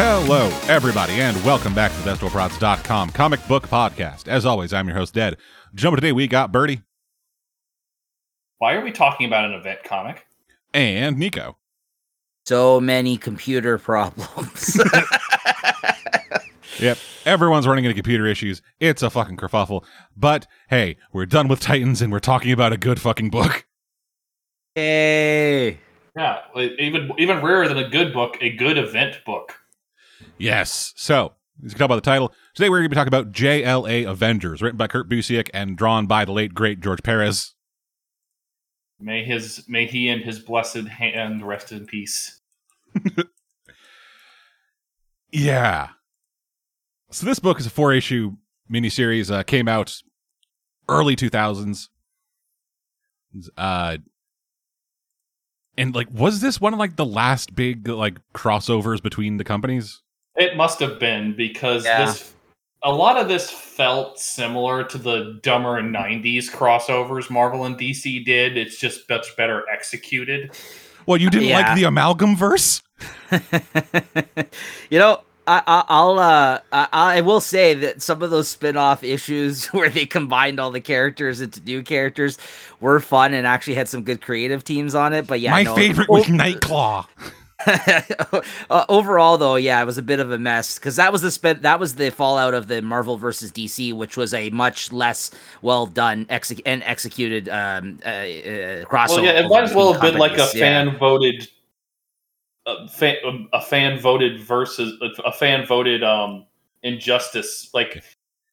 Hello, everybody, and welcome back to the BestWorldProds.com comic book podcast. As always, I'm your host, Dead. Jumping today, we got Birdie Why are we talking about an event comic? and Nico. So many computer problems. Yep, everyone's running into computer issues. It's a fucking kerfuffle. But hey, we're done with Titans and we're talking about a good fucking book. Yay. Yeah, like, even even rarer than a good book, a good event book. Yes. So, as you can tell by the title, today we're going to be talking about JLA Avengers, written by Kurt Busiek and drawn by the late, great George Perez. May his may he and his blessed hand rest in peace. Yeah. So this book is a four issue miniseries. Uh, came out early two thousands. Uh, and like, was this one of like the last big like crossovers between the companies? It must have been because Yeah. this a lot of this felt similar to the dumber '90s crossovers Marvel and DC did. It's just much better executed. Well, you didn't Yeah. like the amalgam verse? you know, I, I, I'll uh, I, I will say that some of those spin-off issues where they combined all the characters into new characters were fun and actually had some good creative teams on it. But yeah, My no, favorite was Nightclaw. uh, overall, though, yeah, it was a bit of a mess because that was the spin. That was the fallout of the Marvel versus DC, which was a much less well done exec- and executed um, uh, uh, crossover. Well, yeah, it might as well have been like a yeah. fan voted, a fan, a fan voted versus a fan voted um injustice. Like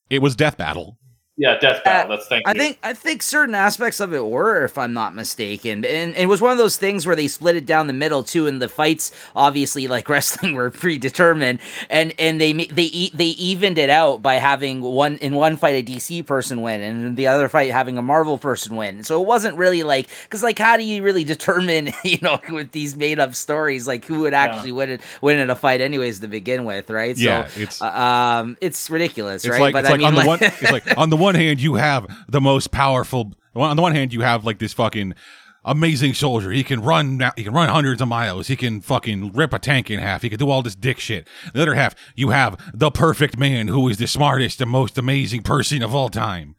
It was Death Battle. Yeah, death battle. That's thank I you. think I think certain aspects of it were, if I'm not mistaken, and it was one of those things where they split it down the middle too, and the fights, obviously, like wrestling, were predetermined, and and they ma- they e- they evened it out by having one in one fight a DC person win, and in the other fight having a Marvel person win. So it wasn't really like because like how do you really determine you know with these made up stories like who would actually win it win in a fight anyways to begin with, right? Yeah, so, it's uh, um, it's ridiculous, It's right? like it's like on the one it's like on the one hand you have the most powerful on the one hand you have like this fucking amazing soldier. He can run he can run hundreds of miles. He can fucking rip a tank in half. He can do all this dick shit. The other half you have the perfect man who is the smartest and most amazing person of all time.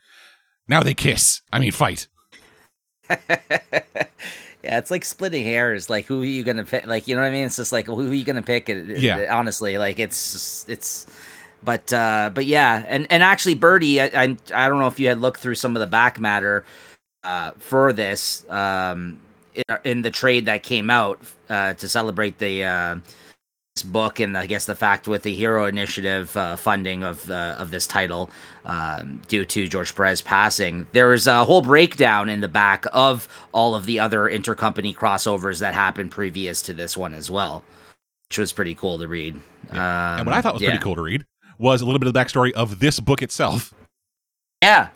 Now they kiss. I mean fight. Yeah, it's like splitting hairs. Like, who are you gonna pick? Like, you know what I mean? It's just like, who are you gonna pick? It- Yeah. honestly, like, it's it's. But uh, but yeah, and and actually, Birdie, I, I I don't know if you had looked through some of the back matter uh, for this um, in, in the trade that came out uh, to celebrate the uh, this book and I guess the fact with the Hero Initiative uh, funding of the of this title um, due to George Perez passing. There is a whole breakdown in the back of all of the other intercompany crossovers that happened previous to this one as well, which was pretty cool to read. Um, and what I thought was yeah. pretty cool to read was a little bit of the backstory of this book itself. Yeah,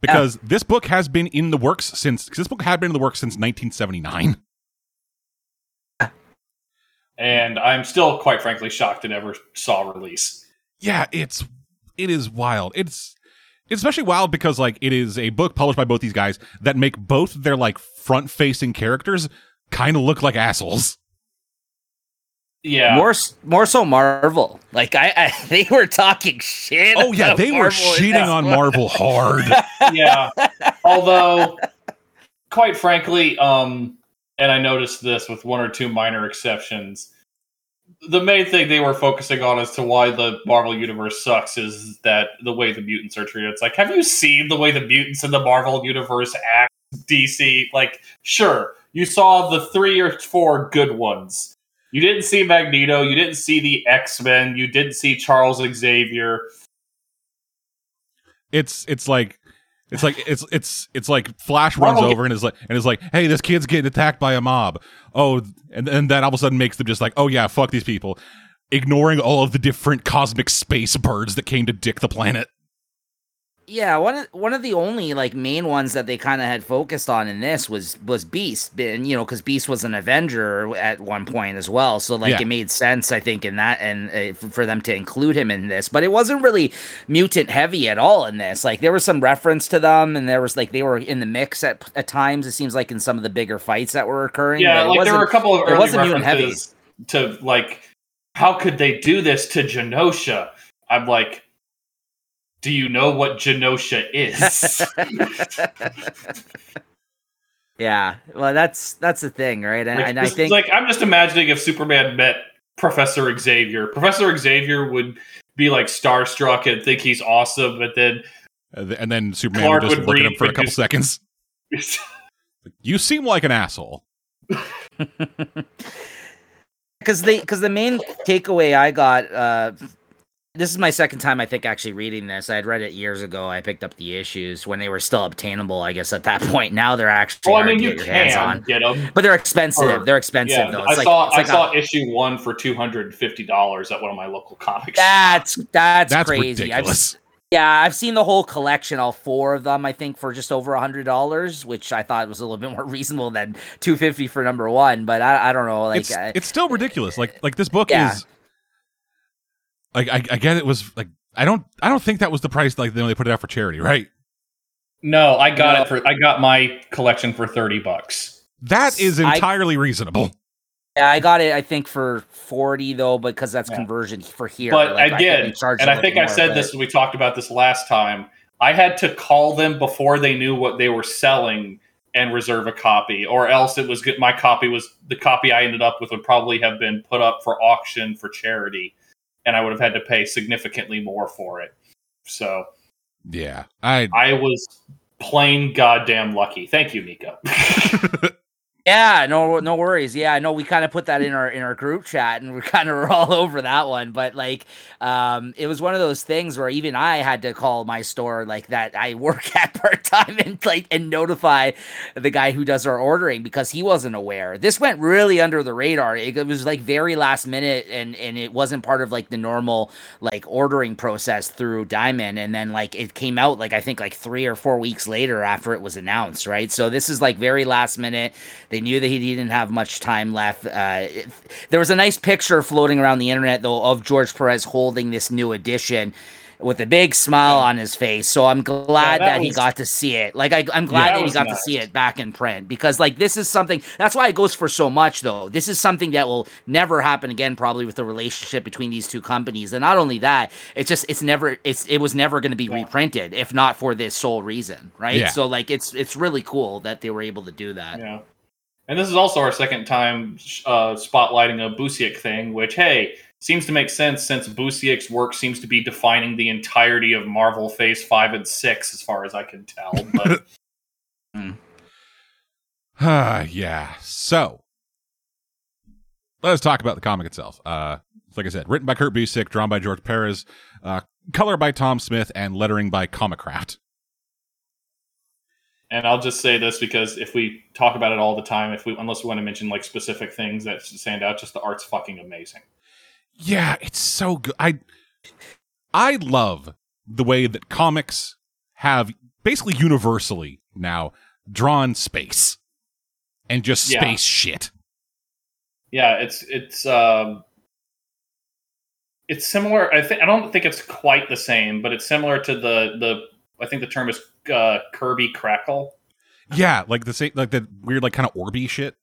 Because this book has been in the works since 'cause this book had been in the works since 1979. and I'm still quite frankly shocked it ever saw release. yeah it's it is wild it's it's especially wild because like it is a book published by both these guys that make both their like front facing characters kind of look like assholes Yeah, more more so Marvel. Like I, I they were talking shit. oh yeah they were Marvel in shitting on marvel hard yeah. Although, quite frankly, um, and I noticed this with one or two minor exceptions. The main thing they were focusing on as to why the Marvel universe sucks is that the way the mutants are treated. It's like, have you seen the way the mutants in the Marvel universe act? DC, like, sure, you saw the three or four good ones. You didn't see Magneto. You didn't see the X Men. You didn't see Charles Xavier. it's it's like it's like it's it's it's like Flash runs over and is like and is like, hey, this kid's getting attacked by a mob. Oh, and and that all of a sudden makes them just like, oh yeah, fuck these people, ignoring all of the different cosmic space birds that came to dick the planet. Yeah, one of one of the only like main ones that they kind of had focused on in this was was Beast, and you know because Beast was an Avenger at one point as well, so like Yeah. it made sense I think in that and uh, for them to include him in this, but it wasn't really mutant heavy at all in this. Like there was some reference to them, and there was like they were in the mix at at times. It seems like in some of the bigger fights that were occurring. Yeah, but like there were a couple of it early wasn't mutant heavy. references to like how could they do this to Genosha? I'm like, do you know what Genosha is? yeah, well, that's that's the thing, right? And, Like, and I think like I'm just imagining if Superman met Professor Xavier. Professor Xavier would be like starstruck and think he's awesome, but then Uh, And then Superman Clark would just would look at him for a couple news- seconds. You seem like an asshole. because the because the main takeaway I got uh this is my second time I think actually reading this. I had read it years ago. I picked up the issues when they were still obtainable, I guess at that point. Now they're actually well, I mean, you get your hands can on. get them. But they're expensive. Or- they're expensive Yeah, though. I like, saw it's like I a- saw issue one for two hundred and fifty dollars at one of my local comics. that's that's, That's crazy. I've, ridiculous. yeah, I've seen the whole collection, all four of them. I think for just over a hundred dollars, which I thought was a little bit more reasonable than two fifty for number one. But I, I don't know, like it's, I- it's still ridiculous. Like like this book Yeah. is like I, I get it was like I don't I don't think that was the price like when they put it out for charity, right? No, I got No. it for I got my collection for thirty bucks. That is I- entirely reasonable. Yeah, I got it. I think for forty though, because that's Yeah. conversion for here. But Like, I did, they charge and I little think I said but- this when we talked about this last time. I had to call them before they knew what they were selling and reserve a copy, or else it was good. My copy was the copy I ended up with would probably have been put up for auction for charity, and I would have had to pay significantly more for it. So Yeah. I I was plain goddamn lucky. Thank you, Nico. Yeah, no, no worries. Yeah, I know we kind of put that in our in our group chat, and we're kind of were all over that one. But like, um, it was one of those things where even I had to call my store like that I work at part time and like and notify the guy who does our ordering because he wasn't aware. This went really under the radar. It, it was like very last minute, and and it wasn't part of like the normal like ordering process through Diamond. And then like it came out like I think like three or four weeks later after it was announced, right? So this is like very last minute. They knew that he didn't have much time left. Uh, it- there was a nice picture floating around the internet though of George Perez holding this new edition with a big smile on his face. So I'm glad that that, he got to see it. Like I, I'm glad that that he got nice. to see it back in print because like this is something that's why it goes for so much though. This is something that will never happen again probably with the relationship between these two companies. And not only that, it's just it's never it's it was never going to be Yeah. reprinted if not for this sole reason, right? Yeah. So like it's it's really cool that they were able to do that. Yeah. And this is also our second time uh, spotlighting a Busiek thing, which, hey, seems to make sense since Busiek's work seems to be defining the entirety of Marvel Phase 5 and 6, as far as I can tell. But Ah, yeah. So let's talk about the comic itself. Uh, like I said, written by Kurt Busiek, drawn by George Perez, uh, color by Tom Smith, and lettering by Comicraft. And I'll just say this because if we talk about it all the time, if we unless we want to mention like specific things that stand out, just the art's fucking amazing. Yeah, it's so good. I I love the way that comics have basically universally now drawn space and just Yeah. space shit. Yeah, it's it's um it's similar. I think I don't think it's quite the same, but it's similar to the the I think the term is uh, Kirby Crackle. Yeah, like the same, like the weird, like kind of orby shit.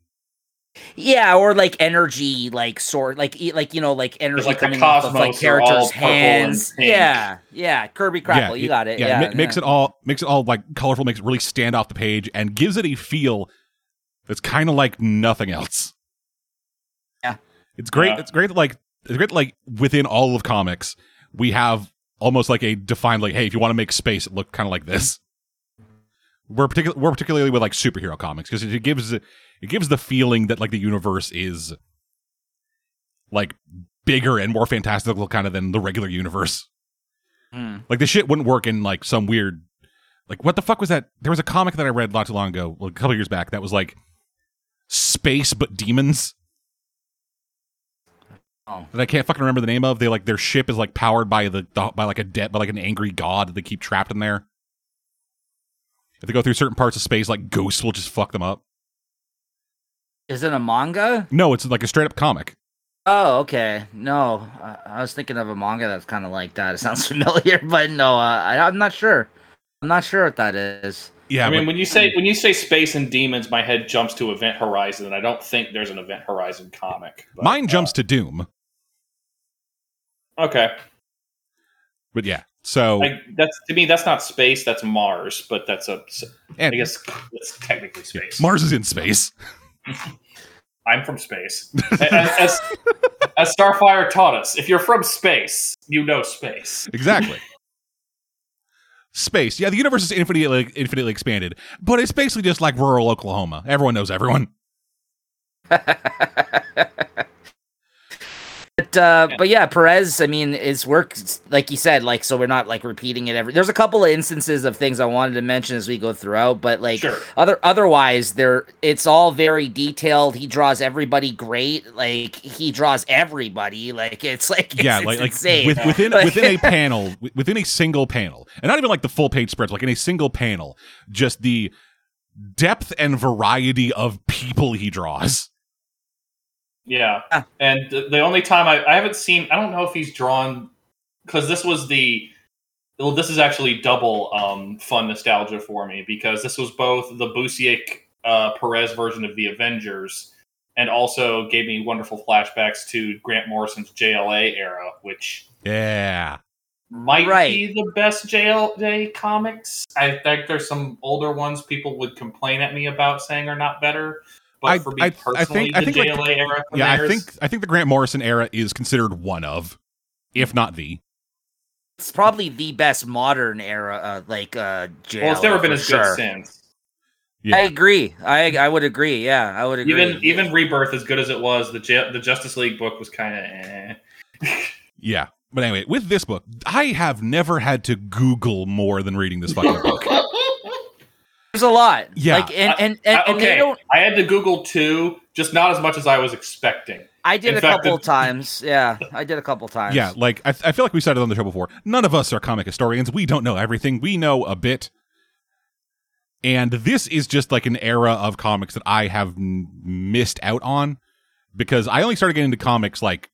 Yeah, or like energy, like sort, like e- like you know, like energy like the coming off of like cosmos are all characters' hands. Yeah, yeah, Kirby Crackle, yeah, you got it. Yeah, Yeah, it ma- makes it all makes it all like colorful, makes it really stand off the page, and gives it a feel that's kind of like nothing else. Yeah. it's great. Yeah. It's great. That, like it's great. that, Like within all of comics, we have almost like a defined like, hey, if you want to make space, it look kind of like this. We're particular. We're particularly with like superhero comics because it gives it gives the feeling that like the universe is like bigger and more fantastical kind of than the regular universe. Hmm. Like the shit wouldn't work in like some weird like what the fuck was that? There was a comic that I read not too long ago, a couple years back, that was like space but demons. Oh. That I can't fucking remember the name of. They like their ship is like powered by the, the by like a debt by like an angry god that they keep trapped in there. If they go through certain parts of space, like ghosts will just fuck them up. Is it a manga? No, it's like a straight up comic. Oh, okay. No, I, I was thinking of a manga that's kind of like that. It sounds familiar, but no, uh, I, I'm not sure. I'm not sure what that is. Yeah, I mean, but- when you say when you say space and demons, my head jumps to Event Horizon, and I don't think there's an Event Horizon comic. but, mine uh, jumps to Doom. Okay. But yeah, so I, that's to me that's not space, that's Mars, but that's a and I guess it's technically space. Mars is in space. I'm from space. as, as, as Starfire taught us, if you're from space, you know space. Exactly. space. Yeah, the universe is infinitely infinitely expanded, but it's basically just like rural Oklahoma. Everyone knows everyone. But uh, Yeah. but yeah, Perez. I mean, his work, like you said, like so we're not like repeating it every. There's a couple of instances of things I wanted to mention as we go throughout, but like Sure. other otherwise, there it's all very detailed. He draws everybody great. Like he draws everybody. Like it's like it's, yeah, it's like like with, within Like- within a panel, within a single panel, and not even like the full page spreads, like in a single panel, just the depth and variety of people he draws. Yeah. Ah. And the, the only time I, I haven't seen, I don't know if he's drawn, because this was the, well, this is actually double um, fun nostalgia for me because this was both the Busiek uh, Perez version of the Avengers and also gave me wonderful flashbacks to Grant Morrison's JLA era, which Yeah, might Right. be the best JLA comics. I think there's some older ones people would complain at me about saying are not better. But I- for me I- I personally, think- I the think, like, JLA era yeah. I think I think the Grant Morrison era is considered one of, if not the. it's probably the best modern era, uh, like uh, Well, it's never been as sure. good since. Yeah. I agree. I I would agree. Yeah, I would agree. Even even Rebirth, as good as it was, the Ju- the Justice League book was kind of. Eh. Yeah. But anyway, with this book, I have never had to Google more than reading this fucking book. There's a lot. Yeah. Like and and and, and they okay, don't. I had to Google too, just not as much as I was expecting. I did in a fact, couple the- of times. Yeah, I did a couple times. Yeah, like I, I feel like we said it on the show before. None of us are comic historians. We don't know everything. We know a bit. And this is just like an era of comics that I have m- missed out on because I only started getting into comics like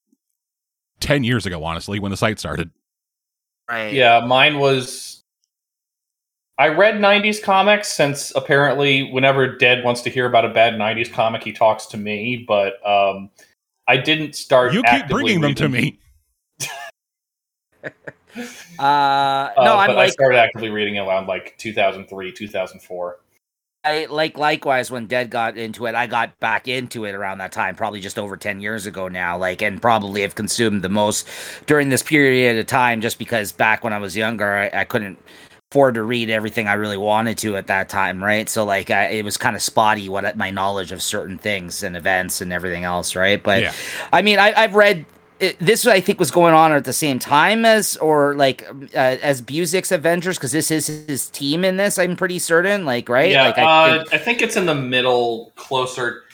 10 years ago, honestly, when the site started. Right. Yeah, mine was. I read 90s comics since apparently, whenever Dead wants to hear about a bad 90s comic, he talks to me, but um, I didn't start. You keep actively bringing them to me. Uh, Uh, no, I'm but I started actively reading around like 2003, 2004. I like likewise when Dead got into it, I got back into it around that time, probably just over ten years ago now. Like, and probably have consumed the most during this period of time, just because back when I was younger, I, I couldn't afford to read everything I really wanted to at that time, right? So like, I, it was kind of spotty what my knowledge of certain things and events and everything else, right? But Yeah. I mean, I, I've read. It, this I think was going on at the same time as, or like uh, as Busiek's Avengers, because this is his team in this. I'm pretty certain, like right? Yeah, like, I think- uh, I think it's in the middle, closer.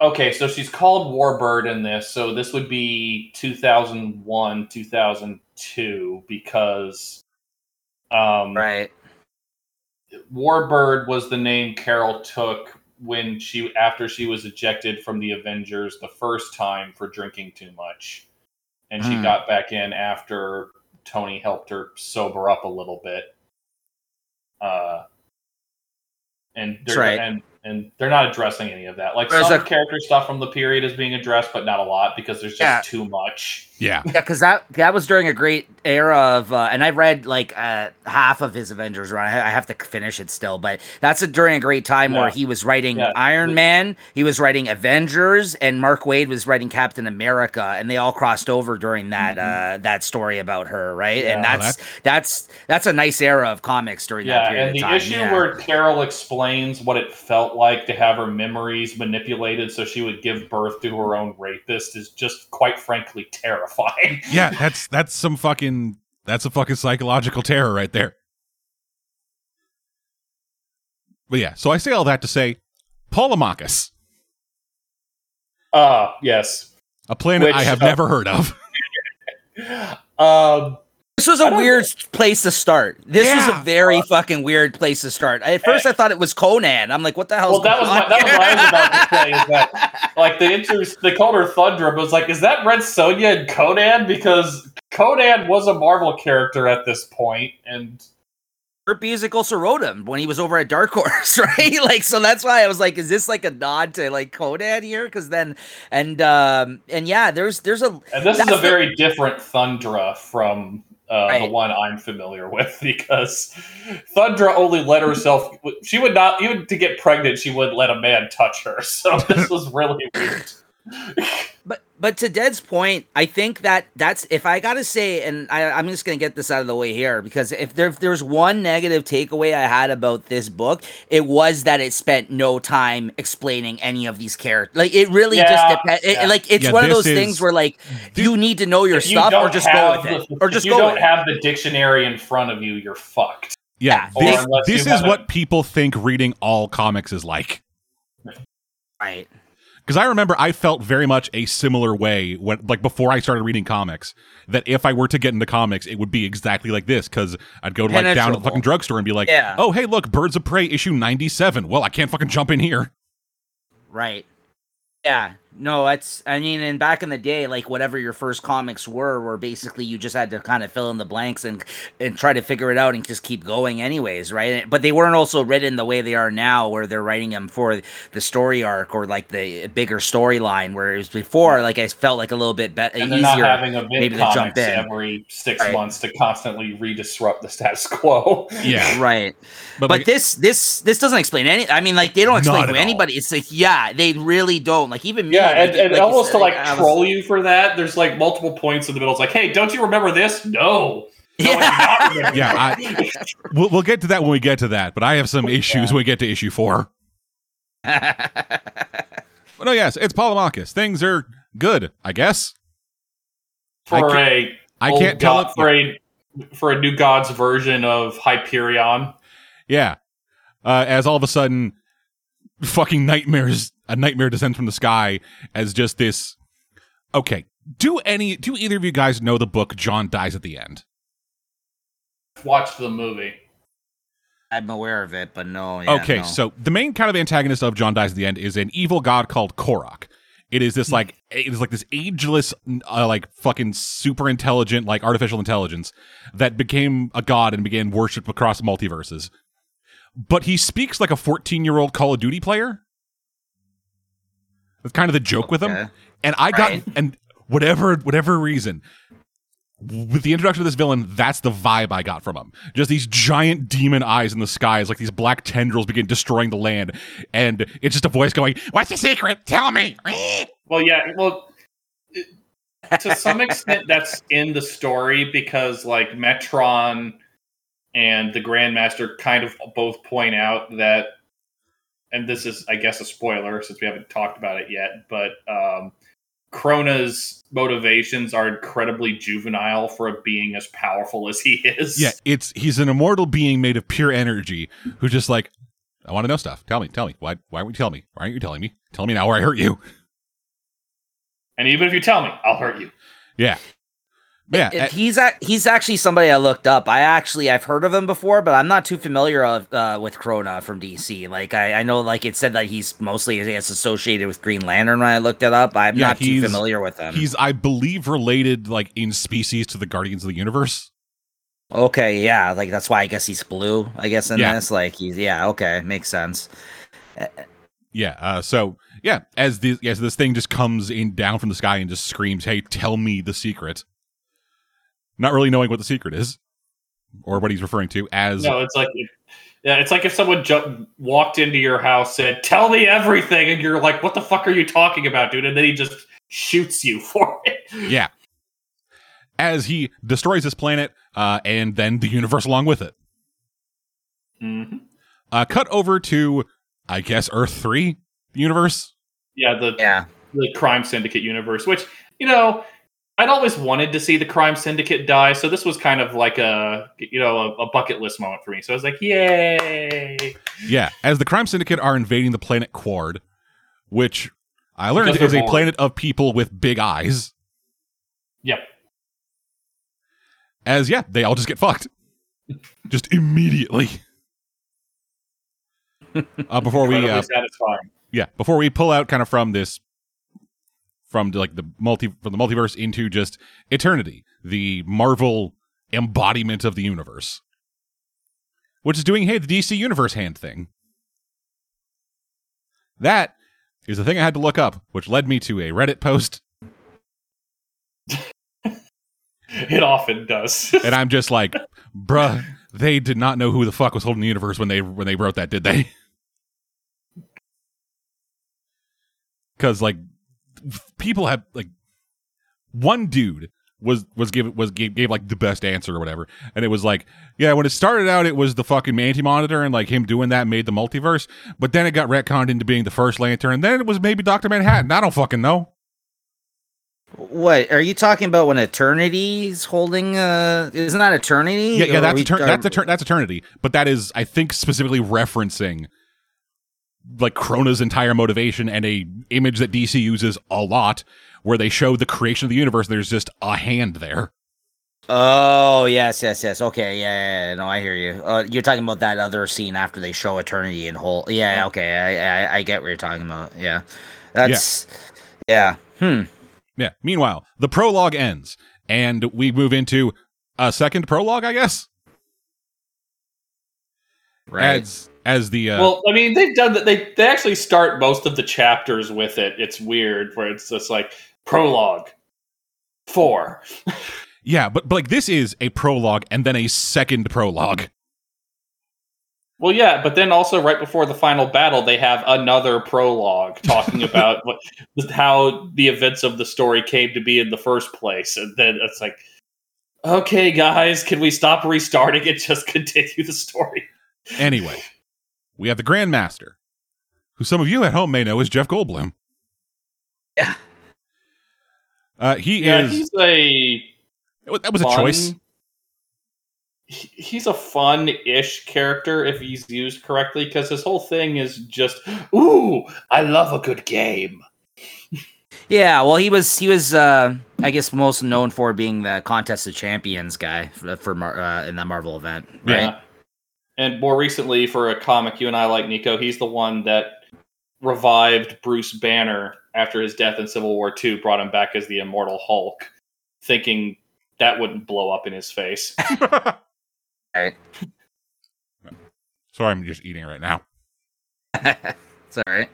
Okay, so she's called Warbird in this, so this would be 2001, 2002, because um, Right. Warbird was the name Carol took when she after she was ejected from the Avengers the first time for drinking too much, and she Hmm. got back in after Tony helped her sober up a little bit. Uh, and That's they're, right. and and they're not addressing any of that. Like There's some a- character stuff from the period is being addressed, but not a lot because there's just Yeah. too much. Yeah. Yeah, because that that was during a great era of, uh, and I read like uh, half of his Avengers run. I, I have to finish it still, but that's a, during a great time where he was writing Yeah. Iron Man, he was writing Avengers, and Mark Waid was writing Captain America, and they all crossed over during that uh, that story about her, right? And Mm-hmm. That's that's that's a nice era of comics during that Yeah, period and the of time. issue yeah. where Carol explains what it felt like to have her memories manipulated so she would give birth to her own rapist is just quite frankly terrifying. Yeah, that's that's some fucking that's a fucking psychological terror right there. But yeah, so I say all that to say Polemachus, Uh yes. a planet Which, I have uh, never heard of. Um This was a weird place to start. This was a very fucking weird place to start. At first, I thought it was Conan. I'm like, what the hell? well that was my, that was what I was about to say is that like they introduced they called her Thundra, but was like, is that Red Sonja and Conan? Because Conan was a Marvel character at this point, and Kurt also wrote him when he was over at Dark Horse, right? like, so that's why I was like, is this like a nod to like Conan here? Because then, and um, and yeah, there's there's a And this is a very different Thundra from uh, the one I'm familiar with because Thundra only let herself. She would not even to get pregnant. She wouldn't let a man touch her. So this was really weird. But but to Dead's point, I think that that's if I gotta say, and I, I'm just gonna get this out of the way here because if there if there's one negative takeaway I had about this book, it was that it spent no time explaining any of these characters. Like it really just depends. yeah. Like it's Yeah, one of those is- things where like you need to know your If you stuff or just go have with it, the- or if just you go don't with it. have the dictionary in front of you, you're fucked. Yeah, Yeah, this, this you is have what people think reading all comics is like. Right. Because I remember I felt very much a similar way when, like, before I started reading comics. That if I were to get into comics, it would be exactly like this. Because I'd go to like down to the fucking drugstore and be like, Yeah. "Oh, hey, look, Birds of Prey issue ninety-seven. Well, I can't fucking jump in here." Right. Yeah. No, it's I mean, and back in the day, like whatever your first comics were, were basically you just had to kind of fill in the blanks and and try to figure it out and just keep going anyways, right? But they weren't also written the way they are now, where they're writing them for the story arc or like the bigger storyline. Whereas before, like I felt like a little bit better, And they're not easier. having a maybe to jump in. every six Right. months to constantly re-disrupt the status quo. Yeah, Right. but, But like, this this this doesn't explain any. I mean, like they don't explain Not to at all. anybody. It's like yeah, they really don't. Like even me. Yeah, like, and, and like almost said, to like I troll you for that, there's like multiple points in the middle. It's like, hey, don't you remember this? No. No, I do not remember Yeah, that. we'll, we'll get to that when we get to that. But I have some issues when we get to issue four. But no, yes, it's Polemachus. Things are good, I guess. for I a I old can't tell god, it. for a for a new god's version of Hyperion. Yeah. Uh, as all of a sudden, fucking nightmares, a nightmare descends from the sky as just this. Okay. Do any, do either of you guys know the book John Dies at the End? Watch the movie. I'm aware of it, but no. yeah, okay. no. So the main kind of antagonist of John Dies at the End is an evil god called Korrok. It is this like, it is like this ageless, uh, like fucking super intelligent, like artificial intelligence that became a god and began worship across multiverses. But he speaks like a 14 year old Call of Duty player. That's kind of the joke with him. Okay. And I got Right. and whatever whatever reason, with the introduction of this villain, that's the vibe I got from him. Just these giant demon eyes in the sky as like these black tendrils begin destroying the land, and it's just a voice going, "What's the secret? Tell me." Well, yeah. Well, to some extent, that's in the story because like Metron and the Grandmaster kind of both point out that, and this is, I guess, a spoiler since we haven't talked about it yet, but um, Krona's motivations are incredibly juvenile for a being as powerful as he is. Yeah, it's he's an immortal being made of pure energy who's just like, I want to know stuff. Tell me, tell me. Why why aren't you telling me? Why aren't you telling me? Tell me now or I hurt you. And even if you tell me, I'll hurt you. Yeah. Yeah. He's a, he's actually somebody I looked up. I actually I've heard of him before, but I'm not too familiar of, uh, with Krona from DC. Like I, I know, like it said that he's mostly I guess, associated with Green Lantern. When I looked it up, I'm Yeah, not too familiar with him. he's I believe related like in species to the Guardians of the Universe. Okay, yeah, like that's why I guess he's blue. I guess in Yeah. this, like he's yeah, okay, makes sense. Yeah. Uh, so yeah, as this as this thing just comes in down from the sky and just screams, "Hey, tell me the secret!" Not really knowing what the secret is, or what he's referring to as. No, it's like yeah, it's like if someone ju- walked into your house, and said, "Tell me everything," and you're like, "What the fuck are you talking about, dude?" And then he just shoots you for it. Yeah. As he destroys this planet, uh, and then the universe along with it. hmm Uh, cut over to, I guess, Earth Three universe. Yeah, the Yeah, the crime syndicate universe, which you know. I'd always wanted to see the crime syndicate die, so this was kind of like a you know a, a bucket list moment for me. So I was like, "Yay!" Yeah, as the crime syndicate are invading the planet Qward, which I learned is they're a planet of people with big eyes. Yep. As yeah, they all just get fucked, just immediately. uh, before we uh, yeah before we pull out kind of from this from like the multi from the multiverse into just eternity the marvel embodiment of the universe which is doing hey the DC Universe hand thing. That is the thing I had to look up, which led me to a Reddit post, It often does. and I'm just like, bruh, they did not know who the fuck was holding the universe when they when they wrote that, did they? Because like people have like one dude was was give was gave, gave like the best answer or whatever, and it was like, yeah, when it started out, it was the fucking Anti-Monitor and like him doing that made the multiverse, but then it got retconned into being the first Lantern, and then it was maybe Doctor Manhattan. I don't fucking know. What are you talking about when Eternity's holding? Uh, isn't that Eternity? Yeah, yeah, that's we- etern- are- that's etern- that's eternity. But that is, I think, specifically referencing like Krona's entire motivation and a image that DC uses a lot, where they show the creation of the universe. There's just a hand there. Oh yes, yes, yes. Okay, yeah, yeah, yeah. No, I hear you. Uh, you're talking about that other scene after they show Eternity in whole. Yeah, okay, I, I, I get what you're talking about. Yeah, that's yeah. Hmm. Yeah. Meanwhile, the prologue ends, and we move into a second prologue, I guess. Right. As as the uh, well, I mean, they've done that. They they actually start most of the chapters with it. It's weird, where it's just like prologue four. yeah, but, but like this is a prologue and then a second prologue. Well, yeah, but then also right before the final battle, they have another prologue talking about what, how the events of the story came to be in the first place, and then it's like, okay, guys, can we stop restarting and just continue the story? Anyway, we have the Grandmaster, who some of you at home may know as Jeff Goldblum. Yeah. Uh, he Yeah, is. he's a That was a choice. He's a fun-ish character if he's used correctly, because his whole thing is just, "Ooh, I love a good game." Yeah, well, he was he was uh I guess most known for being the contest of champions guy for, for Mar- uh, in that Marvel event, right? Yeah. And more recently, for a comic you and I like, Nico, he's the one that revived Bruce Banner after his death in Civil War II, brought him back as the Immortal Hulk, thinking that wouldn't blow up in his face. Right. Sorry, I'm just eating right now. it's all right.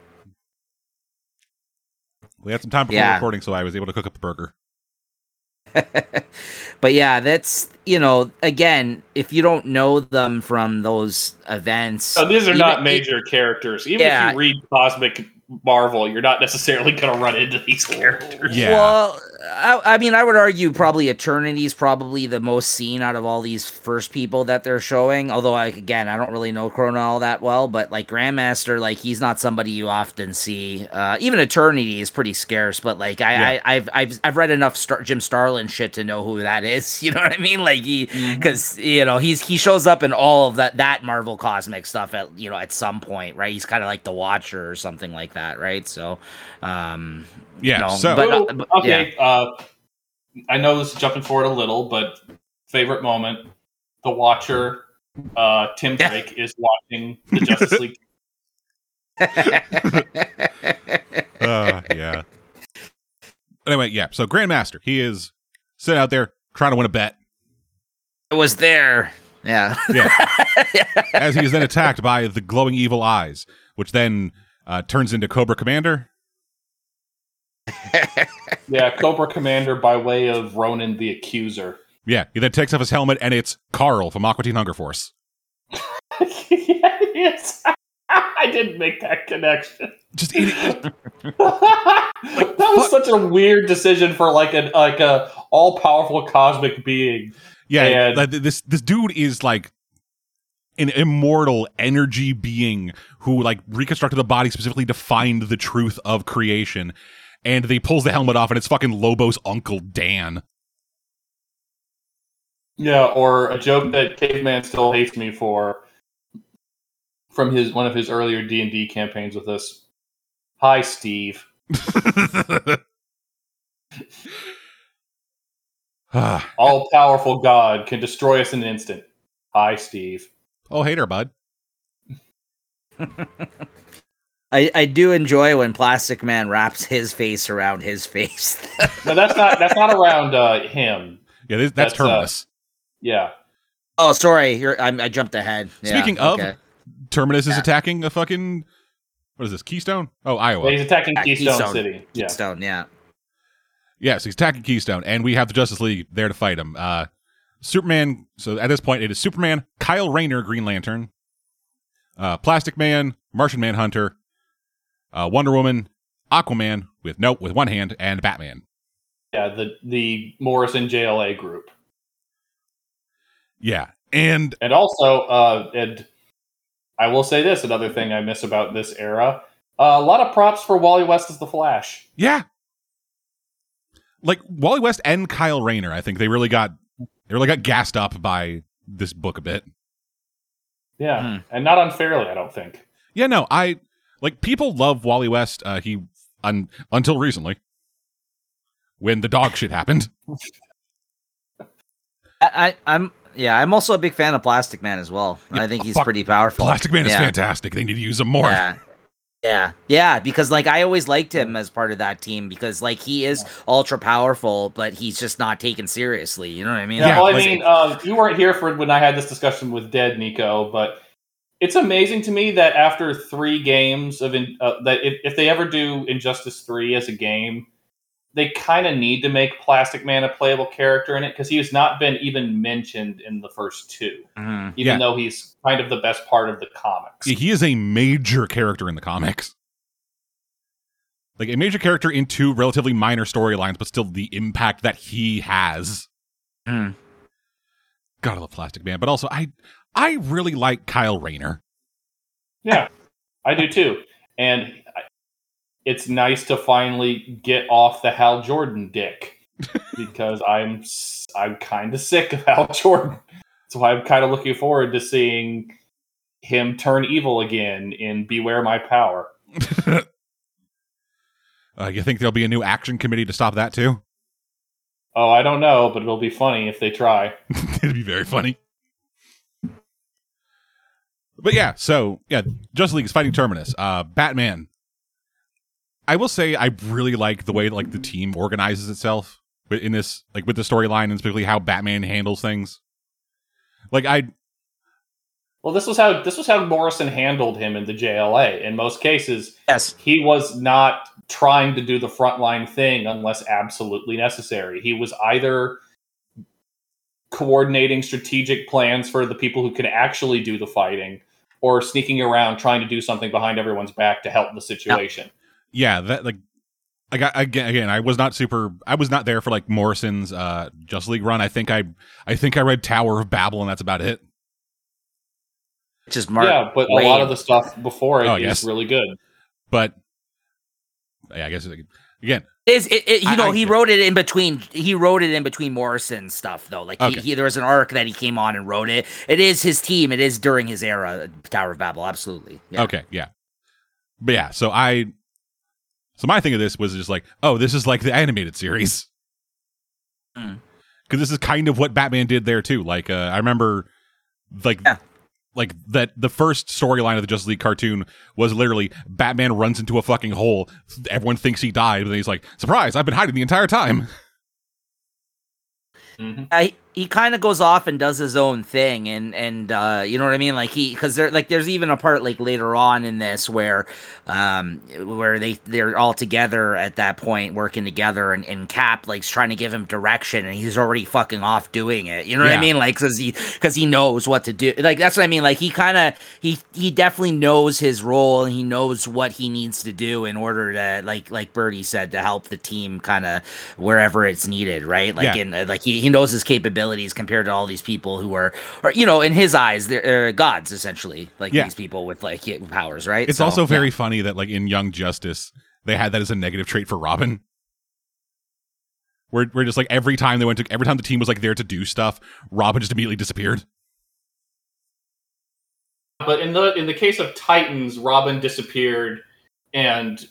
We had some time before Yeah. recording, so I was able to cook up a burger. but yeah, that's you know, again, if you don't know them from those events, So these are even- not major characters. Even Yeah. if you read Cosmic Marvel, you're not necessarily going to run into these characters. Yeah. Well, I, I mean, I would argue probably Eternity is probably the most seen out of all these first people that they're showing. Although, like again, I don't really know Krona all that well, but like Grandmaster, like he's not somebody you often see. Uh, even Eternity is pretty scarce, but like I, Yeah. I I've, I've I've read enough Star- Jim Starlin shit to know who that is. You know what I mean? Like he because you know he's he shows up in all of that that Marvel cosmic stuff at you know at some point, right? He's kind of like the Watcher or something like that, right? So, um, Yeah. No, so but- uh, but- okay, uh, I know this is jumping forward a little, but favorite moment: the Watcher, uh, Tim Yeah. Drake is watching the Justice League. uh, yeah. Anyway, yeah. So Grandmaster, he is sitting out there trying to win a bet. it was there. Yeah. Yeah. As he is then attacked by the glowing evil eyes, which then uh, turns into Cobra Commander. Yeah, Cobra Commander by way of Ronan the Accuser. Yeah. He then takes off his helmet, and it's Carl from Aqua Teen Hunger Force. yes, I didn't make that connection. Just eat it, that was such a weird decision for like a like a all powerful cosmic being. yeah. And- this this dude is like an immortal energy being who like reconstructed a body specifically to find the truth of creation. And they pulls the helmet off, and it's fucking Lobo's uncle Dan. Yeah, or a joke that Caveman still hates me for from his one of his earlier D and D campaigns with us. Hi, Steve. All powerful God can destroy us in an instant. Hi, Steve. Oh, hey there, bud. I, I do enjoy when Plastic Man wraps his face around his face. No, that's not that's not around uh, him. Yeah, this, that's, That's, uh, Terminus. Yeah, Oh, sorry, You're, I, I jumped ahead. Yeah, Speaking of, okay. Terminus is Yeah. attacking a fucking what is this? Keystone? Oh, Iowa. He's attacking Yeah, Keystone, Keystone. City. Yeah. Stone, yeah. Yes, he's attacking Keystone, and we have the Justice League there to fight him. Uh, Superman. So at this point, it is Superman, Kyle Rayner, Green Lantern, uh, Plastic Man, Martian Manhunter, uh, Wonder Woman, Aquaman with no with one hand, and Batman. Yeah, the the Morrison JLA group. Yeah, and And also, uh, and I will say this: another thing I miss about this era, uh, a lot of props for Wally West as the Flash. yeah, like Wally West and Kyle Rayner. I think they really got they really got gassed up by this book a bit. Yeah, Hmm. and not unfairly, I don't think. Yeah, no, I like people love Wally West. Uh, he un, until recently, when the dog shit happened. I, I, I'm yeah, I'm also a big fan of Plastic Man as well. Yeah, I think he's fuck, pretty powerful. Plastic Man is fantastic. They need to use him more. Yeah. Yeah. Yeah, because like I always liked him as part of that team because like he is ultra powerful, but he's just not taken seriously. You know what I mean? Yeah, Yeah, well, I Was- mean, uh, you weren't here for when I had this discussion with Dead Nico, but it's amazing to me that after three games of in, uh, that if, if they ever do Injustice Three as a game, they kind of need to make Plastic Man a playable character in it because he has not been even mentioned in the first two, Mhm. even Yeah. though he's kind of the best part of the comics. He is a major character in the comics. Like a major character in two relatively minor storylines, but still the impact that he has. Mhm. Gotta love Plastic Man, but also I I really like Kyle Rayner. Yeah, I do too. And it's nice to finally get off the Hal Jordan dick because I'm I'm kind of sick of Hal Jordan. So I'm kind of looking forward to seeing him turn evil again in Beware My Power. Uh, you think there'll be a new action committee to stop that too? Oh, I don't know, but it'll be funny if they try. It'd be very funny. But yeah, so yeah, Justice League is fighting Terminus. Uh, Batman. I will say I really like the way like the team organizes itself in this like with the storyline and specifically how Batman handles things. Like I Well, this was how this was how Morrison handled him in the JLA. In most cases, Yes. he was not trying to do the frontline thing unless absolutely necessary. He was either coordinating strategic plans for the people who can actually do the fighting or sneaking around trying to do something behind everyone's back to help the situation. yeah that like I got again again I was not super I was not there for like Morrison's uh Justice League run. I think I I think I read Tower of Babel and that's about it. Which is Mark. yeah, but a lot of the stuff before it is Oh, yes. really good. But yeah, I guess like, again Is it, it, you I- know I- he wrote it in between he wrote it in between Morrison stuff though like Okay. he, he there was an arc that he came on and wrote it it is his team it is during his era Tower of Babel absolutely yeah. Okay, yeah. But yeah, so I so my thing of this was just like, oh, this is like the animated series. Mm. Cuz this is kind of what Batman did there too. Like uh I remember like Yeah. like that the first storyline of the Justice League cartoon was literally Batman runs into a fucking hole. Everyone thinks he died, but then he's like, "Surprise, I've been hiding the entire time." hmm I, he kind of goes off and does his own thing and and uh you know what i mean? Like he because there like there's even a part like later on in this where um where they they're all together at that point working together and, and cap like's trying to give him direction and he's already fucking off doing it. You know what i mean? Like because he because he knows what to do. Like that's what i mean. Like he kind of he he definitely knows his role and he knows what he needs to do in order to like like birdie said to help the team kind of wherever it's needed right? Like Yeah. in uh, like he, he knows his capabilities compared to all these people who are or you know in his eyes they're gods essentially like Yeah. these people with like powers right It's So, also yeah. very funny that like in Young Justice, they had that as a negative trait for Robin. Where we're just like every time they went to every time the team was like there to do stuff, Robin just immediately disappeared. But in the in the case of Titans, Robin disappeared and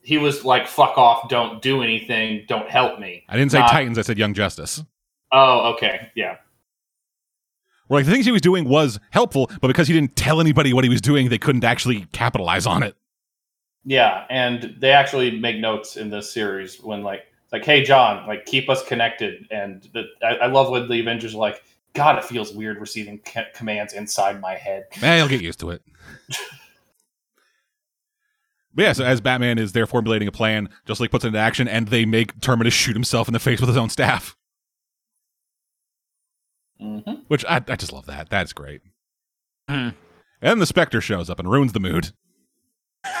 he was like, fuck off, don't do anything, don't help me. I didn't say Not- Titans, I said Young Justice. Oh, okay. Yeah. Where like the things he was doing was helpful, but because he didn't tell anybody what he was doing, they couldn't actually capitalize on it. Yeah, and they actually make notes in this series when like like, hey John, like keep us connected. And the, I, I love when the Avengers are like, God, it feels weird receiving c- commands inside my head. Eh, you'll get used to it. But yeah, so as Batman is there formulating a plan, Just like puts it into action, and they make Terminus shoot himself in the face with his own staff. Mm-hmm. Which I, I just love that. That's great. Hmm. And the Spectre shows up and ruins the mood.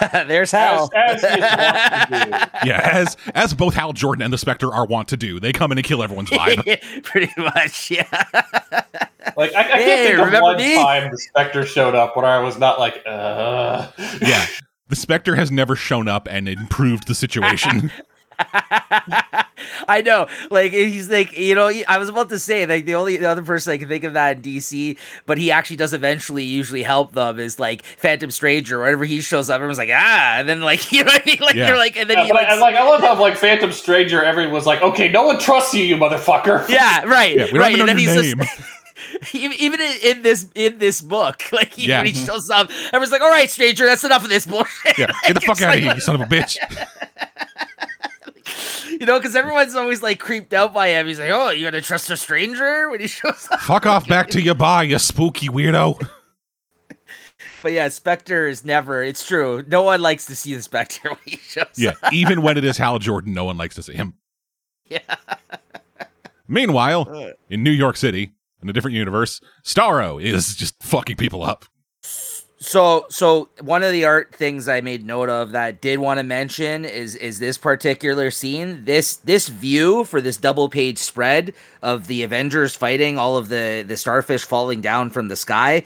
There's Hal. As, as he to. Yeah, as as both Hal Jordan and the Spectre are wont to do. They come in and kill everyone's vibe. Pretty much, yeah. Like I, I can't Hey, think of one me? time the Spectre showed up when I was not like, uh. yeah. The Spectre has never shown up and improved the situation. I know, like he's like you know. I was about to say like the only the other person I can think of that in DC, but he actually does eventually usually help them is like Phantom Stranger. Whenever he shows up, everyone's like ah, and then like you know what I mean? Like Yeah. they're like, and then Yeah, he like, I, and, like I love how like Phantom Stranger, everyone was like, okay, no one trusts you, you motherfucker. yeah, right, Yeah, we don't right. even And know then your he's name. just even, even in, in this in this book, like he, Yeah. when he shows up, everyone's like, all right, Stranger, that's enough of this bullshit. yeah, get the fuck out like- of here, you son of a bitch. You know, because everyone's always like creeped out by him. He's like, "Oh, you gonna trust a stranger when he shows up?" Fuck off back to your bar, you spooky weirdo. But yeah, Spectre is never. It's true. No one likes to see the Spectre when he shows Yeah, up. even when it is Hal Jordan, no one likes to see him. Yeah. Meanwhile, in New York City, in a different universe, Starro is just fucking people up. So, so one of the art things I made note of that I did want to mention is is this particular scene. This this view for this double page spread of the Avengers fighting all of the the starfish falling down from the sky.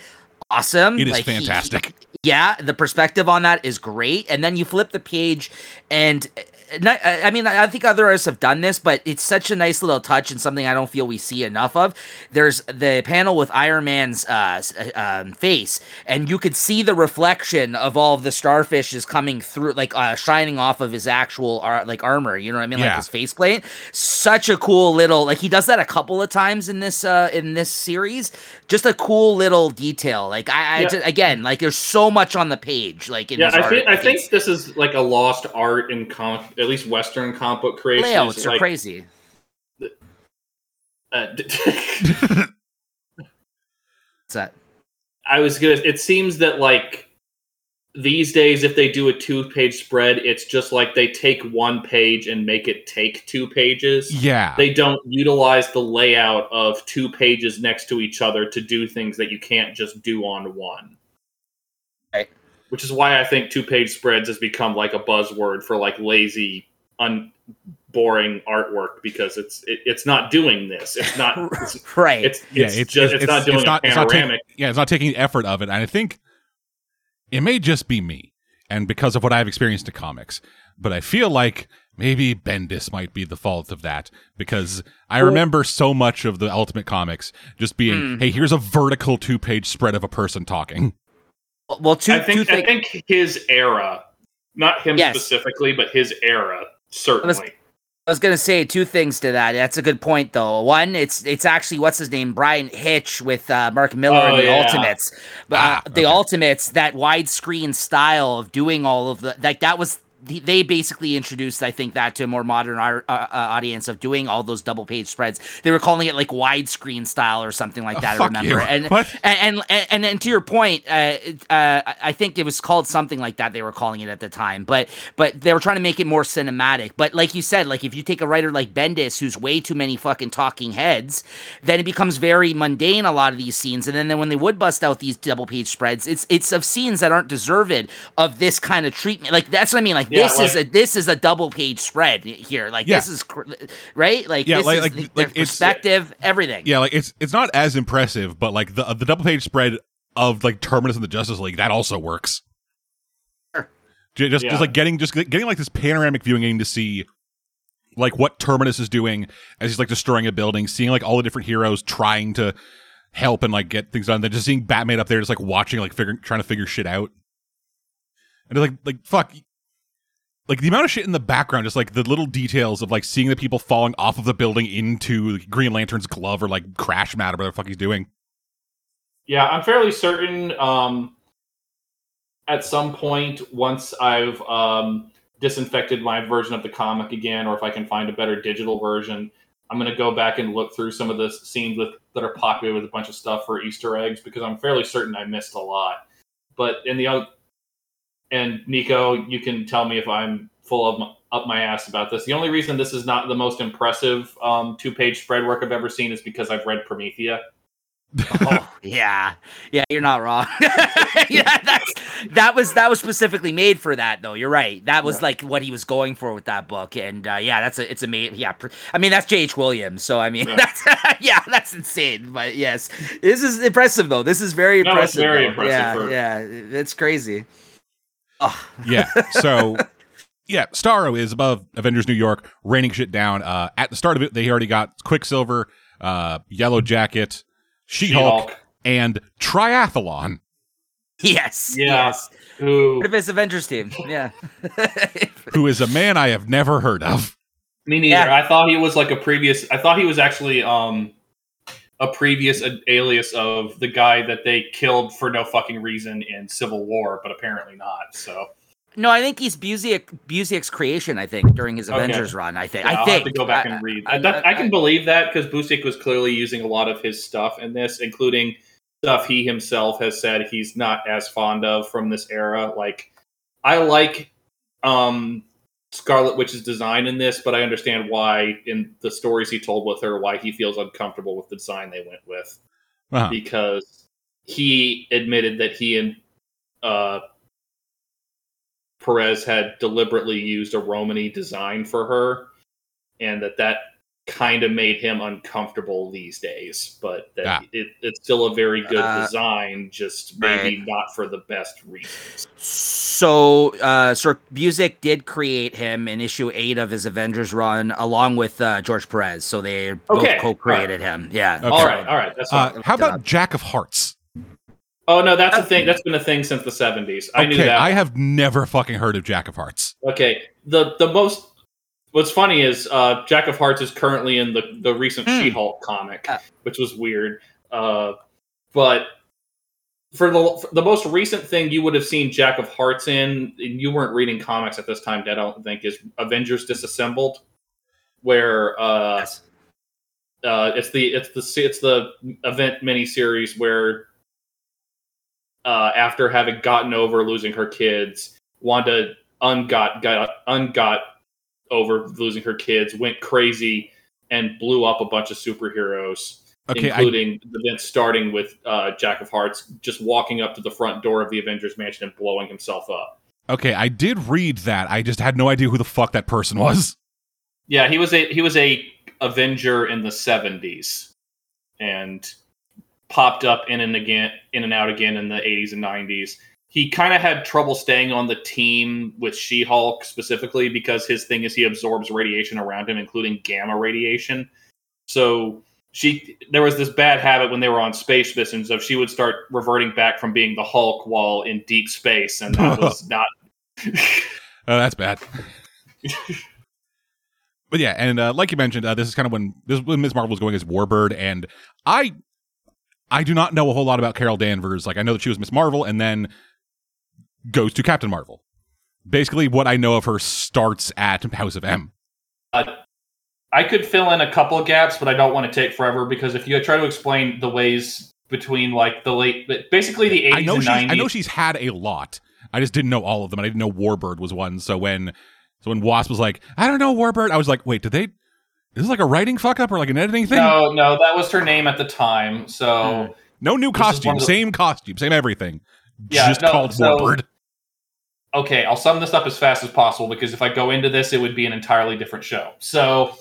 Awesome! It is Like, he- fantastic. yeah the perspective on that is great and then you flip the page and I mean, I think other artists have done this, but it's such a nice little touch and something I don't feel we see enough of. There's the panel with Iron Man's uh, uh, um, face, and you could see the reflection of all of the starfishes coming through, like uh, shining off of his actual ar- like armor. You know what I mean? Like Yeah. his faceplate. Such a cool little like he does that a couple of times in this uh, in this series. Just a cool little detail. Like I, I Yeah. ju- again, like there's so much on the page. Like in Yeah, I art. think I think this is like a lost art in comic, at least Western comic book creation. layouts It's are like, crazy. uh, What's that? I was gonna. It seems that like these days, if they do a two-page spread, it's just like they take one page and make it take two pages. Yeah. They don't utilize the layout of two pages next to each other to do things that you can't just do on one. Right. Which is why I think two-page spreads has become like a buzzword for like lazy, un boring artwork because it's it, it's not doing this. It's not. It's, Right. it's, yeah, it's, just it's, not doing not, a it's not taking- panoramic. yeah, it's not taking the effort of it. And I think it may just be me, and because of what I've experienced in comics, but I feel like maybe Bendis might be the fault of that because I remember so much of the Ultimate Comics just being, Hmm. hey, here's a vertical two page spread of a person talking. Well, two, I think two I think his era, not him Yes. specifically, but his era certainly. I was gonna say two things to that. That's a good point, though. One, it's it's actually what's his name, Bryan Hitch with uh, Mark Millar Oh, and the yeah. Ultimates. Uh, Ah, the okay. Ultimates, that widescreen style of doing all of the like that was. The- They basically introduced, I think, that to a more modern ar- uh, uh, audience of doing all those double page spreads. They were calling it like widescreen style or something like Oh, that. I remember. And, and and and and to your point, uh, uh, I think it was called something like that. They were calling it at the time, but but they were trying to make it more cinematic. But like you said, like if you take a writer like Bendis, who's way too many fucking talking heads, then it becomes very mundane. A lot of these scenes, and then, then when they would bust out these double page spreads, it's it's of scenes that aren't deserved of this kind of treatment. Like that's what I mean. Like Yeah, this is a this is a double page spread here. Like Yeah. this is cr- right. Like Yeah, this like- is like- the- like their it's- perspective, everything. Yeah, like it's it's not as impressive, but like the the double page spread of like Terminus and the Justice League that also works. Sure. Just Yeah. just like getting just getting like this panoramic viewing, getting to see like what Terminus is doing as he's like destroying a building, seeing like all the different heroes trying to help and like get things done. Then just seeing Batman up there, just like watching, like figuring, trying to figure shit out. And it's like like fuck. Like the amount of shit in the background, just like the little details of like seeing the people falling off of the building into Green Lantern's glove or like crash mat or whatever the fuck he's doing. Yeah, I'm fairly certain. Um, at some point, once I've um, disinfected my version of the comic again, or if I can find a better digital version, I'm gonna go back and look through some of the scenes with that are popular with a bunch of stuff for Easter eggs because I'm fairly certain I missed a lot. But in the and Nico, you can tell me if I'm full of my, up my ass about this. The only reason this is not the most impressive um, two page spread work I've ever seen is because I've read Promethea. oh, yeah, yeah, you're not wrong. yeah, that's that was that was specifically made for that, though. You're right. That was Yeah. like what he was going for with that book, and uh, yeah, that's a it's a ma- yeah. I mean, that's J.H. Williams, so I mean, Yeah. that's yeah, that's insane. But yes, this is impressive though. This is very No, impressive. very though. impressive Yeah, for- yeah, it's crazy. Oh, yeah. So, yeah, Starro is above Avengers New York, raining shit down. Uh, at the start of it, they already got Quicksilver, uh, Yellow Jacket, She Hulk, She-Hulk, and Triathlon. yes, Yeah. yes. who What if it's Avengers team? Yeah. who is a man I have never heard of. Me neither. Yeah. I thought he was like a previous. I thought he was actually um a previous alias of the guy that they killed for no fucking reason in Civil War, but apparently not. So no, I think he's Busiek Busiek's creation. I think during his Okay. Avengers run. I think. yeah, I I'll think have to go back I- and read. I- I- I can believe that because Busiek was clearly using a lot of his stuff in this, including stuff he himself has said he's not as fond of from this era. Like I like um Scarlet Witch's design in this, but I understand why in the stories he told with her why he feels uncomfortable with the design they went with Uh-huh. because he admitted that he and uh Perez had deliberately used a Romany design for her and that that kind of made him uncomfortable these days but that Ah. it, it's still a very good Uh, design just maybe not for the best reasons So, uh, Sir Busiek did create him in issue eight of his Avengers run, along with uh, George Perez. So they both co-created him. Yeah. Okay. all right all right that's. Uh, how about Jack of Hearts? oh no that's a thing that's been a thing since the 70s i knew that I have never fucking heard of Jack of Hearts. Okay. The the most what's funny is uh, Jack of Hearts is currently in the the recent Hmm. She-Hulk comic, Uh. which was weird. Uh, but for the for the most recent thing you would have seen Jack of Hearts in, and you weren't reading comics at this time, Dad, I don't think, is Avengers Disassembled, where uh, Yes. uh, it's the it's the it's the event miniseries where uh, after having gotten over losing her kids, Wanda ungot got ungot over losing her kids, went crazy, and blew up a bunch of superheroes, Okay, I, including the event starting with uh, Jack of Hearts just walking up to the front door of the Avengers mansion and blowing himself up. okay, I did read that. I just had no idea who the fuck that person was. Yeah, he was a he was a Avenger in the seventies, and popped up in and again in and out again in the eighties and nineties. He kind of had trouble staying on the team with She Hulk specifically because his thing is he absorbs radiation around him, including gamma radiation. So she there was this bad habit when they were on space missions of she would start reverting back from being the Hulk while in deep space, and that was not Oh, that's bad. but yeah, and uh, like you mentioned, uh, this is kind of when this when Ms. Marvel was going as Warbird, and I, I do not know a whole lot about Carol Danvers. Like I know that she was Miss Marvel, and then goes to Captain Marvel. Basically, what I know of her starts at House of M. Uh, I could fill in a couple of gaps, but I don't want to take forever because if you try to explain the ways between like the late, basically the I know and she's I know she's had a lot. I just didn't know all of them, I didn't know Warbird was one. So when so when Wasp was like, I don't know Warbird, I was like, wait, did they? Is this like a writing fuck up or like an editing thing? No, no, that was her name at the time. So No new This is one costume, the- same costume, same everything. Yeah, just no, called so- Warbird. okay, I'll sum this up as fast as possible because if I go into this, it would be an entirely different show. So,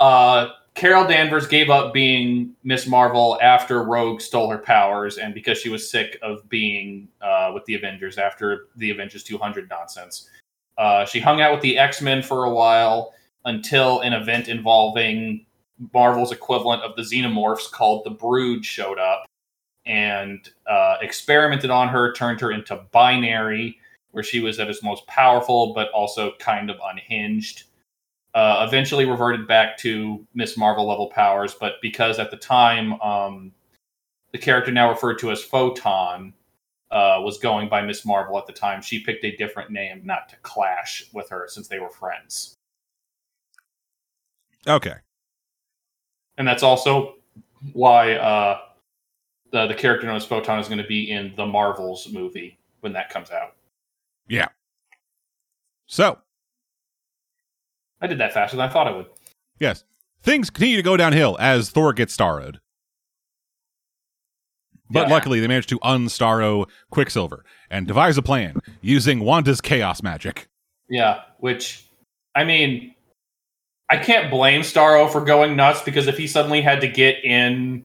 uh, Carol Danvers gave up being Miss Marvel after Rogue stole her powers, and because she was sick of being uh, with the Avengers after the Avengers 200 nonsense. Uh, she hung out with the X Men for a while until an event involving Marvel's equivalent of the Xenomorphs called the Brood showed up and uh, experimented on her, turned her into binary, where she was at its most powerful but also kind of unhinged. Uh, eventually reverted back to Miss Marvel level powers, but because at the time um, the character now referred to as Photon uh, was going by Miss Marvel at the time, she picked a different name not to clash with her since they were friends. Okay. and that's also why uh, the the character known as Photon is going to be in the Marvels movie when that comes out. Yeah. So, I did that faster than I thought I would. yes, things continue to go downhill as Thor gets starrowed. But Yeah. luckily, they managed to unstarrow Quicksilver and devise a plan using Wanda's chaos magic. Yeah, which I mean, I can't blame Starro for going nuts because if he suddenly had to get in,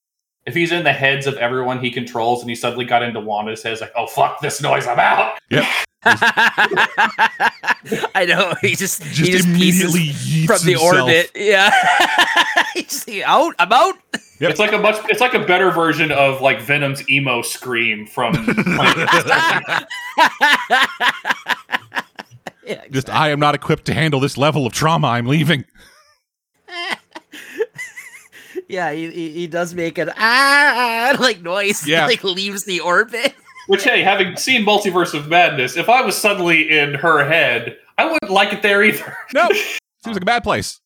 if he's in the heads of everyone he controls and he suddenly got into Wanda's head, it's like, oh fuck this noise, I'm out. Yeah. I know. He just Just, he just immediately pieces yeets from the himself. orbit. Yeah. He's just out. I'm out. Yep. It's like a much, it's like a better version of like Venom's emo scream from. yeah, Just, I am not equipped to handle this level of trauma. I'm leaving. Yeah. He, he, he does make an ah like noise. Yeah. like leaves the orbit. Which, hey, having seen Multiverse of Madness, if I was suddenly in her head, I wouldn't like it there either. No, seems like a bad place.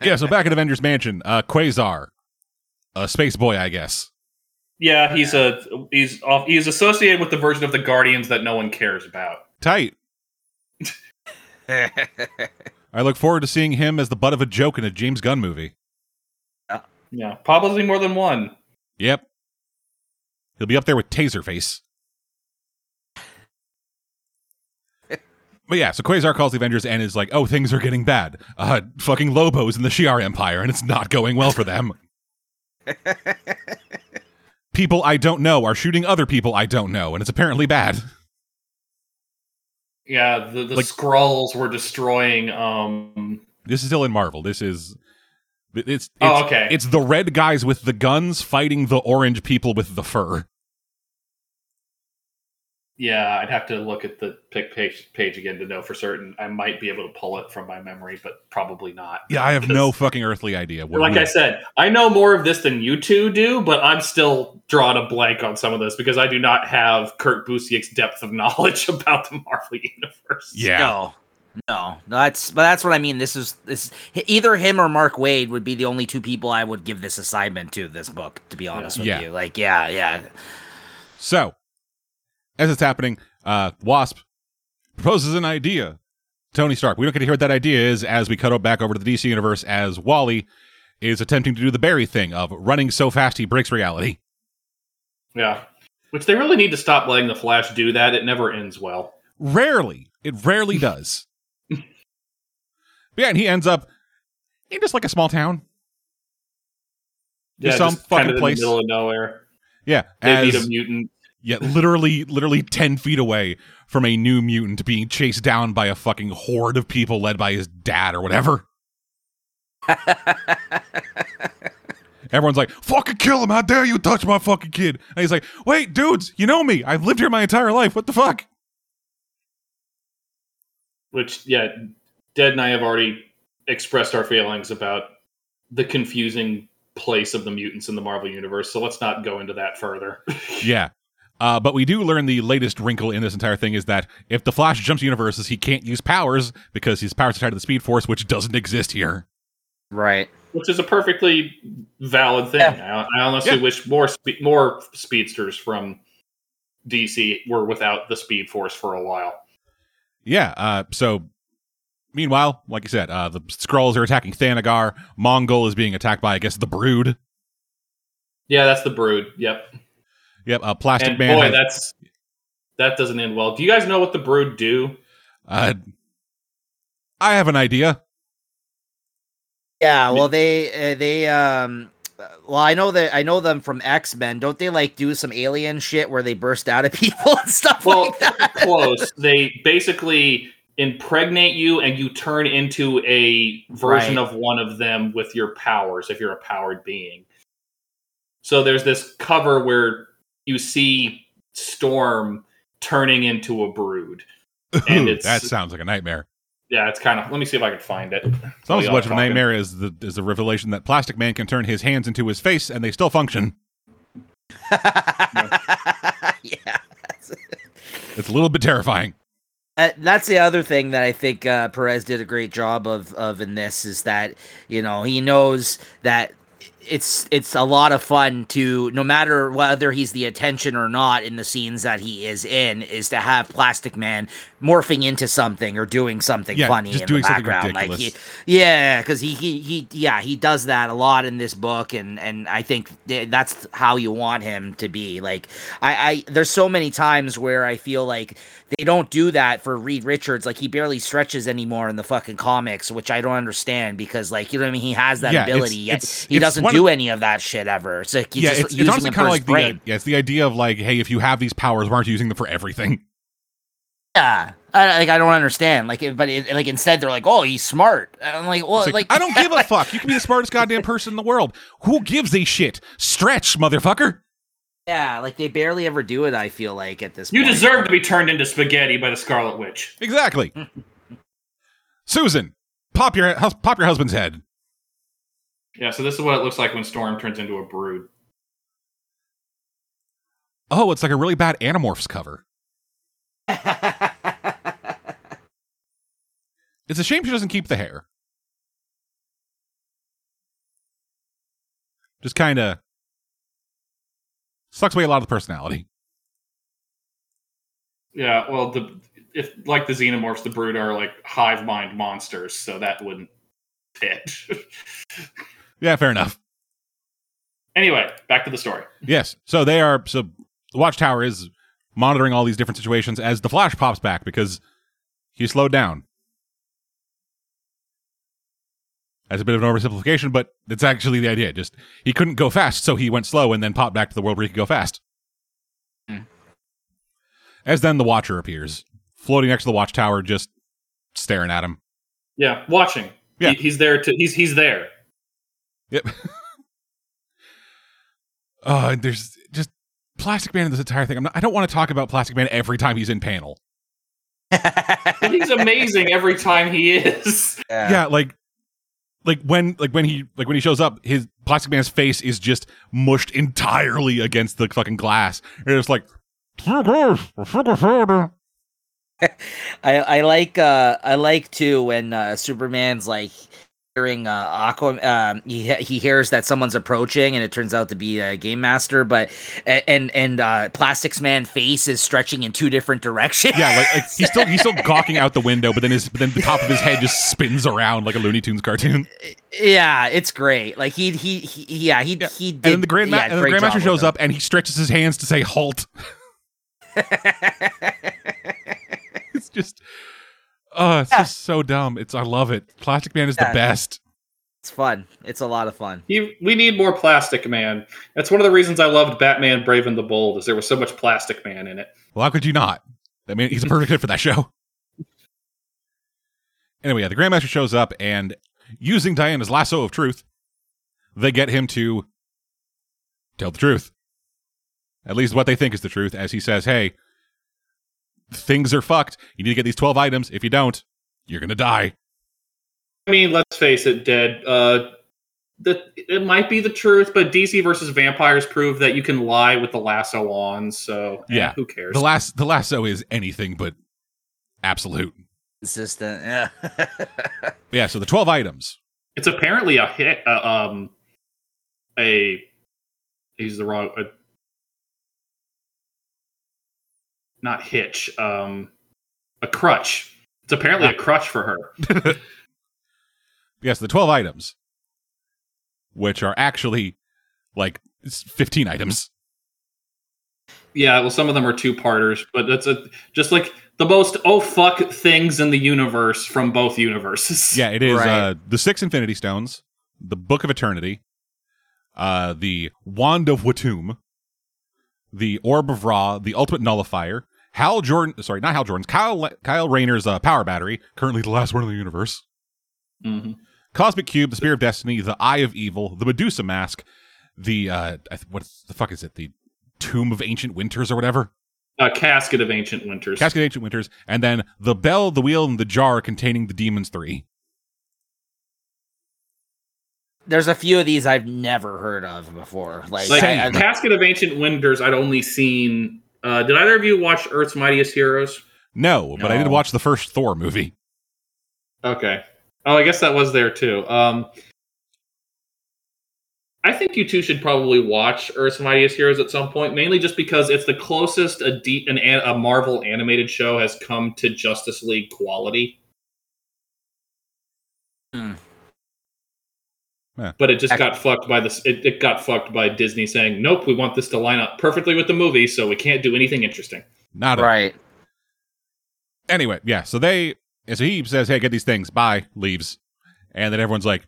Yeah, so back at Avengers Mansion, uh, Quasar, a space boy, I guess. Yeah, he's a he's off, he's associated with the version of the Guardians that no one cares about. Tight. I look forward to seeing him as the butt of a joke in a James Gunn movie. Yeah, probably more than one. Yep. He'll be up there with Taserface. But yeah, so Quasar calls the Avengers and is like, "Oh, things are getting bad. Uh, fucking Lobos in the Shi'ar Empire, and it's not going well for them. people I don't know are shooting other people I don't know, and it's apparently bad." Yeah, the, the Like- Skrulls were destroying. Um, This is still in Marvel. This is it's it's, Oh, okay. it's the red guys with the guns fighting the orange people with the fur. Yeah, I'd have to look at the pic page page again to know for certain. I might be able to pull it from my memory, but probably not. Yeah, I have no fucking earthly idea. what- Like I said, I know more of this than you two do, but I'm still drawing a blank on some of this because I do not have Kurt Busiek's depth of knowledge about the Marvel universe. yeah. No. No, no, that's but that's what I mean. This is this either him or Mark Waid would be the only two people I would give this assignment to this book. To be honest with Yeah. you, like yeah, yeah, So, as it's happening, uh, Wasp proposes an idea. Tony Stark. We don't get to hear what that idea is as we cut back over to the DC universe as Wally is attempting to do the Barry thing of running so fast he breaks reality. Yeah. Which they really need to stop letting the Flash do that. It never ends well. Rarely. It rarely does. But yeah, and he ends up in just like a small town. Yeah, some fucking place. the middle of nowhere. Yeah, They need a mutant. Yeah, literally, literally ten feet away from a new mutant being chased down by a fucking horde of people led by his dad or whatever. Everyone's like, "Fucking kill him! How dare you touch my fucking kid?" And he's like, "Wait, dudes, you know me. I've lived here my entire life. What the fuck?" Which, yeah, Dead and I have already expressed our feelings about the confusing place of the mutants in the Marvel universe. So let's not go into that further. Yeah. Uh, but we do learn the latest wrinkle in this entire thing is that if the Flash jumps universes, he can't use powers because his powers are tied to the Speed Force, which doesn't exist here. right. Which is a perfectly valid thing. I, I honestly Yeah. wish more spe- more speedsters from DC were without the Speed Force for a while. Yeah. Uh, so, meanwhile, like you said, uh, the Skrulls are attacking Thanagar. Mongul is being attacked by, I guess, the Brood. Yeah, that's the Brood. Yep. Yep. Uh, Plastic and Man. boy, has- that's that doesn't end well. Do you guys know what the Brood do? uh, I have an idea. Yeah, well, they uh, they um, uh, well, I know that I know them from X Men. Don't they like do some alien shit where they burst out of people and stuff Well, like that? close. They basically impregnate you and you turn into a version Right. of one of them with your powers if you're a powered being. So there's this cover where you see Storm turning into a brood. And it's- that sounds like a nightmare. Yeah, it's kind of. Let me see if I can find it. It's almost as much of a nightmare as the as the revelation that Plastic Man can turn his hands into his face and they still function. yeah. It's a little bit terrifying. Uh, that's the other thing that I think uh, Perez did a great job of of in this is that you know he knows that it's it's a lot of fun to no matter whether he's the attention or not in the scenes that he is in is to have Plastic Man morphing into something or doing something Yeah, funny in the background. Like he, yeah, because he, he he yeah he does that a lot in this book, and and I think that's how you want him to be. Like I I there's so many times where I feel like they don't do that for Reed Richards. Like he barely stretches anymore in the fucking comics, which I don't understand because like you know what I mean. He has that Yeah, it's- ability, yet it's- he it's doesn't do of- any of that shit ever. It's like he's yeah, just it's, it's honestly kind of like the yeah, it's the idea of like, hey, if you have these powers, why aren't you using them for everything? Yeah, I, like I don't understand. Like, but it, like instead they're like, oh, he's smart. And I'm like, well, like, like, I don't give a fuck. You can be the smartest goddamn person in the world. Who gives a shit? Stretch, motherfucker. Yeah, like they barely ever do it. I feel like at this. Point. You point. deserve to be turned into spaghetti by the Scarlet Witch. Exactly. Susan, pop your pop your husband's head. Yeah, so this is what it looks like when Storm turns into a brood. Oh, it's like a really bad Animorphs cover. It's a shame she doesn't keep the hair. Just kind of sucks away a lot of the personality. Yeah, well, the if like the xenomorphs, the brood are like hive mind monsters, so that wouldn't fit. Yeah, fair enough. anyway, back to the story. Yes. So they are. So the Watchtower is monitoring all these different situations as the Flash pops back because he slowed down. That's a bit of an oversimplification, but it's actually the idea. Just he couldn't go fast, so he went slow and then popped back to the world where he could go fast. Hmm. As then the Watcher appears, floating next to the Watchtower, just staring at him. Yeah, watching. Yeah. He- he's there to. He's he's there. Yep. uh, there's just Plastic Man in this entire thing. I'm not, I don't want to talk about Plastic Man every time he's in panel. But he's amazing every time he is. yeah like like when like when he like when he shows up his plastic man's face is just mushed entirely against the fucking glass. And it's like I I like uh I like too when uh Superman's like hearing uh Aqua um he he hears that someone's approaching and it turns out to be a game master but and and uh Plastics Man face is stretching in two different directions. yeah like, like he's still he's still gawking out the window but then his but then the top of his head just spins around like a looney tunes cartoon yeah, it's great. Like he he, he yeah, he Yeah. he did and then the grand yeah, and the grandmaster shows up and he stretches his hands to say halt it's just oh it's Yeah. just so dumb it's i love it plastic man is Yeah. the best it's fun. It's a lot of fun. He, we need more Plastic Man. That's one of the reasons I loved Batman: Brave and the Bold, is there was so much Plastic Man in it. Well, how could you not? I mean, he's a perfect fit for that show. Anyway, yeah, the Grandmaster shows up and using Diana's lasso of truth, they get him to tell the truth. At least what they think is the truth, as he says, hey, things are fucked. You need to get these 12 items. If you don't, you're going to die. I mean, let's face it, Dead. Uh, the, it might be the truth, but DC versus vampires prove that you can lie with the lasso on. So eh, Yeah. who cares? The last the lasso is anything but absolute. Consistent. Yeah. Yeah, so the 12 items. it's apparently a hit. Uh, um, a he's the wrong. Uh, not hitch. Um, a crutch. It's apparently a crutch for her. Yes, the 12 items, which are actually like 15 items. Yeah, well, some of them are two parters, but that's a just like the most oh fuck things in the universe from both universes. Yeah, it is Right. uh, the six Infinity Stones, the Book of Eternity, uh, the Wand of Watoomb, the Orb of Ra, the Ultimate Nullifier, Hal Jordan, sorry, not Hal Jordan's, Kyle Kyle Rayner's uh, Power Battery, currently the last one in the universe, Mhm. Cosmic Cube, the Spear of Destiny, the Eye of Evil, the Medusa Mask, the uh, what the fuck is it? The Tomb of Ancient Winters or whatever. A casket of ancient winters. Casket of Ancient Winters, and then the Bell, the Wheel, and the Jar containing the Demons Three. There's a few of these I've never heard of before. Like, like I- I- casket of ancient winters, I'd only seen. Uh, did either of you watch Earth's Mightiest Heroes? No, but I did watch the first Thor movie. Okay. Oh, I guess that was there too. Um, I think you two should probably watch Earth's Mightiest Heroes at some point, mainly just because it's the closest a, D- an, an, a Marvel animated show has come to Justice League quality. Hmm. Yeah. But it just Ac- got fucked by this. It, it got fucked by Disney saying, "Nope, we want this to line up perfectly with the movie, so we can't do anything interesting." Not a- Right. anyway. Yeah, so they so he says, "Hey, get these things." Bye. Leaves, and then everyone's like,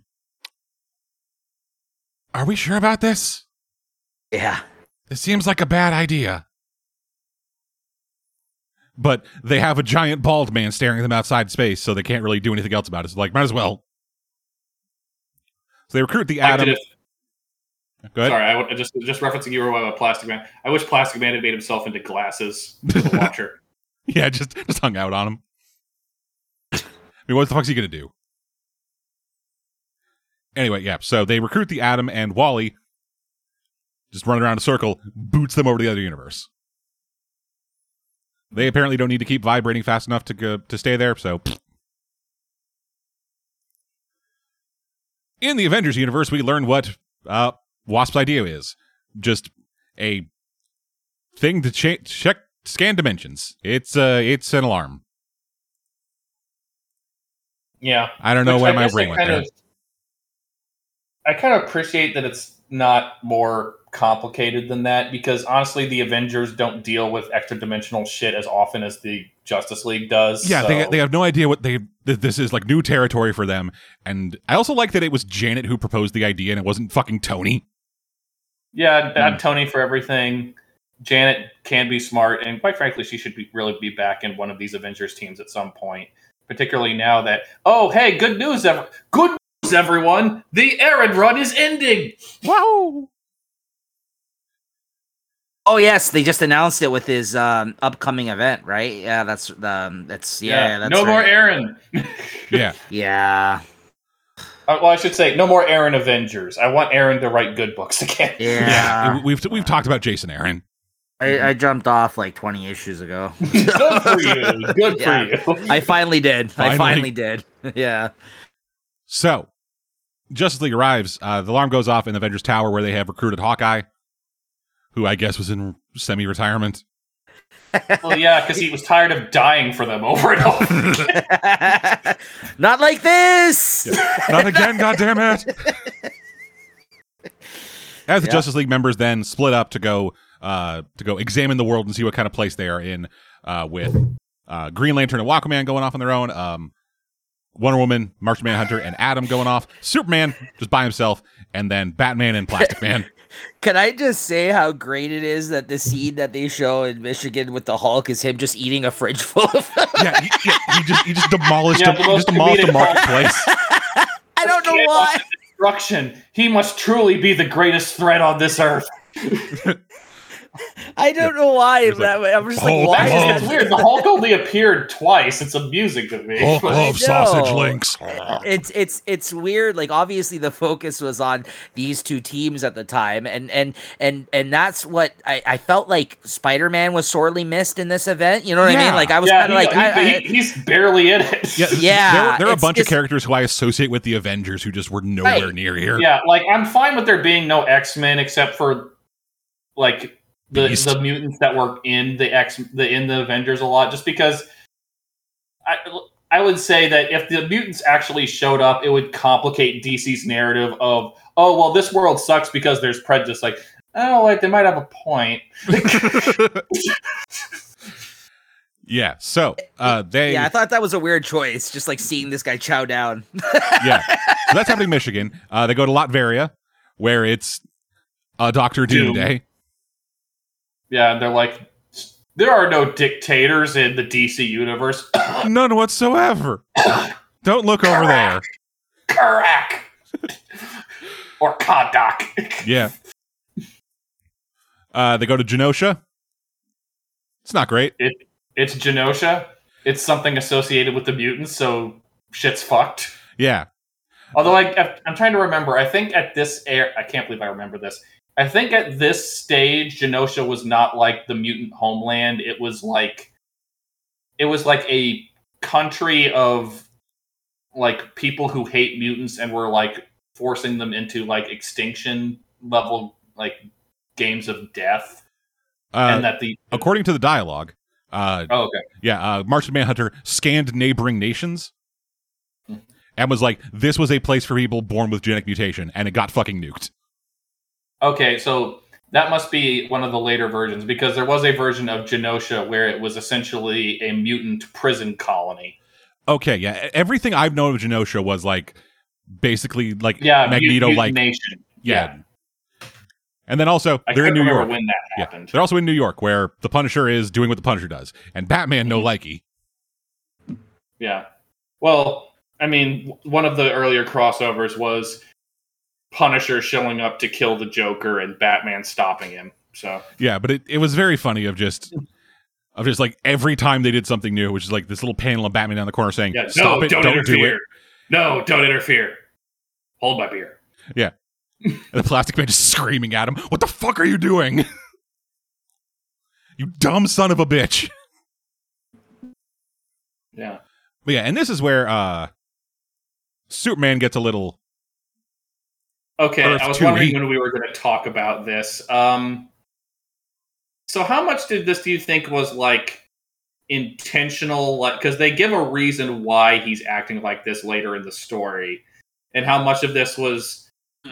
"Are we sure about this? Yeah. This seems like a bad idea." But they have a giant bald man staring at them outside space, so they can't really do anything else about it. So like, might as well. So they recruit the Atom. it if- Go. Sorry, I w- just just referencing you were about Plastic Man. I wish Plastic Man had made himself into glasses Watcher. Yeah, just just hung out on him. I mean, what the fuck's he gonna do? Anyway, yeah. So they recruit the Atom and Wally, just running around a circle, boots them over to the other universe. They apparently don't need to keep vibrating fast enough to go, to stay there. So, in the Avengers universe, we learn what uh, Wasp's idea is: just a thing to cha- check scan dimensions. It's uh, it's an alarm. Yeah, I don't know I my brain went there. of, I kind of appreciate that it's not more complicated than that because honestly, the Avengers don't deal with extra dimensional shit as often as the Justice League does. Yeah, they so- they have no idea what they th- this is like new territory for them. And I also like that it was Janet who proposed the idea and it wasn't fucking Tony. yeah, bad Hmm. Tony for everything. Janet can be smart, and quite frankly, she should be really be back in one of these Avengers teams at some point. Particularly now that oh hey, good news, ev- good news, everyone! The Aaron run is ending. Wow. Oh yes, they just announced it with his um, upcoming event, right? Yeah, that's um, that's yeah, yeah that's no more. Aaron. Yeah. Yeah, Uh, well, I should say no more Aaron Avengers. I want Aaron to write good books again. yeah. We've we've talked about Jason Aaron. I, I jumped off like 20 issues ago. good for you. Good Yeah. for you. I finally did. Finally. I finally did. yeah. So, Justice League arrives. Uh, the alarm goes off in the Avengers Tower where they have recruited Hawkeye, who I guess was in semi-retirement. well, yeah, because he was tired of dying for them over and over. Not like this. Not again, goddammit! As the Yeah. Justice League members then split up to go uh, to go examine the world and see what kind of place they are in, uh, with uh, Green Lantern and Aquaman going off on their own, um, Wonder Woman, Martian Manhunter, and Atom going off, Superman just by himself, and then Batman and Plastic Man. Can I just say how great it is that the scene that they show in Michigan with the Hulk is him just eating a fridge full of yeah, he, yeah, he just he just demolished Yeah, a, the he most just demolished a marketplace. I don't know why. Destruction. He must truly be the greatest threat on this earth. I don't know why. He's like, that way. I'm just "Hulk, like, why Hulk." is It's that? weird. The Hulk only appeared twice. It's amusing to me. Hulk I loves sausage links. It's it's it's weird. Like obviously the focus was on these two teams at the time, and and and and that's what I, I felt like Spider Man was sorely missed in this event. You know what I mean? Like I was yeah, kind of like he- I, I, he- he's barely in it. Yeah, Yeah, There, there are a bunch of characters who I associate with the Avengers who just were nowhere Right. near here. Yeah, like I'm fine with there being no X Men except for like the Beast. the mutants that were in the X the in the Avengers a lot, just because I I would say that if the mutants actually showed up, it would complicate DC's narrative of oh well this world sucks because there's prejudice. Like oh like they might have a point. yeah. So uh, they yeah, I thought that was a weird choice. Just like seeing this guy chow down. yeah. So that's happening in Michigan. Uh, they go to Latveria, where it's uh, Doctor Doom. Doomday. Yeah, and they're like there are no dictators in the DC universe. None whatsoever. Don't look over there. Karak or Kadak. Yeah. Uh, they go to Genosha. It's not great. It, It's Genosha. It's something associated with the mutants, so shit's fucked. Yeah. Although I, I'm trying to remember, I think at this air, I can't believe I remember this. I think at this stage, Genosha was not like the mutant homeland. It was like it was like a country of like people who hate mutants and were like forcing them into like extinction level like games of death, Uh, and that the according to the dialogue, uh, oh, okay, yeah, uh, Martian Manhunter scanned neighboring nations Hmm. and was like, "This was a place for people born with genetic mutation," and it got fucking nuked. Okay, so that must be one of the later versions because there was a version of Genosha where it was essentially a mutant prison colony. Okay, yeah, everything I've known of Genosha was like basically like Yeah, Magneto, like Nation. yeah. And then also I they're in New York. when that Yeah, happened. they're also in New York, where the Punisher is doing what the Punisher does, and Batman no mm-hmm. likey. Yeah. Well, I mean, one of the earlier crossovers was Punisher showing up to kill the Joker and Batman stopping him. So Yeah, but it, it was very funny of just of just like every time they did something new, which is like this little panel of Batman down the corner saying, yeah, "Stop no, it! don't, Don't, do interfere. it!" No, don't interfere. Hold my beer. Yeah. And the Plastic Man just screaming at him, "What the fuck are you doing? you dumb son of a bitch!" Yeah. But yeah, and this is where uh Superman gets a little Okay, Earth I was wondering heat. when we were going to talk about this. Um, so, how much did this do you think was like intentional? Like, because they give a reason why he's acting like this later in the story, and how much of this was,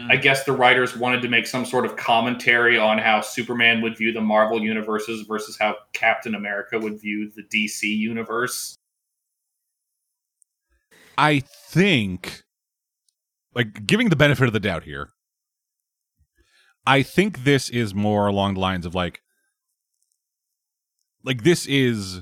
I guess, the writers wanted to make some sort of commentary on how Superman would view the Marvel universes versus how Captain America would view the DC universe. I think like giving the benefit of the doubt here. I think this is more along the lines of like like this is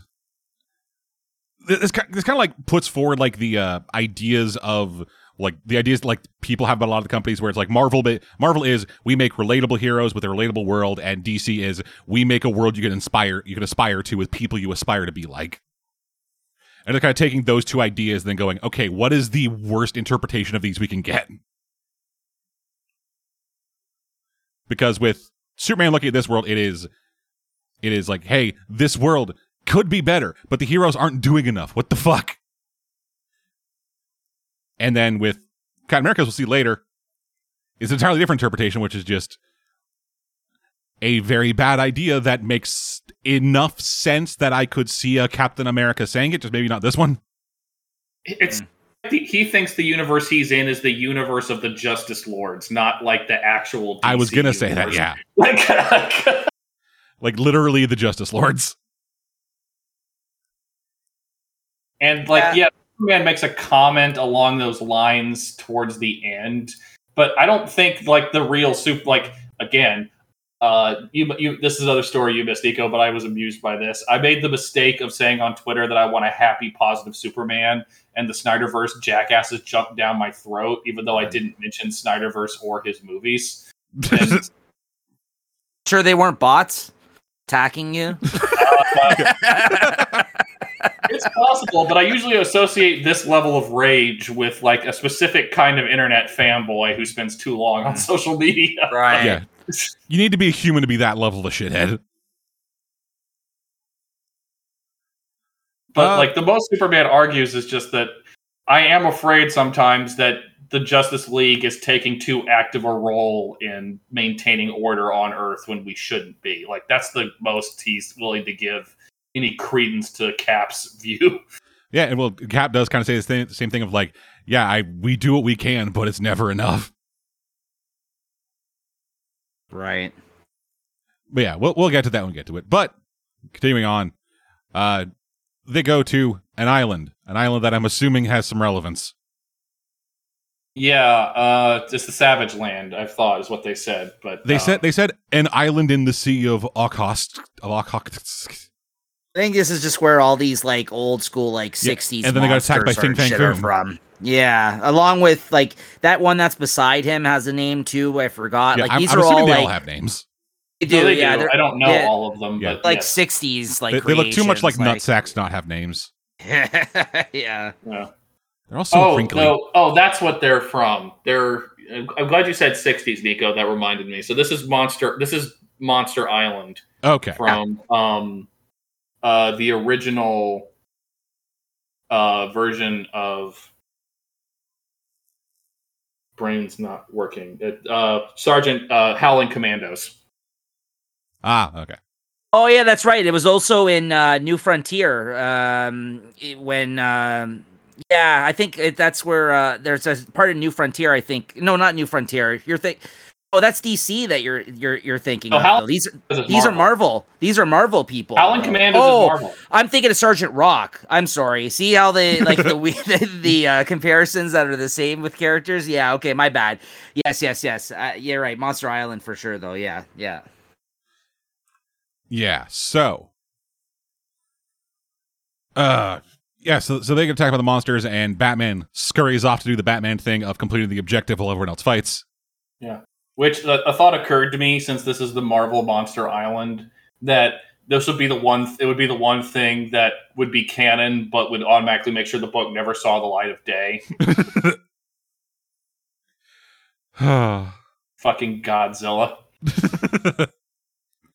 this this kind of like puts forward like the uh ideas of like the ideas like people have about a lot of the companies where it's like Marvel but Marvel is we make relatable heroes with a relatable world and DC is we make a world you can inspire you can aspire to with people you aspire to be like. And they're kind of taking those two ideas and then going, okay, what is the worst interpretation of these we can get? Because with Superman looking at this world, it is it is like, hey, this world could be better, but the heroes aren't doing enough. What the fuck? And then with Captain America, as we'll see later, is an entirely different interpretation, which is just a very bad idea that makes enough sense that I could see a Captain America saying it, just maybe not this one. It's hmm. he thinks the universe he's in is the universe of the Justice Lords, not like the actual. I was gonna say that, yeah. Like, Like literally the Justice Lords. and like, yeah, Superman makes a comment along those lines towards the end, but I don't think like the real soup. Like again, uh, you, you. This is another story you missed, Nico, but I was amused by this. I made the mistake of saying on Twitter that I want a happy, positive Superman, and the Snyderverse jackasses jumped down my throat, even though I didn't mention Snyderverse or his movies. And Sure, they weren't bots attacking you. It's possible, but I usually associate this level of rage with like a specific kind of internet fanboy who spends too long on social media. right. yeah. You need to be a human to be that level of shithead. But Uh, like the most Superman argues is just that I am afraid sometimes that the Justice League is taking too active a role in maintaining order on Earth when we shouldn't be. Like that's the most he's willing to give any credence to Cap's view. Yeah, and well, Cap does kind of say the same, the same thing of like, yeah, I we do what we can, but it's never enough. Right. But yeah, we'll we'll get to that when we get to it. But continuing on, uh, they go to an island, an island that I'm assuming has some relevance. Yeah, uh, it's the Savage Land. I thought is what they said, but They uh, said they said an island in the sea of Okhotsk of Okhotsk. I think this is just where all these like old school like Yeah, 60s and then they got attacked by monsters Fing Fang shit Foom. from. Yeah, along with like that one that's beside him has a name too. I forgot. Yeah, like I'm, these I'm are assuming all they like all have names. they No, do. they yeah, do. I don't know yeah. all of them, Yeah. but like yes. 60s like They, they look too much like creations, nutsacks not have names. yeah. Yeah. They're also oh wrinkly. no! Oh, that's what they're from. They're. I'm glad you said '60s, Nico. That reminded me. So this is Monster. This is Monster Island Okay, from um, uh, the original uh, version of brain's not working. It, uh, Sergeant uh, Howling Commandos. Ah, okay. Oh yeah, that's right. It was also in uh, New Frontier um, when. Um, yeah, I think it, that's where uh, there's a part of New Frontier. I think no, not New Frontier. You're think. Oh, that's DC that you're you're you're thinking Oh, of. Hal- These This these are Marvel. These are Marvel people. Howling Commandos Oh, is Marvel. I'm thinking of Sergeant Rock. I'm sorry. See how they like the the, the uh, comparisons that are the same with characters? Yeah. Okay. My bad. Yes. Yes. Yes. Uh, you're right. Monster Island for sure, though. Yeah. Yeah. Yeah. So, uh, yeah. So, so they get attacked by the monsters, and Batman scurries off to do the Batman thing of completing the objective while everyone else fights. Which uh, a thought occurred to me since this is the Marvel Monster Island that this would be the one. It would be the one thing that would be canon, but would automatically make sure the book never saw the light of day. Fucking Godzilla.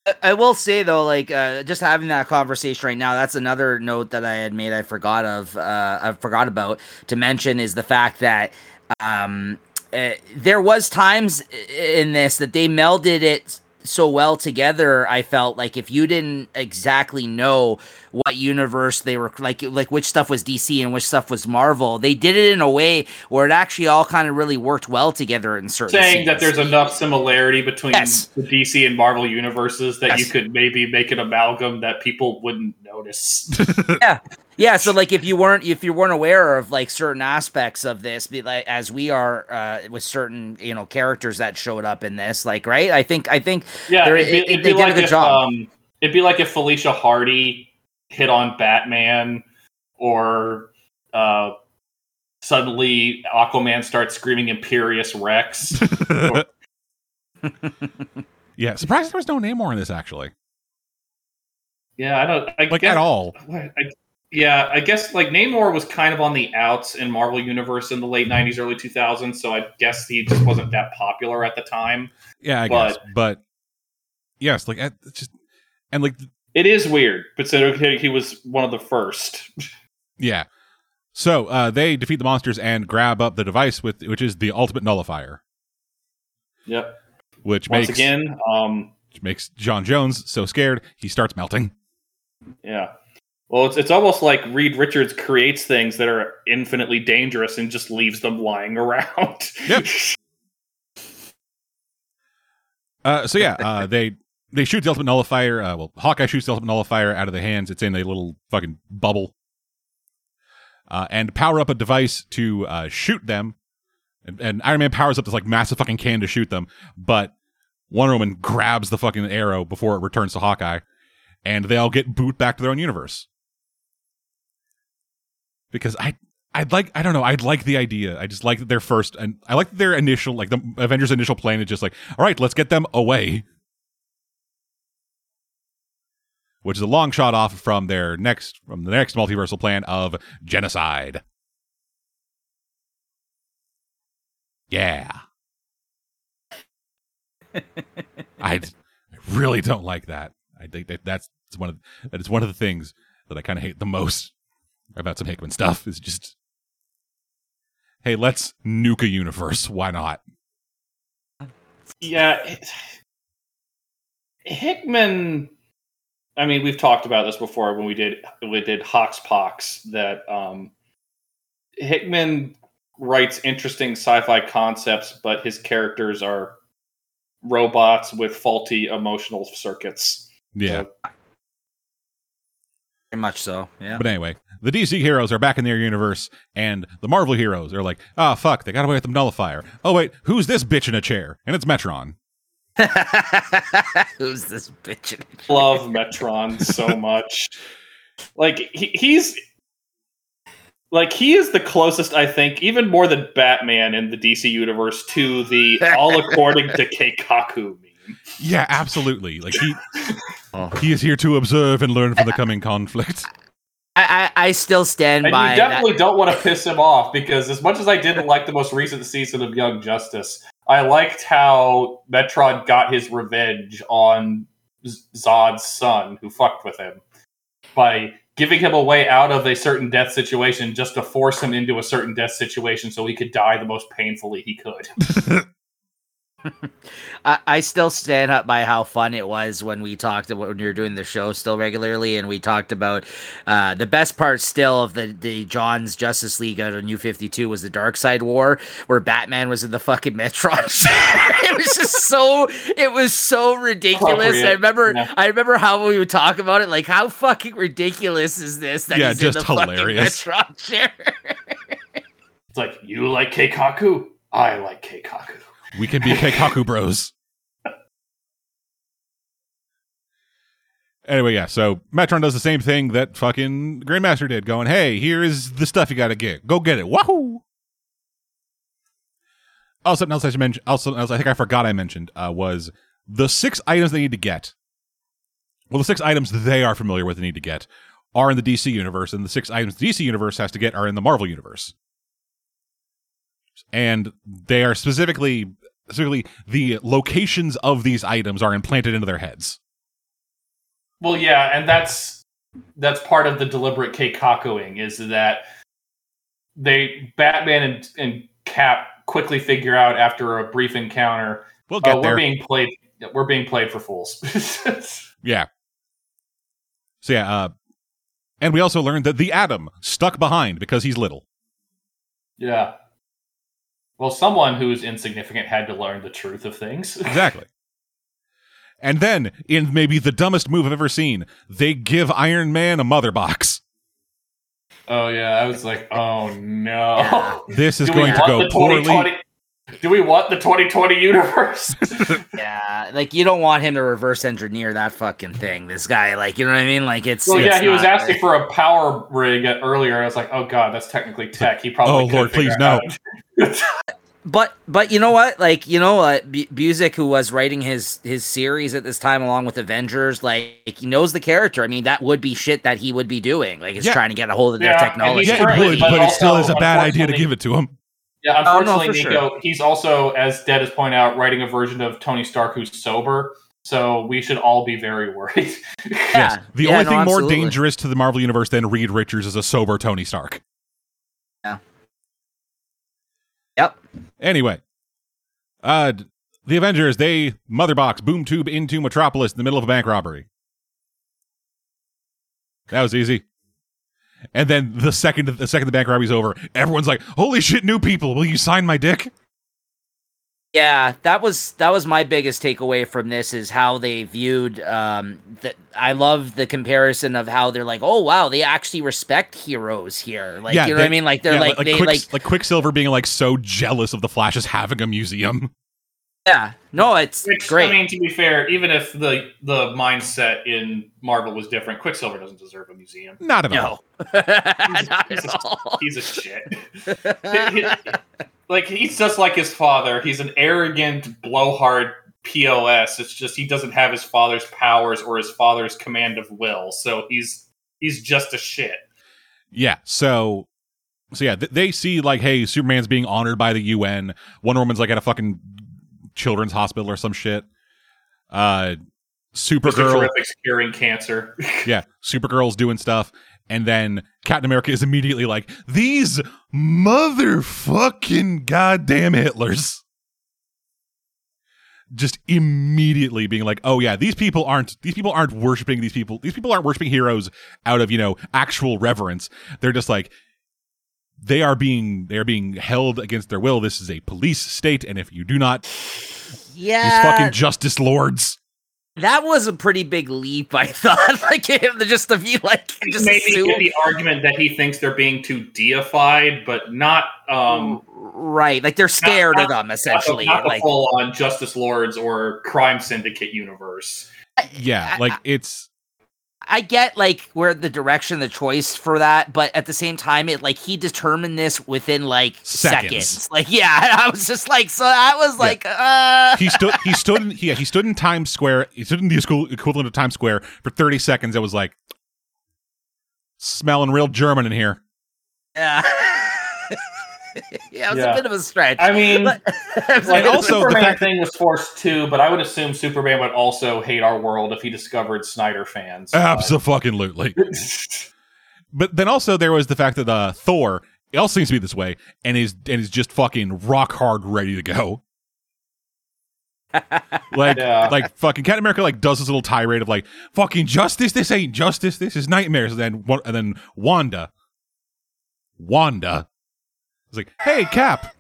I- I will say though, like uh, just having that conversation right now, that's another note that I had made. I forgot of, uh, I forgot about to mention is the fact that um, uh, there was times in this that they melded it so well together. I felt like if you didn't exactly know what universe they were like, like which stuff was DC and which stuff was Marvel, they did it in a way where it actually all kind of really worked well together in certain. Saying that there's enough similarity between Yes. the DC and Marvel universes that you could maybe make an amalgam that people wouldn't notice. Yeah, so like if you weren't if you weren't aware of like certain aspects of this, be like as we are uh, with certain you know characters that showed up in this, like right? I think I think Yeah, They're- it'd be, it- it'd they be did a like good if job. um, it'd be like if Felicia Hardy hit on Batman, or uh, suddenly Aquaman starts screaming "Imperious Rex." yeah. Surprised there was no Namor in this actually, yeah, I don't I like guess, at all. I, yeah, I guess like Namor was kind of on the outs in Marvel Universe in the late '90s, early 2000s, so I guess he just wasn't that popular at the time. Yeah, I But- guess. But yes, like just and like It is weird, but so he was one of the first. yeah. So uh, they defeat the monsters and grab up the device with which is the ultimate nullifier, Yep. which Once makes again, um, which makes J'onn J'onzz so scared he starts melting. Yeah. Well, it's it's almost like Reed Richards creates things that are infinitely dangerous and just leaves them lying around. Yep. Uh, so yeah, uh, they they shoot the ultimate nullifier. Uh, well, Hawkeye shoots the ultimate nullifier out of the hands. It's in a little fucking bubble, uh, and power up a device to uh, shoot them. And, and Iron Man powers up this like massive fucking can to shoot them, but Wonder Woman grabs the fucking arrow before it returns to Hawkeye, and they all get boot back to their own universe. Because I I'd like I don't know I'd like the idea I just like their first and I like their initial like the Avengers initial plan is just like all right let's get them away, which is a long shot off from their next from the next multiversal plan of genocide. Yeah, I really don't like that. I think that that's one of that is one of the things that I kind of hate the most about some Hickman stuff is just hey, let's nuke a universe. Why not? yeah. Hickman I mean, we've talked about this before when we did we did Hoxpox that um Hickman writes interesting sci-fi concepts, but his characters are robots with faulty emotional circuits. Yeah. very much so. Yeah. But anyway, the DC heroes are back in their universe, and the Marvel heroes are like, oh, fuck, they got away with the nullifier. Oh, wait, who's this bitch in a chair? And it's Metron. Who's this bitch? in love Metron so much. Like he, he's like he is the closest I think, even more than Batman in the DC universe, to the all according to Keikaku meme. Yeah, absolutely. Like, he, Oh. he is here to observe and learn from the coming conflict. I, I I still stand And by you that. definitely don't want to piss him off because as much as I didn't like the most recent season of Young Justice, I liked how Metron got his revenge on Zod's son who fucked with him by giving him a way out of a certain death situation just to force him into a certain death situation so he could die the most painfully he could. I, I still stand up by how fun it was when we talked about when we were doing the show still regularly, and we talked about uh, the best part still of the the Johns' Justice League out of New Fifty Two was the Darkseid War, where Batman was in the fucking Metron. it was just so it was so ridiculous. I remember Yeah. I remember how we would talk about it, like how fucking ridiculous is this? That Yeah, he's just in the hilarious. fucking Metron chair. It's like, you like Keikaku? I like Keikaku. We can be Keikaku bros. Anyway, yeah, so Metron does the same thing that fucking Grandmaster did, going, hey, here is the stuff you gotta get. Go get it. Wahoo! Also, something else I should mention, also, else I think I forgot I mentioned, uh, was the six items they need to get. Well, the six items they are familiar with and need to get are in the DC universe, and the six items the DC universe has to get are in the Marvel universe. And they are specifically specifically the locations of these items are implanted into their heads. Well, yeah, and that's that's part of the deliberate Keikakuing is that they Batman and, and Cap quickly figure out after a brief encounter, We'll get oh, there. we're being played. We're being played for fools. Yeah. So yeah, uh and we also learned that the Atom stuck behind because he's little. yeah. Well, someone who's insignificant had to learn the truth of things. Exactly. and then, in maybe the dumbest move I've ever seen, they give Iron Man a mother box. Oh yeah, I was like, oh no. This is going to go the poorly. 2020 Do we want the 2020 universe? Yeah, like you don't want him to reverse engineer that fucking thing. This guy, like, you know what I mean? Like, it's well, yeah, it's he was not- asking for a power rig earlier. I was like, oh god, that's technically tech. He probably. Oh, Lord, please, no. But but you know what? Like you know what? B- Busiek, who was writing his his series at this time along with Avengers, like he knows the character. I mean, that would be shit that he would be doing. Like, he's Yeah. trying to get a hold of their Yeah, and technology. Yeah, it would, but but it still is a bad idea to give it to him. Yeah, Oh, no, unfortunately, for Nico, he's also, as Dead has pointed out, writing a version of Tony Stark who's sober. So we should all be very worried. Yeah. Yes. The Yeah, only no, thing more dangerous to the Marvel Universe than Reed Richards is a sober Tony Stark. Yeah. Yep. Anyway, uh, the Avengers, they mother box boom tube into Metropolis in the middle of a bank robbery. That was easy. And then the second the second the bank robbery's over, everyone's like, "Holy shit, new people! Will you sign my dick?" Yeah, that was that was my biggest takeaway from this is how they viewed um that I love the comparison of how they're like, "Oh wow, they actually respect heroes here." Like, Yeah, you know they- what I mean? Like they're Yeah, like, they Quick- like like Quicksilver being like so jealous of the Flash's having a museum. Yeah. No, it's Which, great. I mean, to be fair, even if the the mindset in Marvel was different, Quicksilver doesn't deserve a museum. Not at all. He's- Not he's at a- all. He's a shit. He- he- like he's just like his father. He's an arrogant blowhard POS. It's just he doesn't have his father's powers or his father's command of will. So he's he's just a shit. Yeah. So, so yeah, th- they see like, hey, Superman's being honored by the UN. Wonder Woman's like at a fucking children's hospital or some shit. Uh. Supergirl, curing cancer. yeah, Supergirl's doing stuff, and then Captain America is immediately like, these motherfucking goddamn Hitlers. Just immediately being like, oh yeah, these people aren't these people aren't worshiping these people. These people aren't worshiping heroes out of you know actual reverence. They're just like they are being they are being held against their will. This is a police state, and if you do not, yeah, these Yeah, fucking justice lords. that was a pretty big leap. I thought, like him to just to be like, just Maybe assume- the argument that he thinks they're being too deified, but not um right, like they're scared not- of them essentially. not the like, full on Justice Lords or Crime Syndicate universe. Yeah, like it's I get like where the direction, the choice for that, but at the same time, it like he determined this within like Seconds. seconds. Like, yeah, I was just like, so I was like, uh, he stood he stood in yeah he stood in Times Square he stood in the school equivalent of Times Square for 30 seconds it was like smelling real German in here yeah. yeah, it was Yeah. a bit of a stretch. I mean, But- like, like, And the the Superman fact- thing was forced too, but I would assume Superman would also hate our world if he discovered Snyder fans. absolutely But then also there was the fact that uh, Thor also seems to be this way and is and is just fucking rock hard ready to go. like Yeah. like fucking Captain America like does this little tirade of like fucking justice this ain't justice this is nightmares and then and then Wanda Wanda is like hey Cap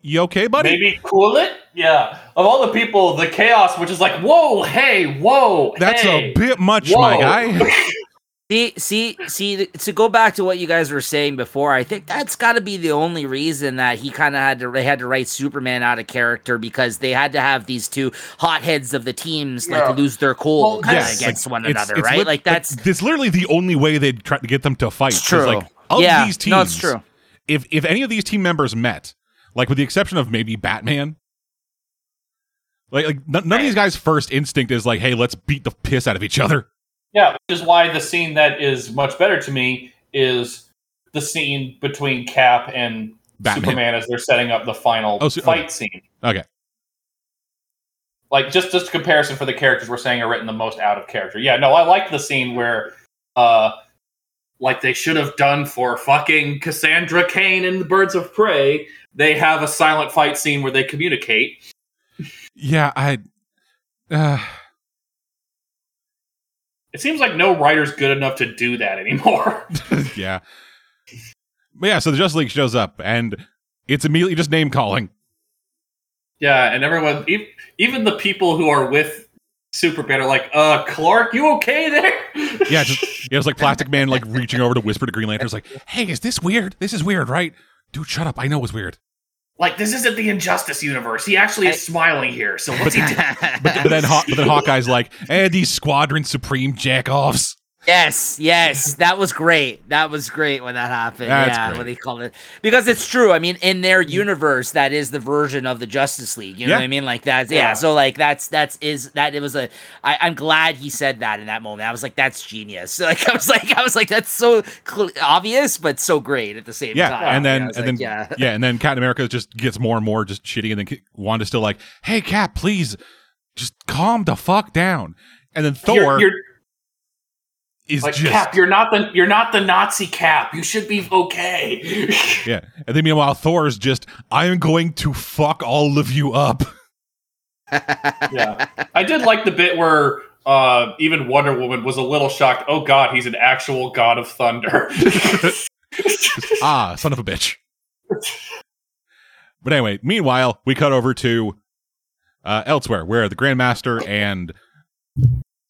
you okay buddy Maybe cool it? Yeah. Of all the people, the chaos, which is like, whoa, hey, whoa, that's hey, a bit much whoa. my guy See, see, see. To go back to what you guys were saying before, I think that's got to be the only reason that he kind of had to they had to write Superman out of character because they had to have these two hotheads of the teams Yeah. like lose their cool Well, kind of Yes, against like, one it's- another, it's right? lit- like that's it's literally the only way they'd try to get them to fight. it's 'cause, true. Like, of yeah, these teams, no, it's true. If if any of these team members met, like with the exception of maybe Batman, like like n- none of these guys' first instinct is like, hey, let's beat the piss out of each other. Yeah, which is why the scene that is much better to me is the scene between Cap and Batman. Superman as they're setting up the final Oh, so- fight scene. Okay. Like just just a comparison for the characters we're saying are written the most out of character. Yeah, no, I like the scene where uh like they should have done for fucking Cassandra Cain and the Birds of Prey, they have a silent fight scene where they communicate. Yeah, I. Uh, It seems like no writer's good enough to do that anymore. yeah. But yeah, so the Justice League shows up and it's immediately just name calling. Yeah, and everyone, even the people who are with Superman are like, "Uh, Clark, you okay there?" Yeah, just yeah, it's like Plastic Man like reaching over to whisper to Green Lantern. It's like, hey, is this weird? This is weird, right? Dude, shut up. I know it's weird. like this isn't the Injustice universe. He actually is smiling here. So what's he doing? But then, Haw- but then Hawkeye's like, eh, these Squadron Supreme jackoffs. Yes, yes, that was great. That was great when that happened. That's yeah, great. when they called it because it's true. I mean, in their universe, that is the version of the Justice League. You know Yeah. what I mean? Like that's yeah. Yeah. So like that's that's is that it was a. I, I'm glad he said that in that moment. I was like, that's genius. Like I was like I was like that's so cl- obvious, but so great at the same Yeah, time. and then and like, then yeah. yeah. and then Captain America just gets more and more just shitty, and then K- Wanda's still like, "Hey, Cap, please, just calm the fuck down." And then Thor You're, you're is like just Cap. You're not the you're not the Nazi Cap. You should be okay. yeah, and then meanwhile Thor's just, "I am going to fuck all of you up." yeah, I did like the bit where uh, even Wonder Woman was a little shocked. Oh God, he's an actual god of thunder. ah, son of a bitch. But anyway, meanwhile, we cut over to uh, elsewhere, where the Grandmaster and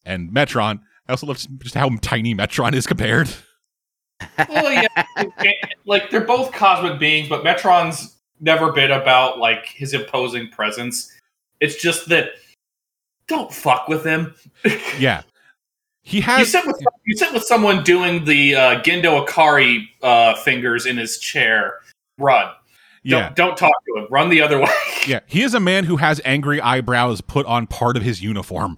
and Metron. I also love just how tiny Metron is compared. well, yeah, like they're both cosmic beings, but Metron's never been about like his imposing presence. It's just that don't fuck with him. Yeah, he You has. sit with you sit with someone doing the uh, Gendo Ikari uh, fingers in his chair. Run. Yeah, Don't, don't talk to him. Run the other way. yeah, he is a man who has angry eyebrows put on part of his uniform.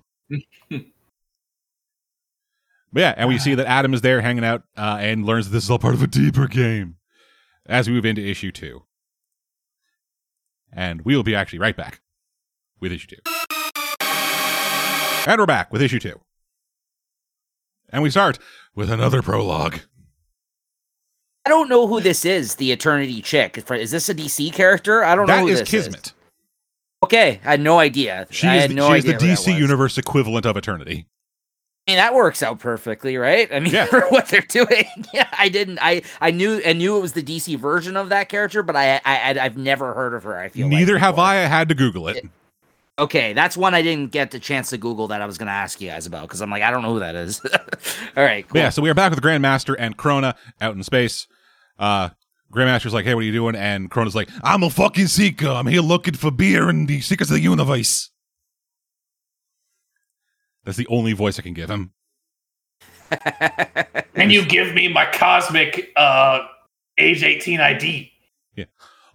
But yeah, and we see that Atom is there hanging out uh, and learns that this is all part of a deeper game as we move into issue two. And we will be actually right back with issue two. And we're back with issue two. And we start with another prologue. I don't know who this is. The Eternity chick. Is this a DC character? I don't know. That is Kismet. Okay, I had no idea. She I is, had the, no she is the that DC. Universe equivalent of Eternity. I mean, that works out perfectly, right? I mean, Yeah. for what they're doing. Yeah, I didn't. I I knew I knew it was the DC version of that character, but I I I've never heard of her. I feel like, Neither have. I. I had to Google it. Okay, that's one I didn't get the chance to Google that I was going to ask you guys about because I'm like, I don't know who that is. All right, cool. yeah, so we are back with Grandmaster and Krona out in space. Uh Grandmaster's like, hey, what are you doing? And Krona's like, I'm a fucking seeker. I'm here looking for beer and the seekers of the universe. That's the only voice I can give him. and you give me my cosmic uh, age 18 ID. Yeah.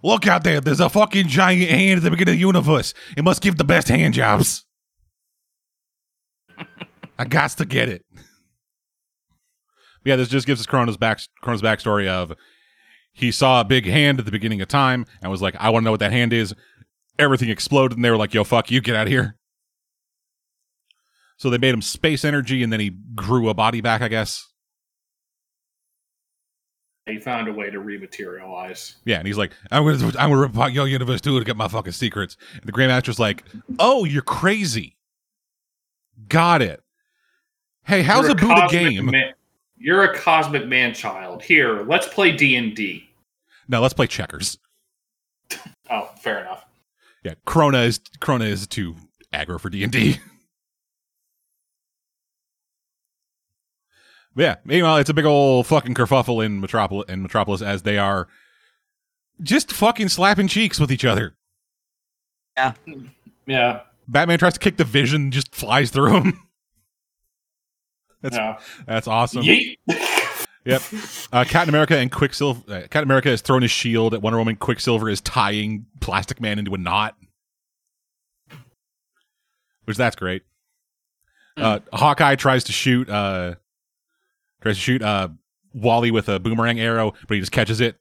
Look out there. There's a fucking giant hand at the beginning of the universe. It must give the best hand jobs. I got to get it. Yeah, this just gives us Krona's back Krona's backstory of he saw a big hand at the beginning of time and was like, I want to know what that hand is. Everything exploded and they were like, yo, fuck you, get out of here. So they made him space energy and then he grew a body back, I guess. He found a way to rematerialize. Yeah, and he's like, I'm gonna I'm gonna rip your universe too to get my fucking secrets. And the Grandmaster's like, Oh, you're crazy. Got it. Hey, how's You're a Buddha game? man- you're a cosmic man child. Here, let's play D and D. No, let's play checkers. Oh, fair enough. Yeah, Krona is Krona is too aggro for D and D. Yeah. Meanwhile, it's a big old fucking kerfuffle in Metropolis, in Metropolis as they are just fucking slapping cheeks with each other. Yeah, Yeah. Batman tries to kick the Vision, just flies through him. That's yeah. that's awesome. Yeet. Yep. Uh, Captain America and Quicksilver. Uh, Captain America has thrown his shield at Wonder Woman. Quicksilver is tying Plastic Man into a knot, which that's great. Uh, Hawkeye tries to shoot. Uh, tries to shoot uh, Wally with a boomerang arrow, but he just catches it,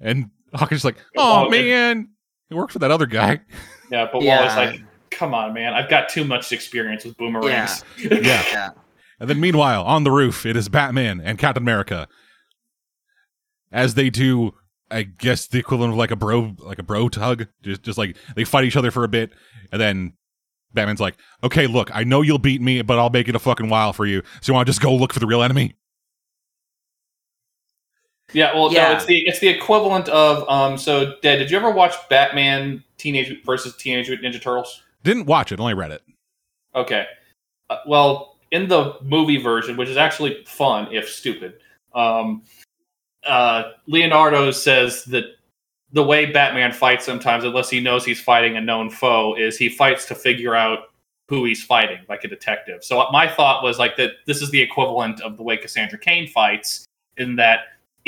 and Hawkeye's like, "Oh Oh, man, it worked for that other guy." Yeah, but Yeah. Wally's like, "Come on, man! I've got too much experience with boomerangs." Yeah. Yeah. And then meanwhile, on the roof, it is Batman and Captain America. As they do, I guess the equivalent of like a bro like a bro tug. Just just like they fight each other for a bit, and then Batman's like, Okay, look, I know you'll beat me, but I'll make it a fucking while for you. So you wanna just go look for the real enemy? Yeah, well, Yeah. no, it's the it's the equivalent of um. So, Dad, did you ever watch Batman Teenage versus Teenage Ninja Turtles? Didn't watch it, only read it. Okay. Uh, well, in the movie version, which is actually fun if stupid, um, uh, Leonardo says that the way Batman fights sometimes, unless he knows he's fighting a known foe, is he fights to figure out who he's fighting, like a detective. So my thought was like that this is the equivalent of the way Cassandra Cain fights, in that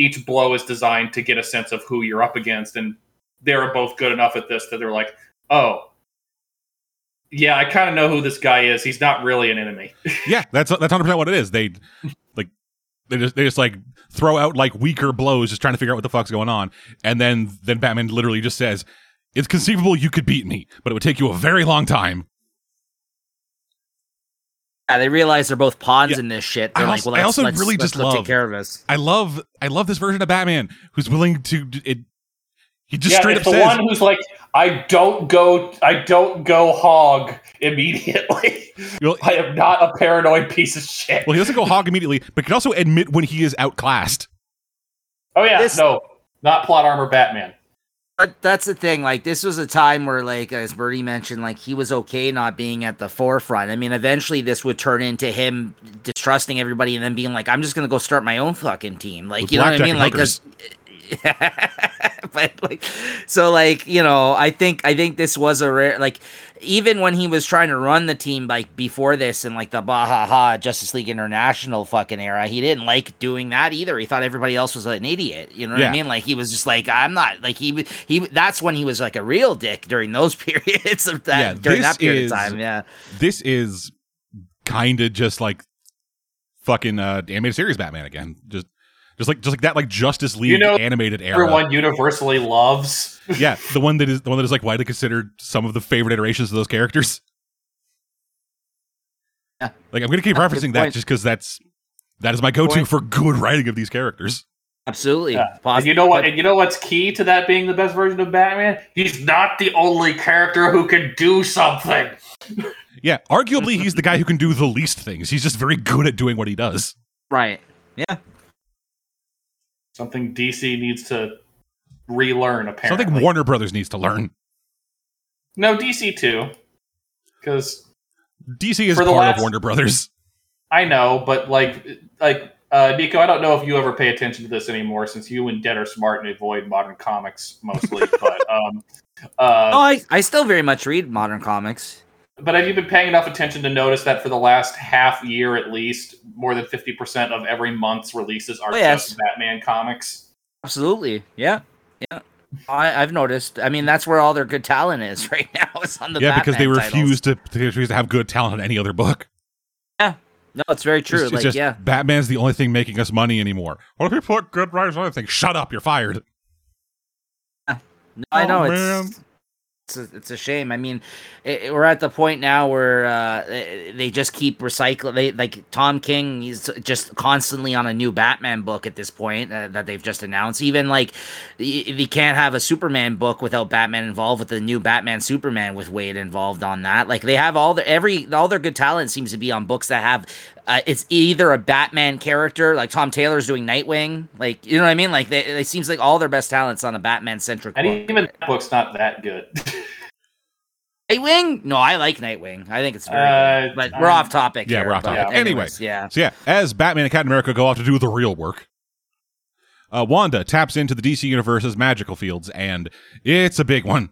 each blow is designed to get a sense of who you're up against, and they're both good enough at this that they're like, oh. Yeah, I kind of know who this guy is. He's not really an enemy. Yeah, that's that's hundred percent what it is. They like they just they just like throw out like weaker blows, just trying to figure out what the fuck's going on, and then then Batman literally just says, "It's conceivable you could beat me, but it would take you a very long time." Yeah, they realize they're both pawns Yeah. in this shit. I They're like, also- well, I let's, also let's- really let's just go love- take care of this. I love I love this version of Batman who's willing to it. He just yeah, straight it's up the says, one who's like, I don't go, I don't go hog immediately. Well, I am not a paranoid piece of shit. well, he doesn't go hog immediately, but can also admit when he is outclassed. oh yeah, This- no, not plot armor Batman. But that's the thing. Like, this was a time where, like, as Bertie mentioned, like he was okay not being at the forefront. I mean, eventually this would turn into him distrusting everybody and then being like, "I'm just gonna go start my own fucking team." Like, With you know what I mean? Like, because. but like, so like you know, I think I think this was a rare like. Even when he was trying to run the team like before this in like the Bahaha Justice League International fucking era, he didn't like doing that either. He thought everybody else was an idiot. You know what Yeah. I mean? Like he was just like, I'm not like he he. That's when he was like a real dick during those periods of that Yeah, during that period is- of time. Yeah, This is kind of just like fucking uh, animated series Batman again. Just just like just like that like Justice League know, animated era. Everyone universally loves. yeah, the one that is the one that is like widely considered some of the favorite iterations of those characters. Yeah. Like I'm gonna keep That's referencing that just because that's that is my go-to Point. for good writing of these characters. absolutely. Yeah. And you know what? but- And you know what's key to that being the best version of Batman? He's not the only character who can do something. Yeah, arguably he's the guy who can do the least things. He's just very good at doing what he does. Right. Yeah. Something DC needs to relearn. Apparently, Something Warner Brothers needs to learn. No, DC too. Because DC is For part the of Warner Brothers. I know, but like, like uh, Nico, I don't know if you ever pay attention to this anymore, since you and Dead are smart and avoid modern comics mostly. but um, uh, Oh, I, I still very much read modern comics. But have you been paying enough attention to notice that for the last half year at least, more than fifty percent of every month's releases are Oh, yes. just Batman comics? Absolutely. Yeah. Yeah. I, I've noticed. I mean, that's where all their good talent is right now. It's on the yeah, because they Batman titles. refuse to they refuse to have good talent in any other book. Yeah, no, it's very true. It's, it's like, just yeah, Batman's the only thing making us money anymore. What if we put good writers on other things? Shut up, you're fired. no, I know Oh, it's man. It's a, it's a shame. I mean, it, we're at the point now where uh, they just keep recycling. They like Tom King. He's just constantly on a new Batman book at this point uh, that they've just announced. Even like you can't have a Superman book without Batman involved with the new Batman Superman with Waid involved on that. Like they have all the every all their good talent seems to be on books that have uh, it's either a Batman character, like Tom Taylor's doing Nightwing, like you know what I mean. Like they, it seems like all their best talents on a Batman centric. And even that book's not that good. Nightwing? No, I like Nightwing. I think it's very uh, good. But um, we're off topic. Yeah, here, we're off topic. Yeah. Anyway, yeah. So yeah, as Batman and Captain America go off to do the real work, uh, Wanda taps into the DC universe's magical fields, and it's a big one.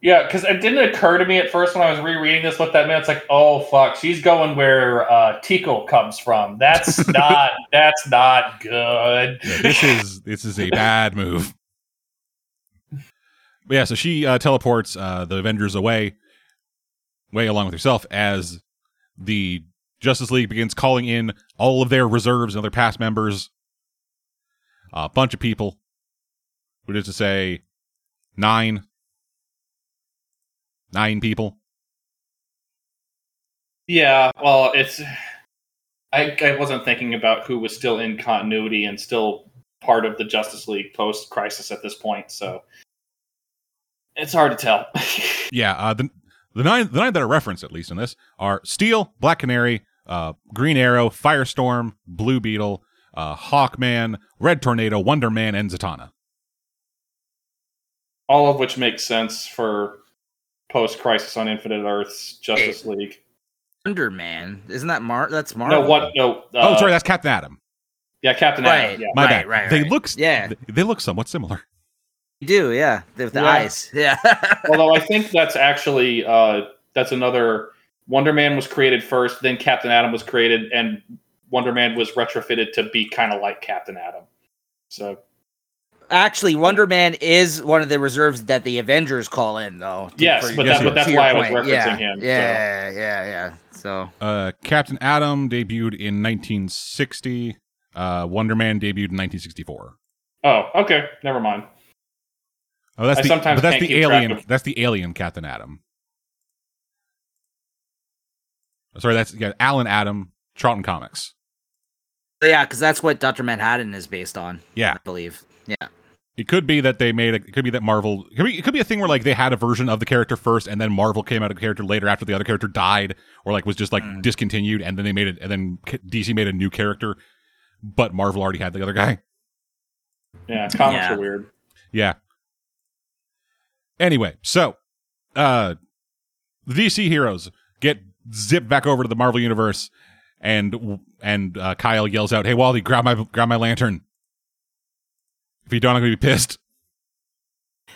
Yeah, because it didn't occur to me at first when I was rereading this what that meant. It's like, oh fuck, she's going where uh, Tikal comes from. That's not. that's not good. Yeah, this is this is a bad move. But yeah, so she uh, teleports uh, the Avengers away, way along with herself, as the Justice League begins calling in all of their reserves and other past members. A bunch of people, which is to say, nine nine people. Yeah, well, it's I, I wasn't thinking about who was still in continuity and still part of the Justice League post crisis at this point, so it's hard to tell. yeah, uh, the the nine the nine that are referenced at least in this are Steel, Black Canary, uh, Green Arrow, Firestorm, Blue Beetle, uh, Hawkman, Red Tornado, Wonder Man, and Zatanna. All of which makes sense for post Crisis on Infinite Earths Justice hey, League. Wonder Man, isn't that Mar? That's Marvel. No, what? No. Uh, oh, sorry, that's Captain Atom. Yeah, Captain right, Atom. Yeah. My right, bad. Right, they right. look. Yeah, they look somewhat similar. You do, yeah, with the yeah. eyes. Yeah. Although I think that's actually uh, that's another. Wonder Man was created first, then Captain Atom was created, and Wonder Man was retrofitted to be kind of like Captain Atom. So actually Wonder Man is one of the reserves that the Avengers call in, though. Yes, but, that, but that's why I was referencing yeah, him. Yeah, so. yeah, yeah. So, uh, Captain Atom debuted in 1960. Uh, Wonder Man debuted in 1964. Oh, okay. Never mind. Oh, that's I the sometimes but that's can't the keep alien. of- That's the alien Captain Atom. Sorry, that's yeah, Allen Adam, Charlton Comics. yeah, because that's what Doctor Manhattan is based on. Yeah. I believe. Yeah. It could be that they made a, it could be that Marvel it could be, it could be a thing where like they had a version of the character first and then Marvel came out of the character later after the other character died or like was just like Mm. discontinued and then they made it and then DC made a new character but Marvel already had the other guy. Yeah, comics Yeah. are weird. Yeah. Anyway, so uh the DC heroes get zipped back over to the Marvel universe and and uh, Kyle yells out, "Hey Wally, grab my grab my lantern." If you don't, I'm going to be pissed.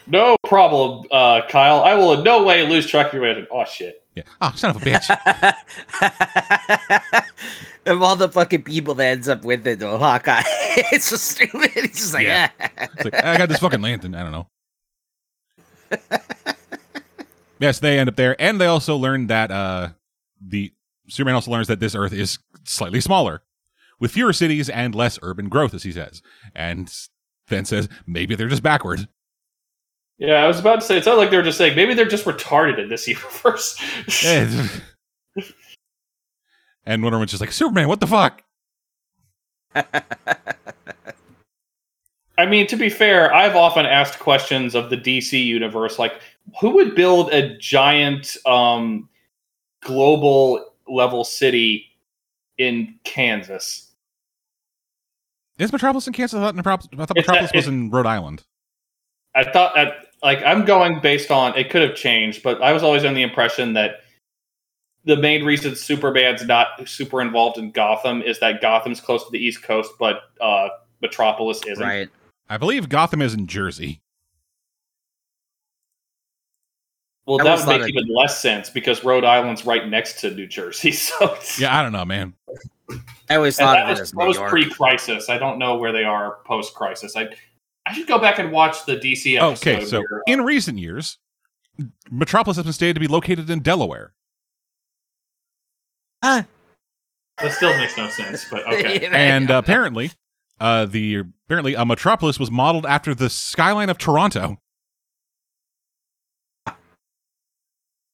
No problem, uh, Kyle. I will in no way lose track of your rating. Oh shit. Yeah. Oh, son of a bitch. of all the fucking people that ends up with it, though, Hawkeye, it's so stupid. It's just like, Yeah. yeah. It's like, I got this fucking lantern. I don't know. yes, they end up there, and they also learn that uh, the Superman also learns that this Earth is slightly smaller, with fewer cities and less urban growth, as he says, and then says maybe they're just backwards. Yeah, I was about to say it sounds like they were just saying maybe they're just retarded in this universe. And Wonder Woman's just like Superman. What the fuck? I mean, to be fair, I've often asked questions of the DC universe, like who would build a giant um, global level city in Kansas? Is Metropolis in Kansas? I thought Metropolis, I thought Metropolis a- was in Rhode Island. I thought, I, like, I'm going based on it could have changed, but I was always under the impression that the main reason Superman's not super involved in Gotham is that Gotham's close to the East Coast, but uh, Metropolis isn't. Right. I believe Gotham is in Jersey. Well, I that always would make thought it- even less sense because Rhode Island's right next to New Jersey. So Yeah, I don't know, man. I always And thought that it was, as that was pre-crisis. I don't know where they are post-crisis. I I should go back and watch the DC episode. Okay, so where, in recent years, Metropolis has been stated to be located in Delaware. Ah. that still makes no sense. But okay, and uh, apparently, uh, the apparently a Metropolis was modeled after the skyline of Toronto.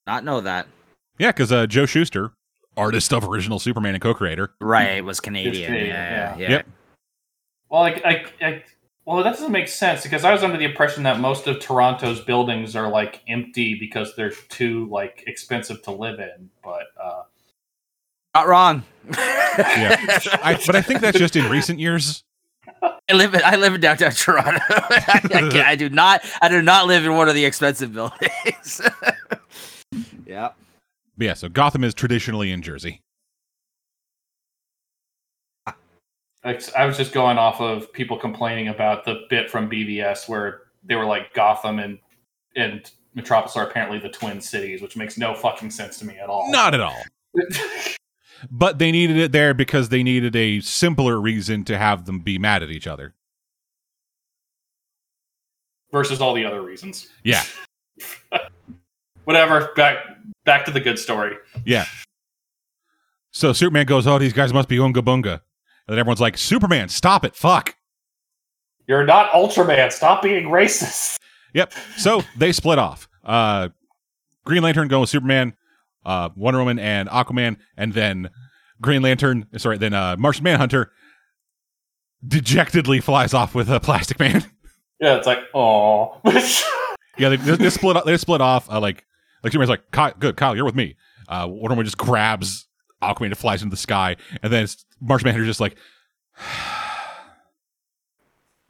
Not know that. Yeah, because uh, Joe Shuster, artist of original Superman and co-creator. Right, was Canadian. Canadian, yeah, yeah. yeah. Yep. Well, like, I, I, well, that doesn't make sense because I was under the impression that most of Toronto's buildings are like empty because they're too like expensive to live in. But uh, Not wrong. Yeah. I, but I think that's just in recent years. I live in I live in downtown Toronto. I, I can't- I do not I do not live in one of the expensive buildings. yeah. But yeah, so Gotham is traditionally in Jersey. I, I was just going off of people complaining about the bit from BVS where they were like Gotham and and Metropolis are apparently the twin cities, which makes no fucking sense to me at all. Not at all. But they needed it there because they needed a simpler reason to have them be mad at each other. versus all the other reasons. Yeah. Whatever. Back back to the good story. Yeah. So Superman goes, "Oh, these guys must be Unga Bunga," and then everyone's like, "Superman, stop it! Fuck!" You're not Ultraman. Stop being racist. Yep. So they split off. Uh, Green Lantern going with Superman, uh, Wonder Woman and Aquaman, and then Green Lantern. Sorry, then uh, Martian Manhunter dejectedly flies off with a Plastic Man. Yeah, it's like, oh. yeah, they, they, they split. They split off. Uh, like, like Superman's like, Kyle, "Good, Kyle, you're with me." Uh, Wonder Woman just grabs Aquaman and flies into the sky, and then it's, Martian Manhunter's just like.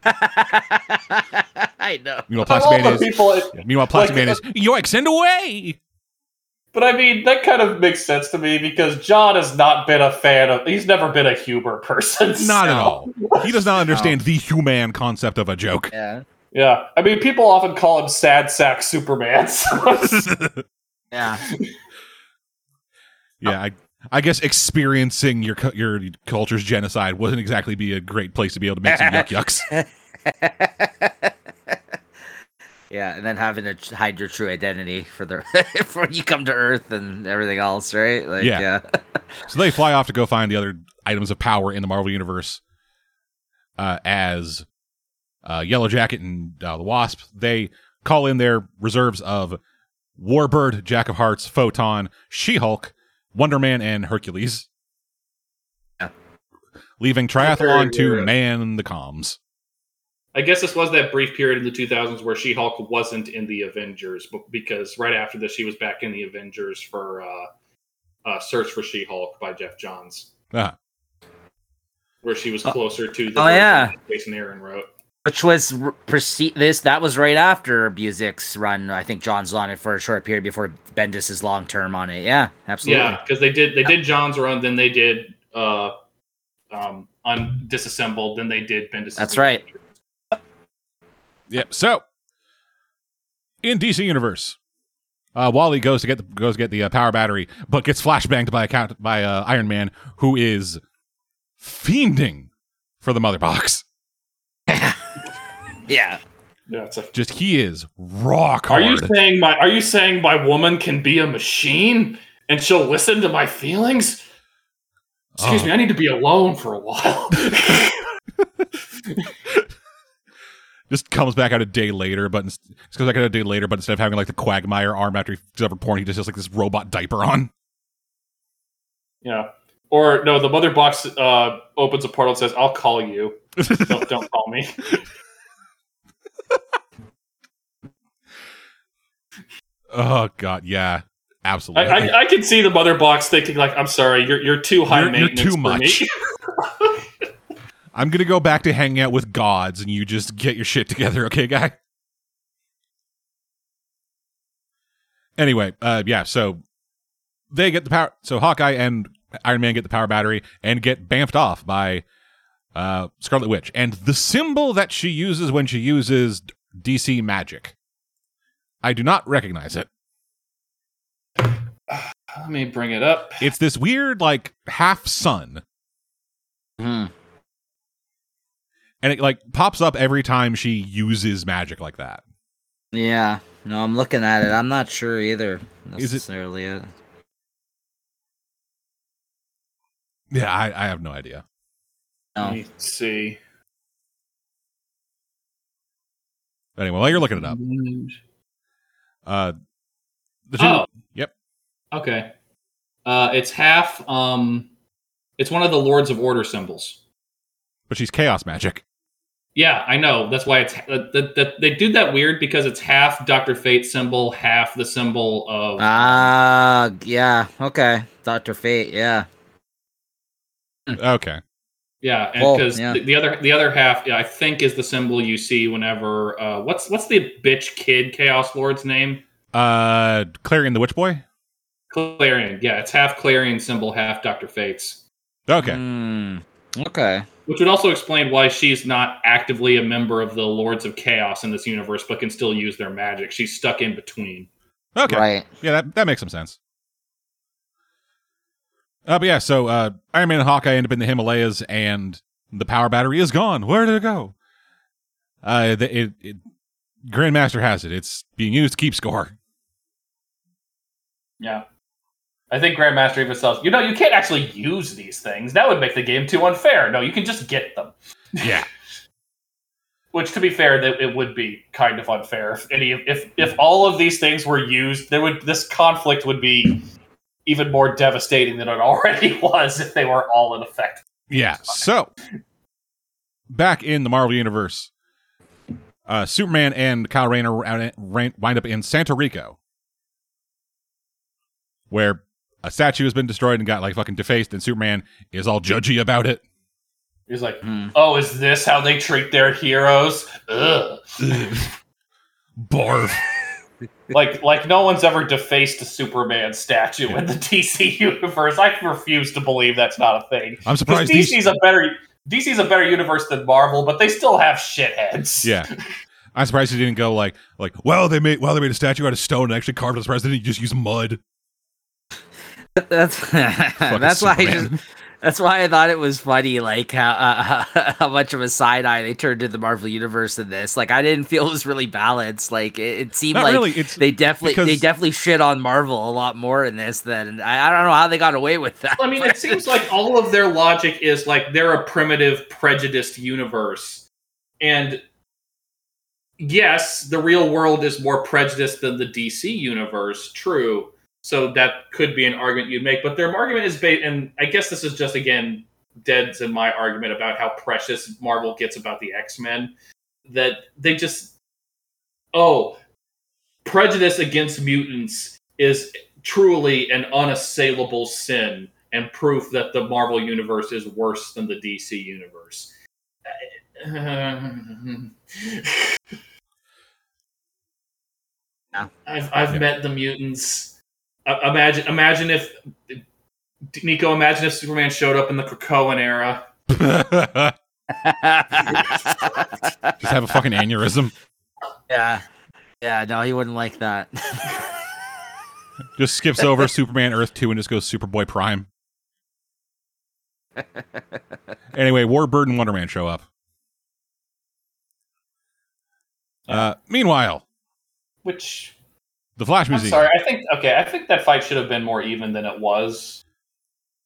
I know. You know, I Plastic love Man the is. people. Meanwhile, Plastic like- Man is yoink, send away. But I mean, that kind of makes sense to me because John has not been a fan of. He's never been a humor person. Not at all. He does not understand the human concept of a joke. Yeah. Yeah, I mean, people often call him sad sack Superman. so- Yeah. yeah, I, I guess experiencing your your culture's genocide wouldn't exactly be a great place to be able to make some yuck yucks. yeah, and then having to hide your true identity for the for when you come to Earth and everything else, right? Like, Yeah. yeah. So they fly off to go find the other items of power in the Marvel universe. Uh, as uh, Yellow Jacket and uh, the Wasp, they call in their reserves of Warbird, Jack of Hearts, Photon, She Hulk, Wonder Man, and Hercules. Yeah. Leaving Triathlon to Very- man the comms. I guess this was that brief period in the 2000s where She Hulk wasn't in the Avengers, but because right after this, she was back in the Avengers for uh, uh, Search for She Hulk by Geoff Johns, Ah, where she was Oh. closer to the Oh, yeah. Jason Aaron wrote. Which was r- precede this. That was right after Busiek's run. I think John's on it for a short period before Bendis' long term on it. Yeah, absolutely. Yeah, because they did they did Johns' run, then they did uh, um, on Disassembled, then they did Bendis. That's right. Yep. So, in DC Universe, uh, Wally goes to get the, goes to get the uh, power battery, but gets flashbanged by a count, by uh, Iron Man, who is fiending for the mother box. Yeah. Yeah, it's a Just he is rock Are you saying my Are you saying my woman can be a machine and she'll listen to my feelings? Excuse Oh. me, I need to be alone for a while. Just comes back out a day later, but ins- just comes back out a day later, but instead of having like the Quagmire arm after he discovered porn, he just has like this robot diaper on. yeah. Or no, the mother box uh, opens a portal and says, "I'll call you. Don't, don't call me." Oh god, yeah, absolutely. I, I can see the mother box thinking like, "I'm sorry, you're you're too high You're- you're maintenance too for much." me." I'm gonna go back to hanging out with gods, and you just get your shit together, okay, guy? Anyway, uh, yeah. So they get the power. So Hawkeye and Iron Man get the power battery and get bamfed off by uh, Scarlet Witch, and the symbol that she uses when she uses DC magic. I do not recognize it. Let me bring it up. It's this weird, like half sun, Hmm. and it like pops up every time she uses magic like that. Yeah. No, I'm looking at it. I'm not sure either. Is it- Necessarily. it? Yeah, I, I have no idea. No. Let me see. Anyway, while you're looking it up, uh, The two, Oh. Yep. Okay. Uh, it's half. Um, it's one of the Lords of Order symbols. But she's chaos magic. Yeah, I know. That's why it's that, that, that they do that weird because it's half Doctor Fate symbol, half the symbol of. Ah, yeah. Okay. Doctor Fate. Yeah. Okay. Yeah, and Well, because yeah. the, the other the other half, yeah, I think, is the symbol you see whenever. Uh, what's what's the bitch kid Chaos Lord's name? Uh, Klarion the Witch Boy. Klarion. Yeah, it's half Klarion symbol, half Doctor Fate's. Okay. Hmm. okay. Which would also explain why she's not actively a member of the Lords of Chaos in this universe, but can still use their magic. She's stuck in between. Okay. Right. Yeah, that, that makes some sense. Uh, but yeah, so uh, Iron Man and Hawkeye end up in the Himalayas, and the power battery is gone. Where did it go? Uh, the, it, it Grandmaster has it. It's being used to keep score. Yeah. I think Grandmaster even says, you know, you can't actually use these things. That would make the game too unfair. No, you can just get them. Yeah. Which, to be fair, that it would be kind of unfair if any if if all of these things were used. There would this conflict would be even more devastating than it already was if they were all in effect. Yeah. So, back in the Marvel Universe, uh, Superman and Kyle Rayner wind up in Santo Rico, where a statue has been destroyed and got like fucking defaced, and Superman is all judgy about it. He's like, Hmm. "Oh, is this how they treat their heroes?" Ugh. Barf. Like like no one's ever defaced a Superman statue in the DC universe. I refuse to believe that's not a thing. I'm surprised these. DC's a better DC's a better universe than Marvel, but they still have shitheads. Yeah. I'm surprised he didn't go like like well they made well they made a statue out of stone and actually carved as president. You just use mud. That's Fucking that's why I just that's why I thought it was funny, like how uh, how much of a side eye they turned to the Marvel universe in this. Like I didn't feel it was really balanced. Like it, it seemed Not like really. It's they definitely they definitely shit on Marvel a lot more in this than I, I don't know how they got away with that. I mean, it seems like all of their logic is like they're a primitive, prejudiced universe. And yes, the real world is more prejudiced than the DC universe, true. So that could be an argument you'd make. But their argument is based, and I guess this is just, again, Dead's in my argument about how precious Marvel gets about the X Men, that they just, oh, prejudice against mutants is truly an unassailable sin and proof that the Marvel universe is worse than the DC universe. I've I've met the mutants. Uh, imagine imagine if Nico. Imagine if Superman showed up in the Krakoan era. just have a fucking aneurysm. yeah, yeah. No, he wouldn't like that. Just skips over Superman Earth 2 and just goes Superboy Prime. anyway, Warbird and Wonder Man show up. Uh, meanwhile, Which the Flash I'm Museum. sorry. I think okay. I think that fight should have been more even than it was.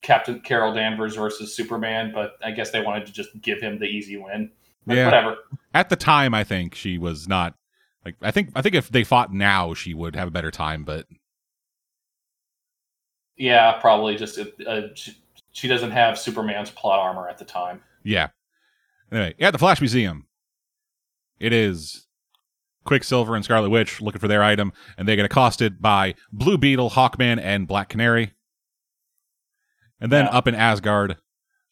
Captain Carol Danvers versus Superman, but I guess they wanted to just give him the easy win. But Yeah. Whatever. At the time, I think she was not like. I think I think if they fought now, she would have a better time. But Yeah, probably just uh, she, she doesn't have Superman's plot armor at the time. yeah. Anyway, at the Flash Museum, it is Quicksilver and Scarlet Witch looking for their item, and they get accosted by Blue Beetle, Hawkman, and Black Canary. And then Yeah. up in Asgard,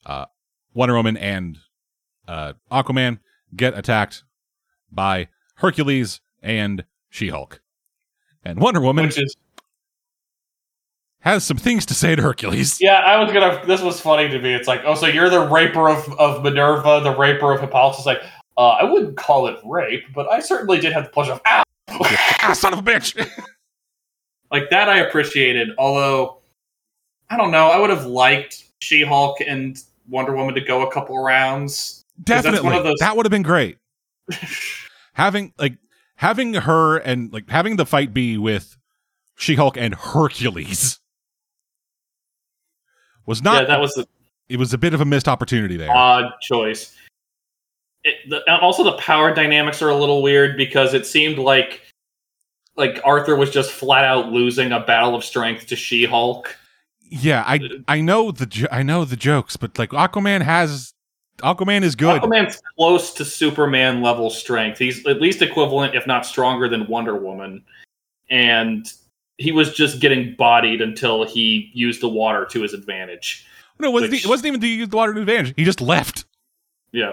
uh, Wonder Woman and uh, Aquaman get attacked by Hercules and She Hulk. And Wonder Woman is has some things to say to Hercules. yeah, I was gonna. This was funny to me. It's like, oh, so you're the raper of of Minerva, the raper of Hippolytus. It's like, uh, I wouldn't call it rape, but I certainly did have the pleasure of ow. ah, son of a bitch! like that. I appreciated. Although, I don't know. I would have liked She Hulk and Wonder Woman to go a couple rounds. 'Cause that's one Definitely, those- that would have been great. having like having her and like having the fight be with She Hulk and Hercules was not. yeah, that was the it was a bit of a missed opportunity there. odd choice. It, the, also, the power dynamics are a little weird because it seemed like like Arthur was just flat out losing a battle of strength to She Hulk. Yeah, I I know the I know the jokes, but like Aquaman has Aquaman is good. Aquaman's close to Superman level strength. He's at least equivalent, if not stronger, than Wonder Woman. And he was just getting bodied until he used the water to his advantage. No, it wasn't, which- it wasn't even to use the water to advantage. He just left. Yeah.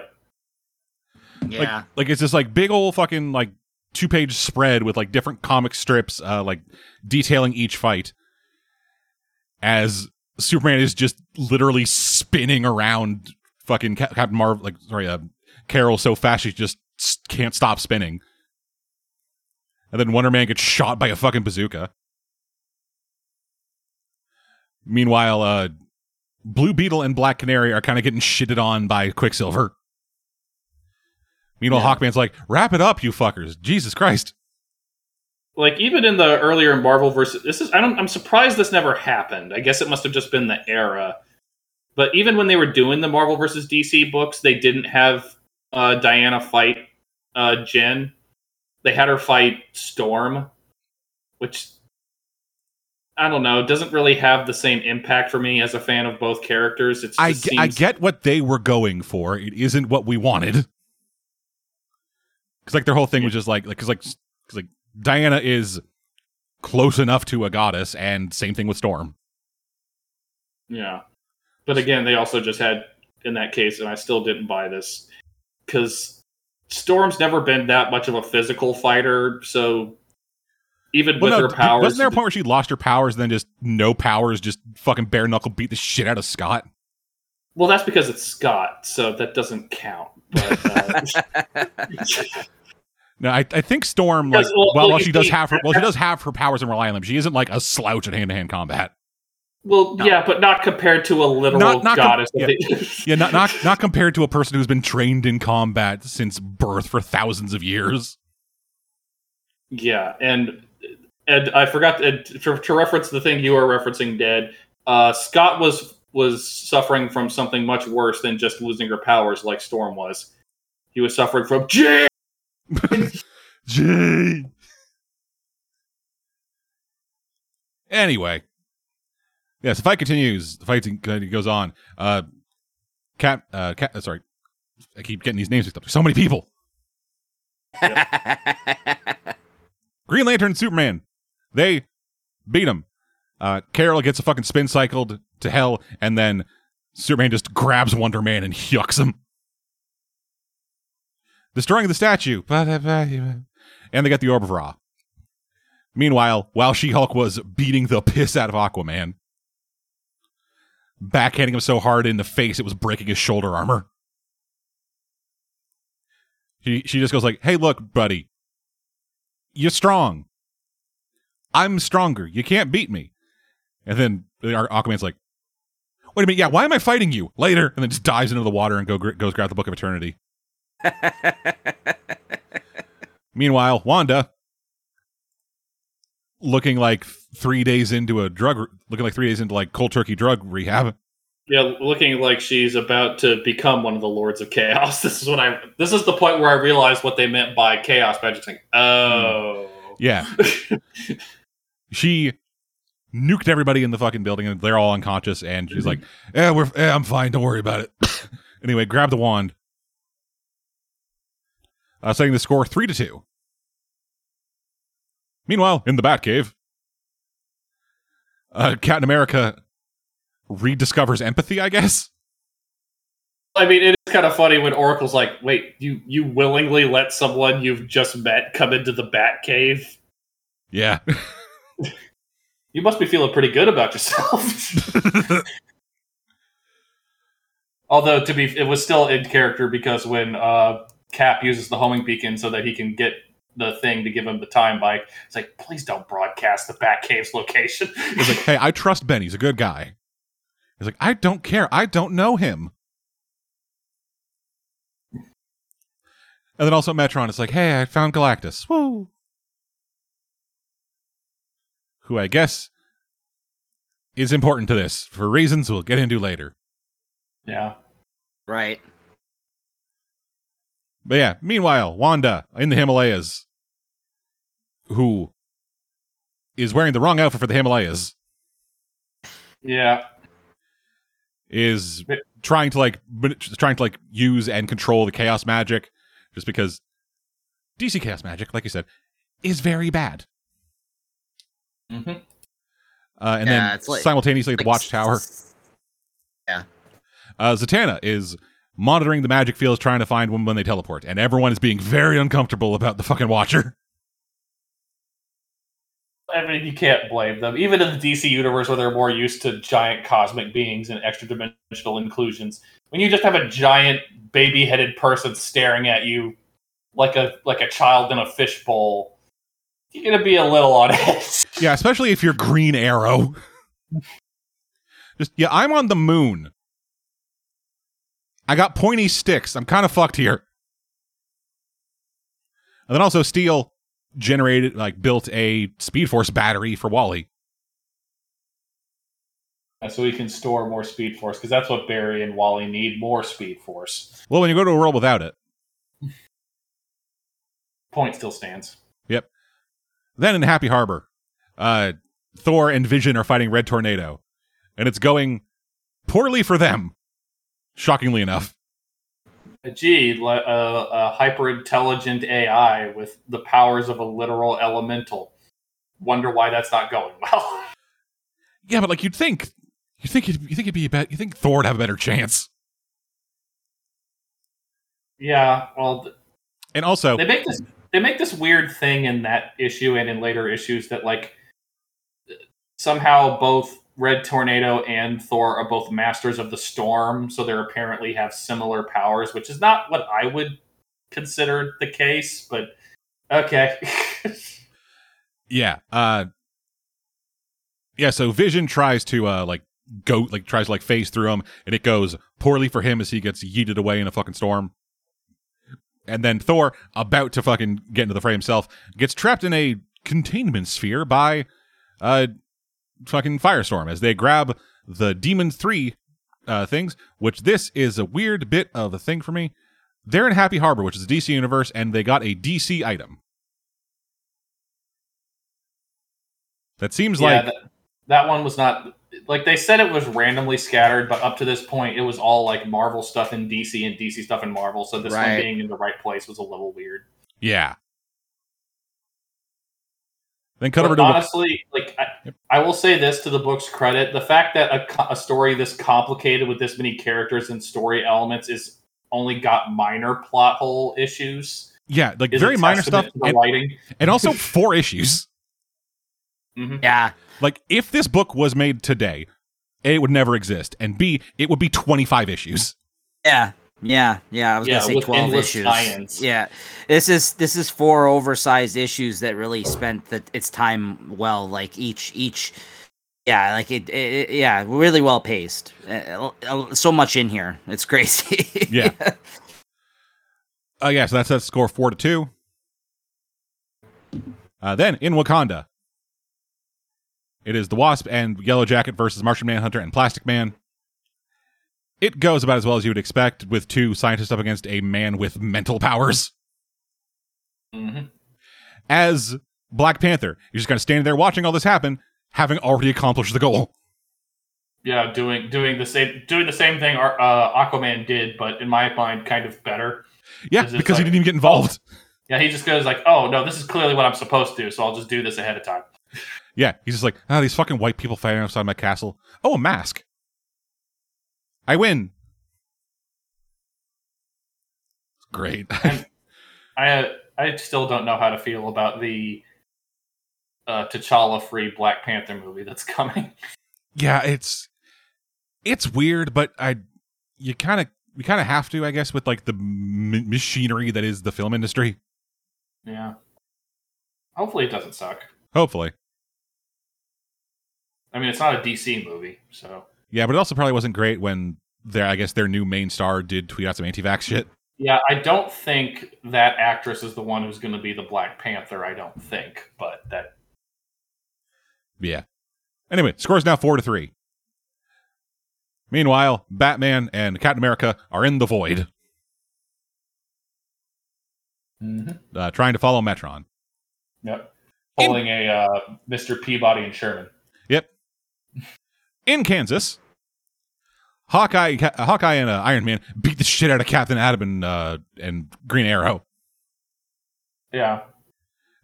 Yeah. Like it's just like big old fucking like two page spread with like different comic strips, uh, like detailing each fight. As Superman is just literally spinning around fucking Cap- Captain Marvel, like sorry, uh, Carol so fast she just can't stop spinning. And then Wonder Man gets shot by a fucking bazooka. Meanwhile, uh, Blue Beetle and Black Canary are kind of getting shitted on by Quicksilver. Meanwhile, Yeah. Hawkman's like, "Wrap it up, you fuckers! Jesus Christ!" Like even in the earlier Marvel versus this is I don't I'm surprised this never happened. I guess it must have just been the era. But even when they were doing the Marvel versus DC books, they didn't have uh, Diana fight uh, Jen. They had her fight Storm, which I don't know doesn't really have the same impact for me as a fan of both characters. It's I, just I seems- get what they were going for. It isn't what we wanted. Because like their whole thing was just like, like, because like, 'cause, like Diana is close enough to a goddess, and same thing with Storm. Yeah. But again, they also just had in that case, and I still didn't buy this because Storm's never been that much of a physical fighter. So even Well, with no, her d- powers, wasn't there a point where she lost her powers, and then just no powers, just fucking bare knuckle beat the shit out of Scott? well, that's because it's Scott, so that doesn't count. But uh, No, I, I think Storm, like, well, while, well, she does have her, well, she does have her powers and rely on them. She isn't like a slouch at hand to hand combat. well, No. yeah, but not compared to a literal Not- not com- goddess. yeah. Yeah, not not not compared to a person who's been trained in combat since birth for thousands of years. Yeah, and and I forgot to, to, to reference the thing you were referencing, Dead. Uh, Scott was was suffering from something much worse than just losing her powers, like Storm was. He was suffering from. Gee. Anyway, yes, the fight continues. The fight goes on. Uh, Cap, uh, Cap, uh, sorry, I keep getting these names mixed up. There's so many people. Green Lantern, and Superman, they beat him. Uh, Carol gets a fucking spin cycled to hell, and then Superman just grabs Wonder Man and yucks him, destroying the statue. And they get the Orb of Ra. Meanwhile, while She Hulk was beating the piss out of Aquaman, backhanding him so hard in the face it was breaking his shoulder armor. She she just goes like, "Hey, look, buddy, you're strong. I'm stronger. You can't beat me." And then Aquaman's like, "Wait a minute, yeah, why am I fighting you?" Later, and then just dives into the water and go goes grab the Book of Eternity. Meanwhile, Wanda, looking like three days into a drug, looking like three days into like cold turkey drug rehab. Yeah, looking like she's about to become one of the Lords of Chaos. This is what I. This is the point where I realized what they meant by chaos magic. Like, oh, Yeah, she nuked everybody in the fucking building, and they're all unconscious. And she's like, "Yeah, we're, yeah, I'm fine. Don't worry about it." anyway, grab the wand, uh, setting the score three to two. Meanwhile, in the Batcave, uh, Captain America rediscovers empathy. I guess. I mean, it is kind of funny when Oracle's like, "Wait, you you willingly let someone you've just met come into the Bat Cave? Yeah. You must be feeling pretty good about yourself." Although to be, it was still in character because when uh, Cap uses the homing beacon so that he can get the thing to give him the time bike, it's like, please don't broadcast the Batcave's location. He's like, hey, I trust Ben. He's a good guy. He's like, I don't care. I don't know him. And then also Metron is like, hey, I found Galactus. Woo! Who I guess is important to this for reasons we'll get into later. yeah, right. But yeah, meanwhile, Wanda in the Himalayas, who is wearing the wrong outfit for the Himalayas. Yeah. Is trying to like trying to like use and control the chaos magic just because DC chaos magic, like you said, is very bad. hmm Uh, and Yeah, then like- simultaneously the watchtower. s- Uh, Zatanna is monitoring the magic fields, trying to find when when they teleport, and everyone is being very uncomfortable about the fucking Watcher. I mean, you can't blame them. Even in the DC universe, where they're more used to giant cosmic beings and extra dimensional inclusions, when you just have a giant baby-headed person staring at you like a like a child in a fishbowl, you're gonna be a little on edge. Yeah, especially if you're Green Arrow. Just yeah, I'm on the moon. I got pointy sticks. I'm kind of fucked here. And then also Steel generated like built a Speed Force battery for Wally. And so we can store more Speed Force because that's what Barry and Wally need: more Speed Force. Well, when you go to a world without it. Point still stands. Yep. Then in Happy Harbor, uh, Thor and Vision are fighting Red Tornado, and it's going poorly for them. Shockingly enough. Gee, uh, a hyper intelligent AI with the powers of a literal elemental. Wonder why that's not going well. Yeah, but like you'd think, you think you'd, you think it'd be a bet. You think Thor would have a better chance. yeah, well, th- And also, they make this they make this weird thing in that issue and in later issues that like somehow both Red Tornado and Thor are both masters of the storm, so they apparently have similar powers, which is not what I would consider the case, but okay. yeah, uh, yeah. So Vision tries to uh like go like tries to like phase through him, and it goes poorly for him as he gets yeeted away in a fucking storm. And then Thor, about to fucking get into the fray himself, gets trapped in a containment sphere by uh fucking Firestorm as they grab the Demon 3 uh things, which this is a weird bit of a thing for me. They're in Happy Harbor, which is the DC universe, and they got a DC item. That seems yeah, like that, that one was not like they said it was randomly scattered, but up to this point, it was all like Marvel stuff in DC and DC stuff in Marvel. So this one being in the right place was a little weird. yeah. Then cut But over to honestly, like I, I will say this to the book's credit: the fact that a, a story this complicated with this many characters and story elements is only got minor plot hole issues. yeah, like Is very a minor stuff, testament to the and, writing. and also four issues. Mhm. Yeah. Like if this book was made today, a it would never exist, and b it would be twenty five issues. Yeah. Yeah, yeah, I was Yeah, gonna say twelve issues. tie-ins. Yeah, this is this is four oversized issues that really spent the, its time well. Like each each, yeah, like it, it, it- yeah, really well paced. Uh, uh, so much in here, it's crazy. Yeah. Uh, yeah, so that's that score four to two. Uh, then in Wakanda, it is the Wasp and Yellow Jacket versus Martian Manhunter and Plastic Man. It goes about as well as you would expect, with two scientists up against a man with mental powers. Mhm. As Black Panther, you're just kind of standing there watching all this happen, having already accomplished the goal. Yeah, doing doing the same doing the same thing uh, Aquaman did, but in my mind, kind of better. Yeah, because he didn't even get involved. Yeah, he just goes like, "Oh no, this is clearly what I'm supposed to, do, so I'll just do this ahead of time." Yeah, he's just like, ah, these fucking white people fighting outside my castle. Oh, a mask. I win. Great. I I still don't know how to feel about the uh, T'Challa free Black Panther movie that's coming. yeah, it's it's weird, but I you kind of we kind of have to, I guess, with like the m- machinery that is the film industry. yeah. Hopefully, it doesn't suck. Hopefully, I mean, it's not a DC movie, so yeah, but it also probably wasn't great when their I guess their new main star did tweet out some anti-vax shit. yeah. I don't think that actress is the one who's going to be the Black Panther. I don't think, but that Yeah. Anyway, score's now four to three. Meanwhile, Batman and Captain America are in the void, uh, trying to follow Metron. Yep. pulling a uh, Mr. Peabody and Sherman. In Kansas, Hawkeye, Hawkeye, and uh, Iron Man beat the shit out of Captain Atom and uh, and Green Arrow. Yeah,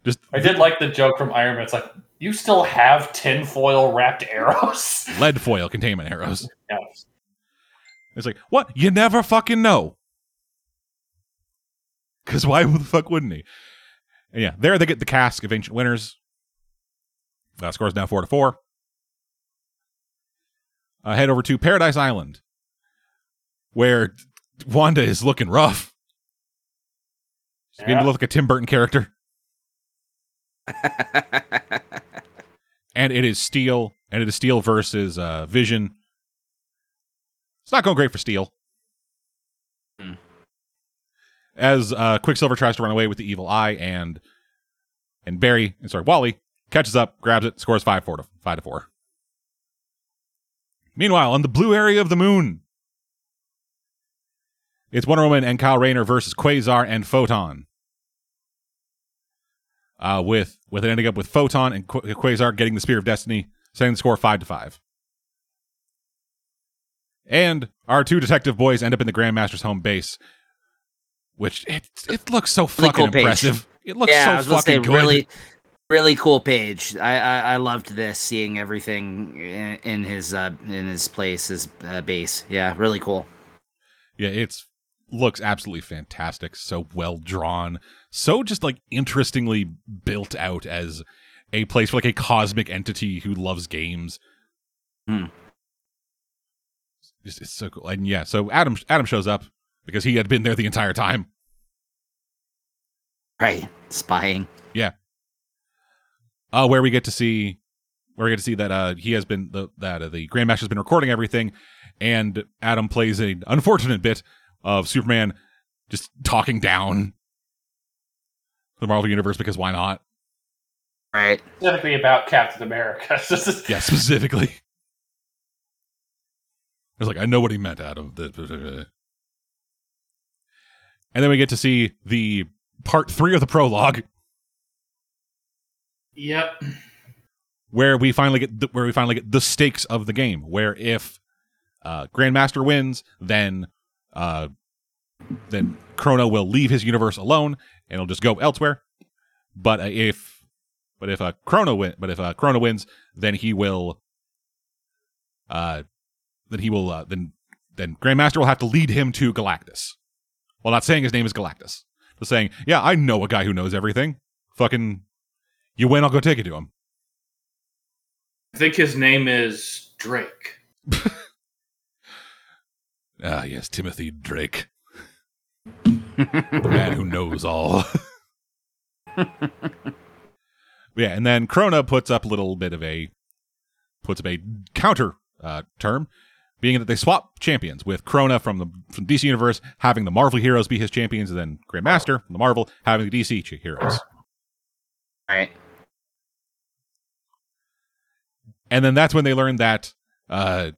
Just I did like the joke from Iron Man. It's like you still have tinfoil wrapped arrows. lead foil containment arrows. yeah. It's like, what? You never fucking know. Because why the fuck wouldn't he? And yeah, there they get the cask of ancient Winters. Uh, scores now four to four. Uh, head over to Paradise Island, where Wanda is looking rough. She's beginning to look like a Tim Burton character, and it is Steel, and it is Steel versus uh, Vision. It's not going great for Steel. Hmm. As uh, Quicksilver tries to run away with the evil eye, and and Barry, sorry, Wally catches up, grabs it, scores five four to five to four. Meanwhile, on the blue area of the moon, it's Wonder Woman and Kyle Rayner versus Quasar and Photon. Uh, with with it ending up with Photon and Qu- Quasar getting the Spear of Destiny, setting the score five to five. And our two detective boys end up in the Grandmaster's home base, which it it looks so fucking cool impressive. It looks yeah, so gonna say fucking good. really, really cool page. I, I I loved this, seeing everything in, in his uh in his place, his uh, base. Yeah, really cool. Yeah, it's looks absolutely fantastic. So well drawn, so just like interestingly built out as a place for like a cosmic entity who loves games. Hmm. It's, it's so cool, and yeah. So Adam Adam shows up because he had been there the entire time. Right, spying. Uh, where we get to see where we get to see that uh, he has been the that uh, the Grandmaster's been recording everything, and Adam plays an unfortunate bit of Superman just talking down the Marvel universe because why not? Right. Specifically about Captain America. This Yeah, specifically. It's like I know what he meant, Adam. And then we get to see the part three of the prologue Yep. where we finally get the, where we finally get the stakes of the game. Where if uh, Grandmaster wins, then uh, then Krona will leave his universe alone and he'll just go elsewhere. But uh, if but if uh, Krona win, but if uh, Krona wins, then he will uh, then he will uh, then then Grandmaster will have to lead him to Galactus. While not saying his name is Galactus, just saying, yeah, I know a guy who knows everything. Fucking, you win, I'll go take it to him. I think his name is Drake. Ah, yes, Timothy Drake. the man who knows all. yeah, and then Krona puts up a little bit of a puts up a counter uh, term, being that they swap champions with Krona from the from DC universe having the Marvel heroes be his champions, and then Grandmaster from the Marvel having the DC heroes. Right. And then that's when they learn that uh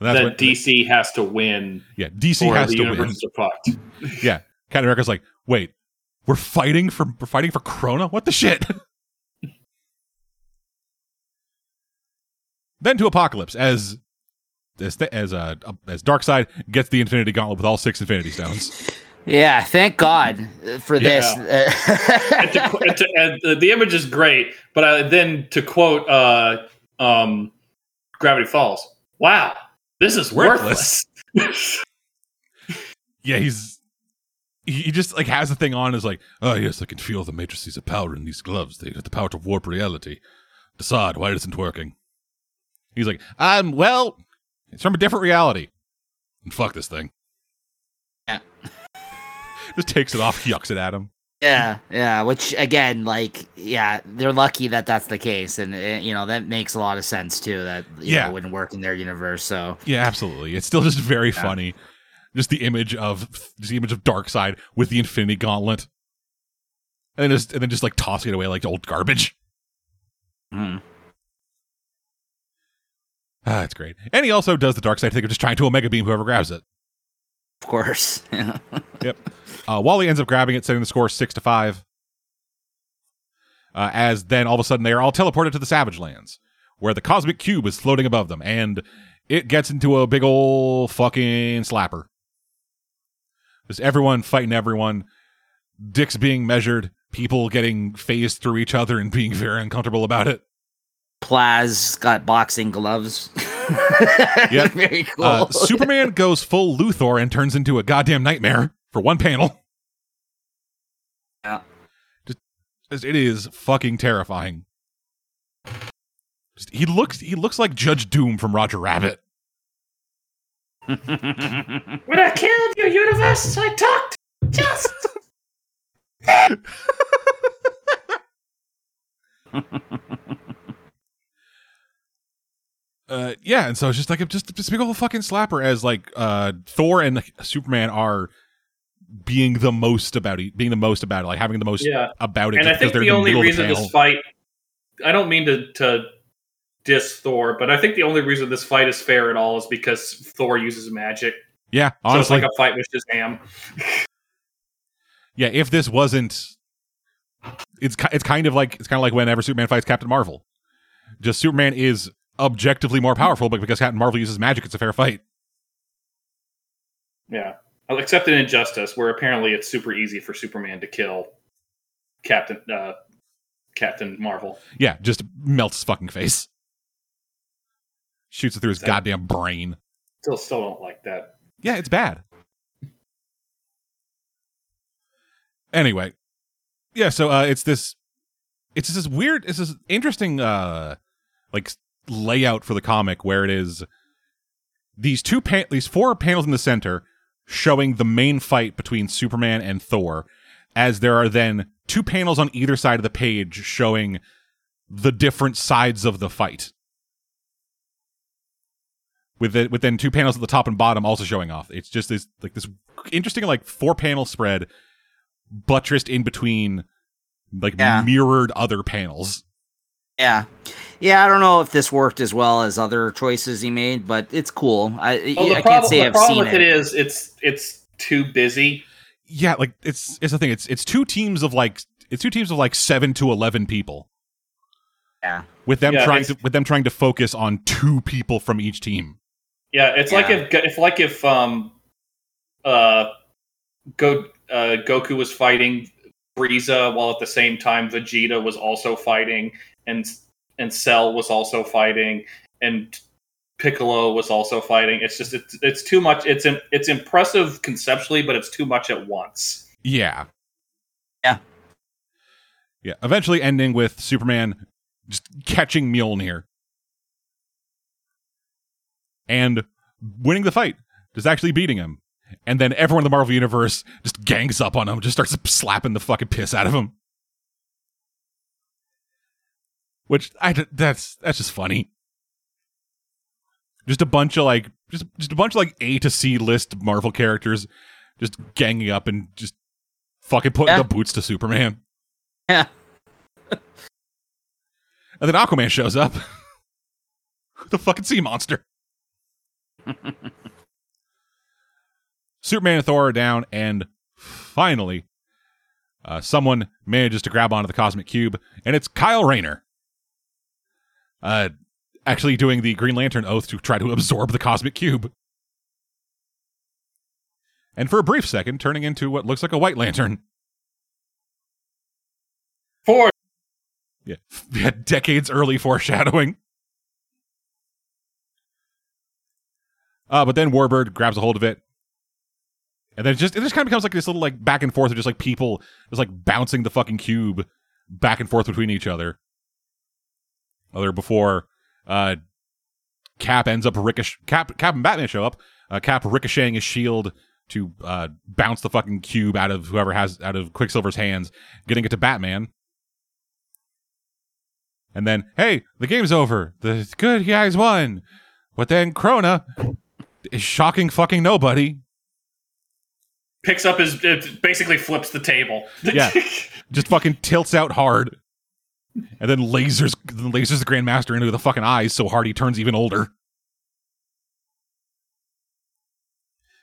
that when, DC has to win yeah, DC has to win. fucked. Yeah, Captain America's like, wait, we're fighting for we're fighting for Krona. What the shit? then to Apokolips as as as uh as Darkseid gets the Infinity Gauntlet with all six Infinity Stones. Yeah. Thank God uh, for this. and, to, and to- and the, the image is great, but uh, then to quote uh, um, Gravity Falls, wow, this is Worthless. worthless. Yeah, he's he he just like has the thing on is like, oh yes, I can feel the matrices of power in these gloves. They have the power to warp reality. Decide why it isn't working. He's like, um, well, it's from a different reality. And fuck this thing. Yeah. Just takes it off, yucks it at him. Yeah, yeah. Which again, like, yeah, they're lucky that that's the case, and uh, you know that makes a lot of sense too. That you Yeah. know, wouldn't work in their universe. So Yeah, absolutely. It's still just very funny. Just the image of just the image of Darkseid with the Infinity Gauntlet, and then just and then just like tossing it away like old garbage. mm. Ah, it's great. And he also does the Darkseid thing of just trying to Omega Beam whoever grabs it. of course, yeah. Yep. Uh, Wally ends up grabbing it, setting the score six to five. Uh, as then all of a sudden they are all teleported to the Savage Lands, where the cosmic cube is floating above them, and it gets into a big old fucking slapper. Just everyone fighting everyone, dicks being measured, people getting phased through each other and being very uncomfortable about it. Plaz got boxing gloves. Yep. Very cool. Uh, Superman goes full Luthor and turns into a goddamn nightmare for one panel. Yeah. Just, it is fucking terrifying. Just, he looks he looks like Judge Doom from Roger Rabbit. When I killed your universe, I talked just. Uh, yeah, and so it's just like a, just just a big old fucking slapper as like uh Thor and Superman are being the most about it, being the most about it, like having the most Yeah. about it. And I think the only reason panel. this fight, I don't mean to, to diss Thor, but I think the only reason this fight is fair at all is because Thor uses magic. yeah, So it's honestly, like a fight with Shazam. yeah. If this wasn't, it's it's kind of like it's kind of like whenever Superman fights Captain Marvel. Just Superman is objectively more powerful, but because Captain Marvel uses magic, it's a fair fight. Yeah. Except in Injustice, where apparently it's super easy for Superman to kill Captain uh, Captain Marvel. Yeah, just melts his fucking face, shoots it through his goddamn brain. Still, still don't like that. Yeah, it's bad. Anyway, yeah. So uh, it's this, it's this weird, it's this interesting, uh, like layout for the comic where it is these two, pa- these four panels in the center showing the main fight between Superman and Thor, as there are then two panels on either side of the page showing the different sides of the fight with the, with then two panels at the top and bottom also showing off. It's just this like this interesting like four panel spread buttressed in between like Yeah. mirrored other panels. Yeah. Yeah, I don't know if this worked as well as other choices he made, but it's cool. I, Well, the I problem, can't say I've seen it. The problem with it. it is it's it's too busy. Yeah, like it's it's the thing. It's it's two teams of like it's two teams of like seven to eleven people Yeah. with them Yeah, trying to with them trying to focus on two people from each team. Yeah, it's like if if like if um uh Go uh, Goku was fighting Frieza while at the same time Vegeta was also fighting and and Cell was also fighting and Piccolo was also fighting. It's just it's it's too much. It's im- it's impressive conceptually, but it's too much at once. Yeah. Yeah. Yeah. Eventually ending with Superman just catching Mjolnir and winning the fight, just actually beating him. And then everyone in the Marvel Universe just gangs up on him, just starts slapping the fucking piss out of him. Which I that's that's just funny. Just a bunch of like just just a bunch of like A to C list Marvel characters just ganging up and just fucking putting Yeah. the boots to Superman. Yeah. And then Aquaman shows up. the fucking sea monster. Superman and Thor are down, and finally, uh, someone manages to grab onto the cosmic cube, and it's Kyle Rayner. Uh, actually doing the Green Lantern oath to try to absorb the cosmic cube. And for a brief second, turning into what looks like a White Lantern. For Yeah, yeah decades early foreshadowing. Uh, but then Warbird grabs a hold of it. And then it just it just kind of becomes like this little like back and forth of just like people just like bouncing the fucking cube back and forth between each other. Other before uh Cap ends up ricochet Cap Cap and Batman show up. Uh, Cap ricocheting his shield to uh bounce the fucking cube out of whoever has out of Quicksilver's hands, getting it to Batman. And then, hey, the game's over. The good guys won. But then Krona is shocking fucking nobody. picks up his it basically flips the table. Yeah. Just fucking tilts out hard. And then lasers lasers the Grandmaster into the fucking eyes so hard he turns even older.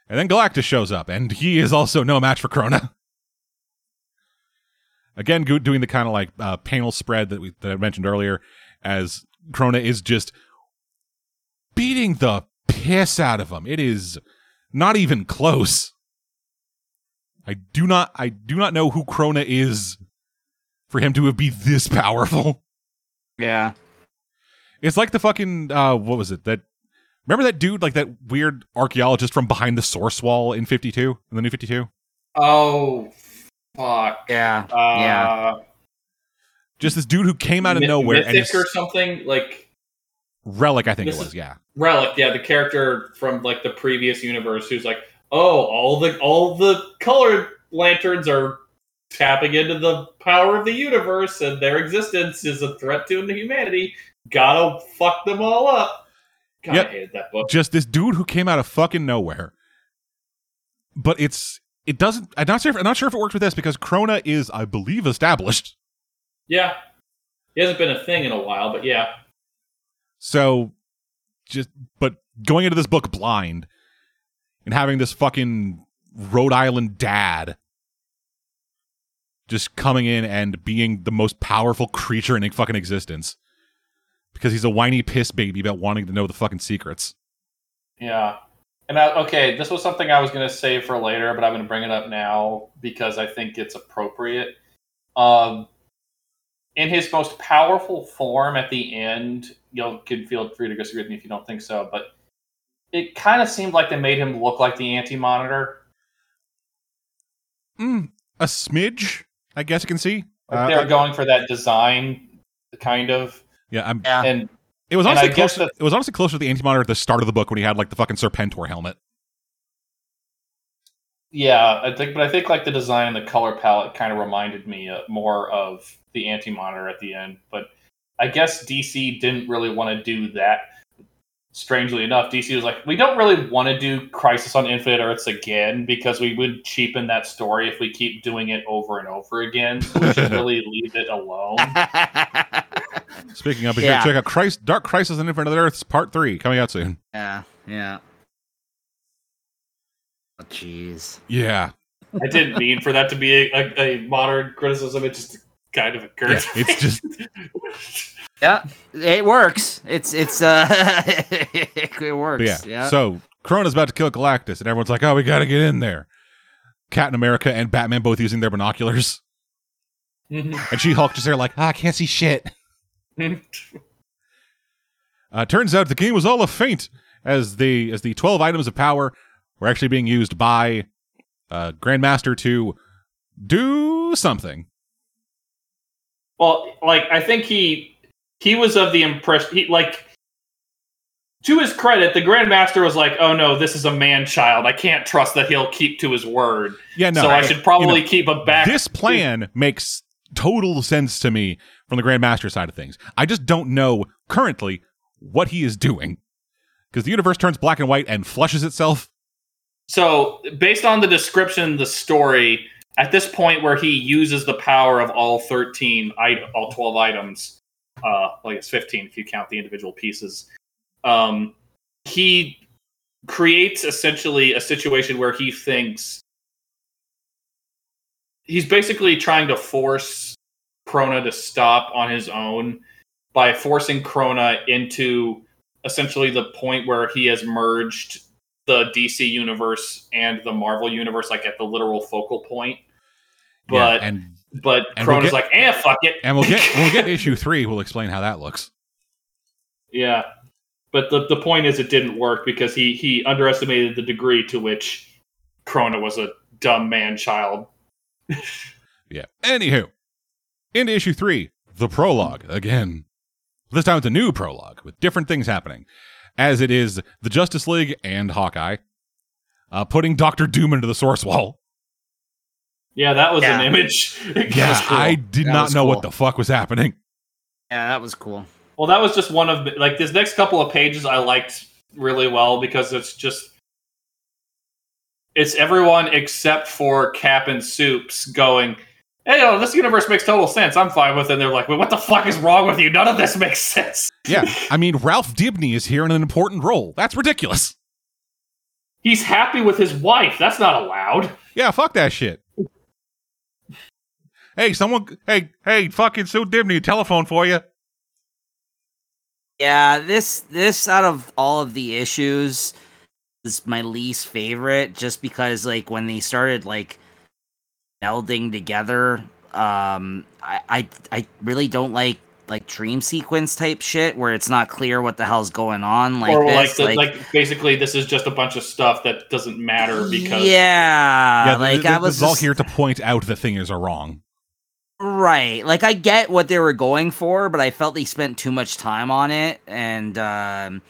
And then Galactus shows up, and he is also no match for Krona. again doing the kind of like uh, panel spread that we that I mentioned earlier, as Krona is just beating the piss out of him. It is not even close. I do not I do not know who Krona is for him to be this powerful. Yeah. It's like the fucking uh what was it? That remember that dude like that weird archaeologist from behind the source wall in 52 in the new 52? Oh, fuck. Yeah. Uh, Yeah. Just this dude who came out of Mi- nowhere and Mythic is or something like relic I think it was, yeah. Relic. Yeah, the character from like the previous universe who's like, oh, all the all the colored lanterns are tapping into the power of the universe, and their existence is a threat to humanity. Gotta fuck them all up. God, Yep. I hated that book. Just this dude who came out of fucking nowhere. But it's it doesn't I'm not sure if, I'm not sure if it works with this because Krona is I believe established. Yeah, he hasn't been a thing in a while, but yeah. So just but going into this book blind and having this fucking Rhode Island dad just coming in and being the most powerful creature in fucking existence because he's a whiny piss baby about wanting to know the fucking secrets. Yeah. And I, okay, this was something I was going to save for later, but I'm going to bring it up now because I think it's appropriate. Um, in his most powerful form at the end, you can feel free to disagree with me if you don't think so, but it kind of seemed like they made him look like the Anti Monitor. Mm, a smidge, I guess you can see. Uh, they're going for that design, kind of. yeah, I'm, Yeah. And it was honestly I guess closer. that- It was honestly closer to the anti-monitor at the start of the book when he had like the fucking Serpentor helmet. Yeah, I think, but I think like the design and the color palette kind of reminded me uh, more of the Anti Monitor at the end. But I guess DC didn't really want to do that. Strangely enough, DC was like, we don't really want to do Crisis on Infinite Earths again because we would cheapen that story if we keep doing it over and over again. So we should really leave it alone. Speaking of, be Yeah. sure to check out Christ, Dark Crisis on Infinite Earths Part Three coming out soon. yeah. Yeah. Oh, jeez. Yeah, I didn't mean for that to be a, a, a modern criticism. It just kind of occurred. Yeah, to it's me. just- Yeah, it works. It's it's uh, it works. Yeah. yeah. So Krona's about to kill Galactus, and everyone's like, "Oh, we got to get in there." Captain America and Batman both using their binoculars, and She Hulk just there like, ah, "I can't see shit." Uh, turns out the game was all a feint, as the as the twelve items of power were actually being used by uh, Grandmaster to do something. Well, like I think he he was of the impression he like to his credit, the Grandmaster was like, "Oh no, this is a man child. I can't trust that he'll keep to his word. Yeah, no, so I I- should probably you know, keep a back." this plan makes total sense to me from the Grandmaster side of things. I just don't know currently what he is doing because the universe turns black and white and flushes itself. So, based on the description, the story at this point where he uses the power of all thirteen, all twelve items, uh, like it's fifteen if you count the individual pieces. Um, he creates essentially a situation where he thinks he's basically trying to force Krona to stop on his own by forcing Krona into essentially the point where he has merged the DC universe and the Marvel universe, like at the literal focal point. But yeah, and but and we'll get- like, eh, fuck it. and we'll get when we get issue three. We'll explain how that looks. yeah. But the the point is, it didn't work because he he underestimated the degree to which Krona was a dumb man child. Yeah. Anywho, into issue three, the prologue again. This time it's a new prologue with different things happening, as it is the Justice League and Hawkeye uh, putting Doctor Doom into the source wall. Yeah, that was Yeah. an image. Yeah, cool. I did That not was know what the fuck was happening. yeah, that was cool. Well, that was just one of like this next couple of pages I liked really well because it's just it's everyone except for Cap and Soups going, "Hey, oh, this universe makes total sense. I'm fine with it." And they're like, "Well, what the fuck is wrong with you? None of this makes sense." Yeah, I mean Ralph Dibny is here in an important role. That's ridiculous. He's happy with his wife. That's not allowed. Yeah, fuck that shit. Hey, someone, hey, hey, fucking Sue Dibny, telephone for you. Yeah, this this out of all of the issues is my least favorite just because like when they started like melding together, um I I, I really don't like like dream sequence type shit where it's not clear what the hell's going on like or this, like, the, like basically this is just a bunch of stuff that doesn't matter because yeah, yeah, like th- I was this is all here to point out the things are wrong. Right. Like I get what they were going for, but I felt they spent too much time on it and um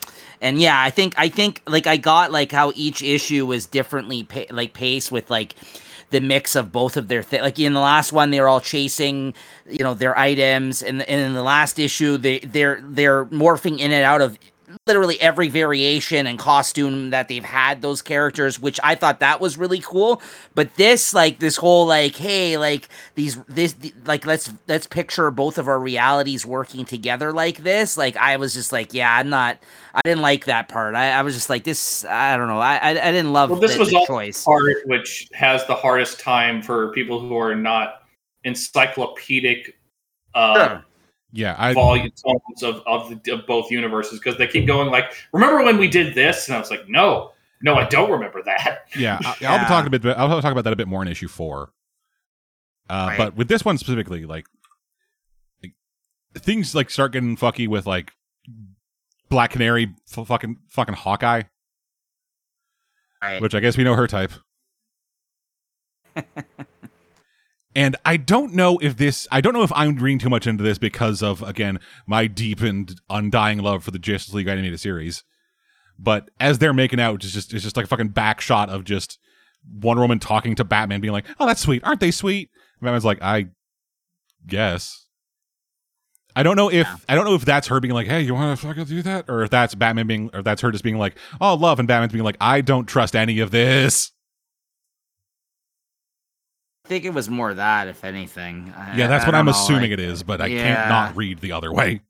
and yeah, I think I think like I got like how each issue was differently pa- like paced with like the mix of both of their th- like in the last one they were all chasing you know their items and, and in the last issue they they're they're morphing in and out of literally every variation and costume that they've had those characters which i thought that was really cool. But this like this whole like hey like these this th- like let's let's picture both of our realities working together like this. Like i was just like yeah i'm not i didn't like that part. I, I was just like this i don't know. I i, I didn't love Well, this the, was the all choice. part which has the hardest time for people who are not encyclopedic uh, Sure. Yeah, I volume tones of, of, the, of both universes because they keep going like, remember when we did this? And I was like, no, no, I don't remember that. yeah, I, I'll Yeah. be talking a bit. I'll talk about that a bit more in issue four. Uh, Right. But with this one specifically, like, like, things like start getting fucky with like Black Canary, f- fucking fucking Hawkeye, Right. which I guess we know her type. and I don't know if this, I don't know if I'm reading too much into this because of again my deep and undying love for the Justice League animated series. But as they're making out, it's just it's just like a fucking back shot of just Wonder Woman talking to Batman, being like, "Oh, that's sweet, aren't they sweet?" And Batman's like, "I guess." I don't know if. I don't know if that's her being like, "Hey, you want to fucking do that," or if that's Batman being, or that's her just being like, "Oh, love," and Batman's being like, "I don't trust any of this." I think it was more that, if anything. I- Yeah, that's I what I'm know, assuming like- it is, but I yeah. can't not read the other way.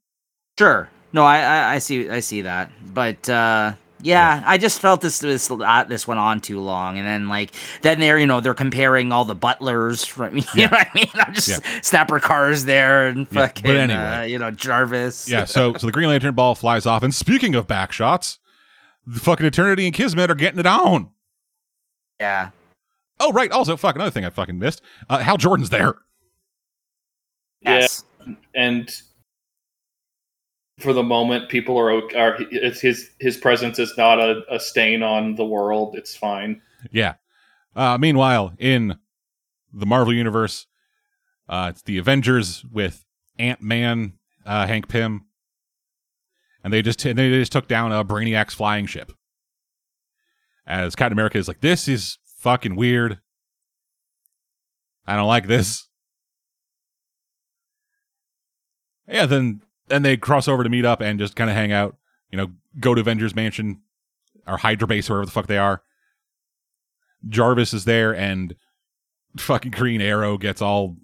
Sure. No, I, I I see I see that, but uh, yeah, I just felt this this uh, this went on too long, and then like then they're you know they're comparing all the butlers from you Yeah. know what I mean. I'm just Yeah. Snapper Carr's there and Yeah, but fucking anyway. uh, you know Jarvis. Yeah, so so the Green Lantern ball flies off, and speaking of back shots, the fucking Eternity and Kismet are getting it on. yeah. Oh, right. Also, fuck another thing I fucking missed. Uh, Hal Jordan's there. Yes. And for the moment, people are, ok- are it's his his presence is not a, a stain on the world. It's fine. Yeah. Uh, meanwhile, in the Marvel universe, uh, it's the Avengers with Ant Man, uh, Hank Pym, and they just and they just took down a Brainiac's flying ship. As Captain America is like, this is fucking weird. I don't like this. Yeah, then then they cross over to meet up and just kind of hang out. You know, go to Avengers Mansion or Hydra Base or wherever the fuck they are. Jarvis is there and fucking Green Arrow gets all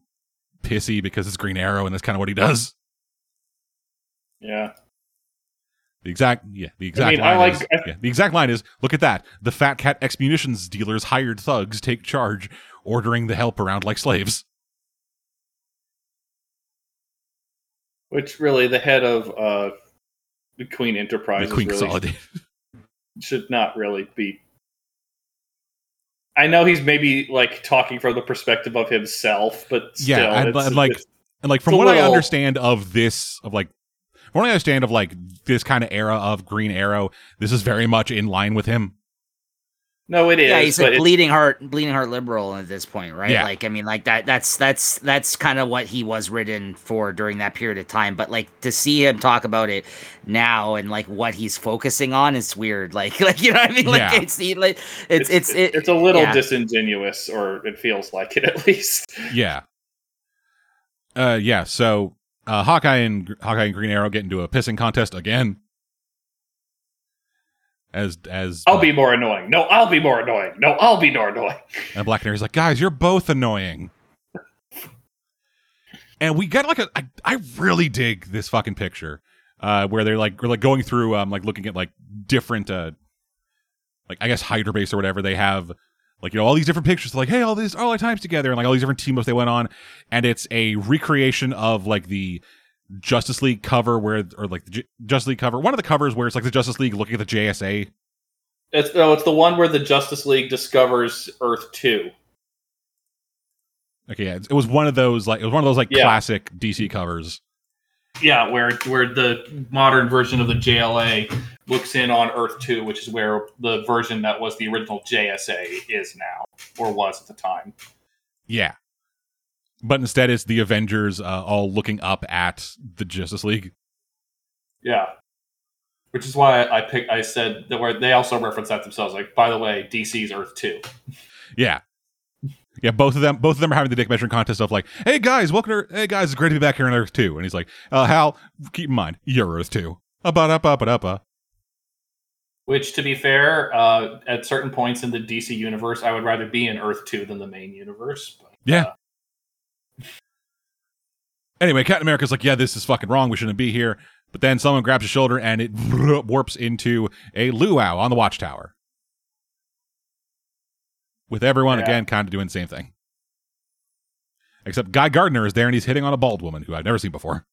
pissy because it's Green Arrow and that's kind of what he does. Yeah. The exact yeah, the exact I mean, I line like- is, yeah, the exact line is look at that. The fat cat ex munitions dealers hired thugs take charge, ordering the help around like slaves. Which really, the head of uh, the Queen The Enterprise Queen really Consolidated. should not really be. I know he's maybe like talking from the perspective of himself, but still, Yeah, and- and, like, And like from what I understand of this of like from what I understand of like this kind of era of Green Arrow, this is very much in line with him. no, it is. yeah, he's but a it's- bleeding heart, bleeding heart liberal at this point, right? Yeah. Like, I mean, like that. That's that's that's kind of what he was written for during that period of time. But like to see him talk about it now and like what he's focusing on is weird. Like, like you know what I mean? Like Yeah. it's he, like it's it's it, it's a little yeah. disingenuous, or it feels like it at least. Yeah. Uh yeah, so uh Hawkeye and Hawkeye and Green Arrow get into a pissing contest again. As as I'll be more annoying. No, I'll be more annoying. No, I'll be more annoying. And Black Canary's like, guys, you're both annoying. and we get like a, I, I really dig this fucking picture, uh, where they're like, we're like going through, um, like looking at like different, uh, like I guess Hydra base or whatever. They have like you know all these different pictures like hey all these all our times together and like all these different team ups they went on and it's a recreation of like the justice league cover where or like the J- justice league cover one of the covers where it's like the justice league looking at the jsa It's no, it's the one where the Justice League discovers Earth Two. okay yeah it was one of those like it was one of those like Yeah. classic dc covers Yeah, where where the modern version of the JLA looks in on Earth Two, which is where the version that was the original JSA is now, or was at the time. yeah but instead it's the avengers uh, all looking up at the justice league Yeah, which is why I picked. I said that where they also reference that themselves. Like, by the way, DC's Earth Two. Yeah. Yeah, both of them both of them are having the dick measuring contest of like, hey guys, welcome to hey guys, it's great to be back here on Earth 2. And he's like, uh Hal, keep in mind, you're Earth 2. Up. Which, to be fair, uh, at certain points in the DC universe, I would rather be in Earth Two than the main universe. But, Yeah. uh, Anyway, Captain America's like, yeah, this is fucking wrong. We shouldn't be here. But then someone grabs his shoulder and it warps into a luau on the watchtower. With everyone Yeah. again kind of doing the same thing. Except Guy Gardner is there and he's hitting on a bald woman who I've never seen before.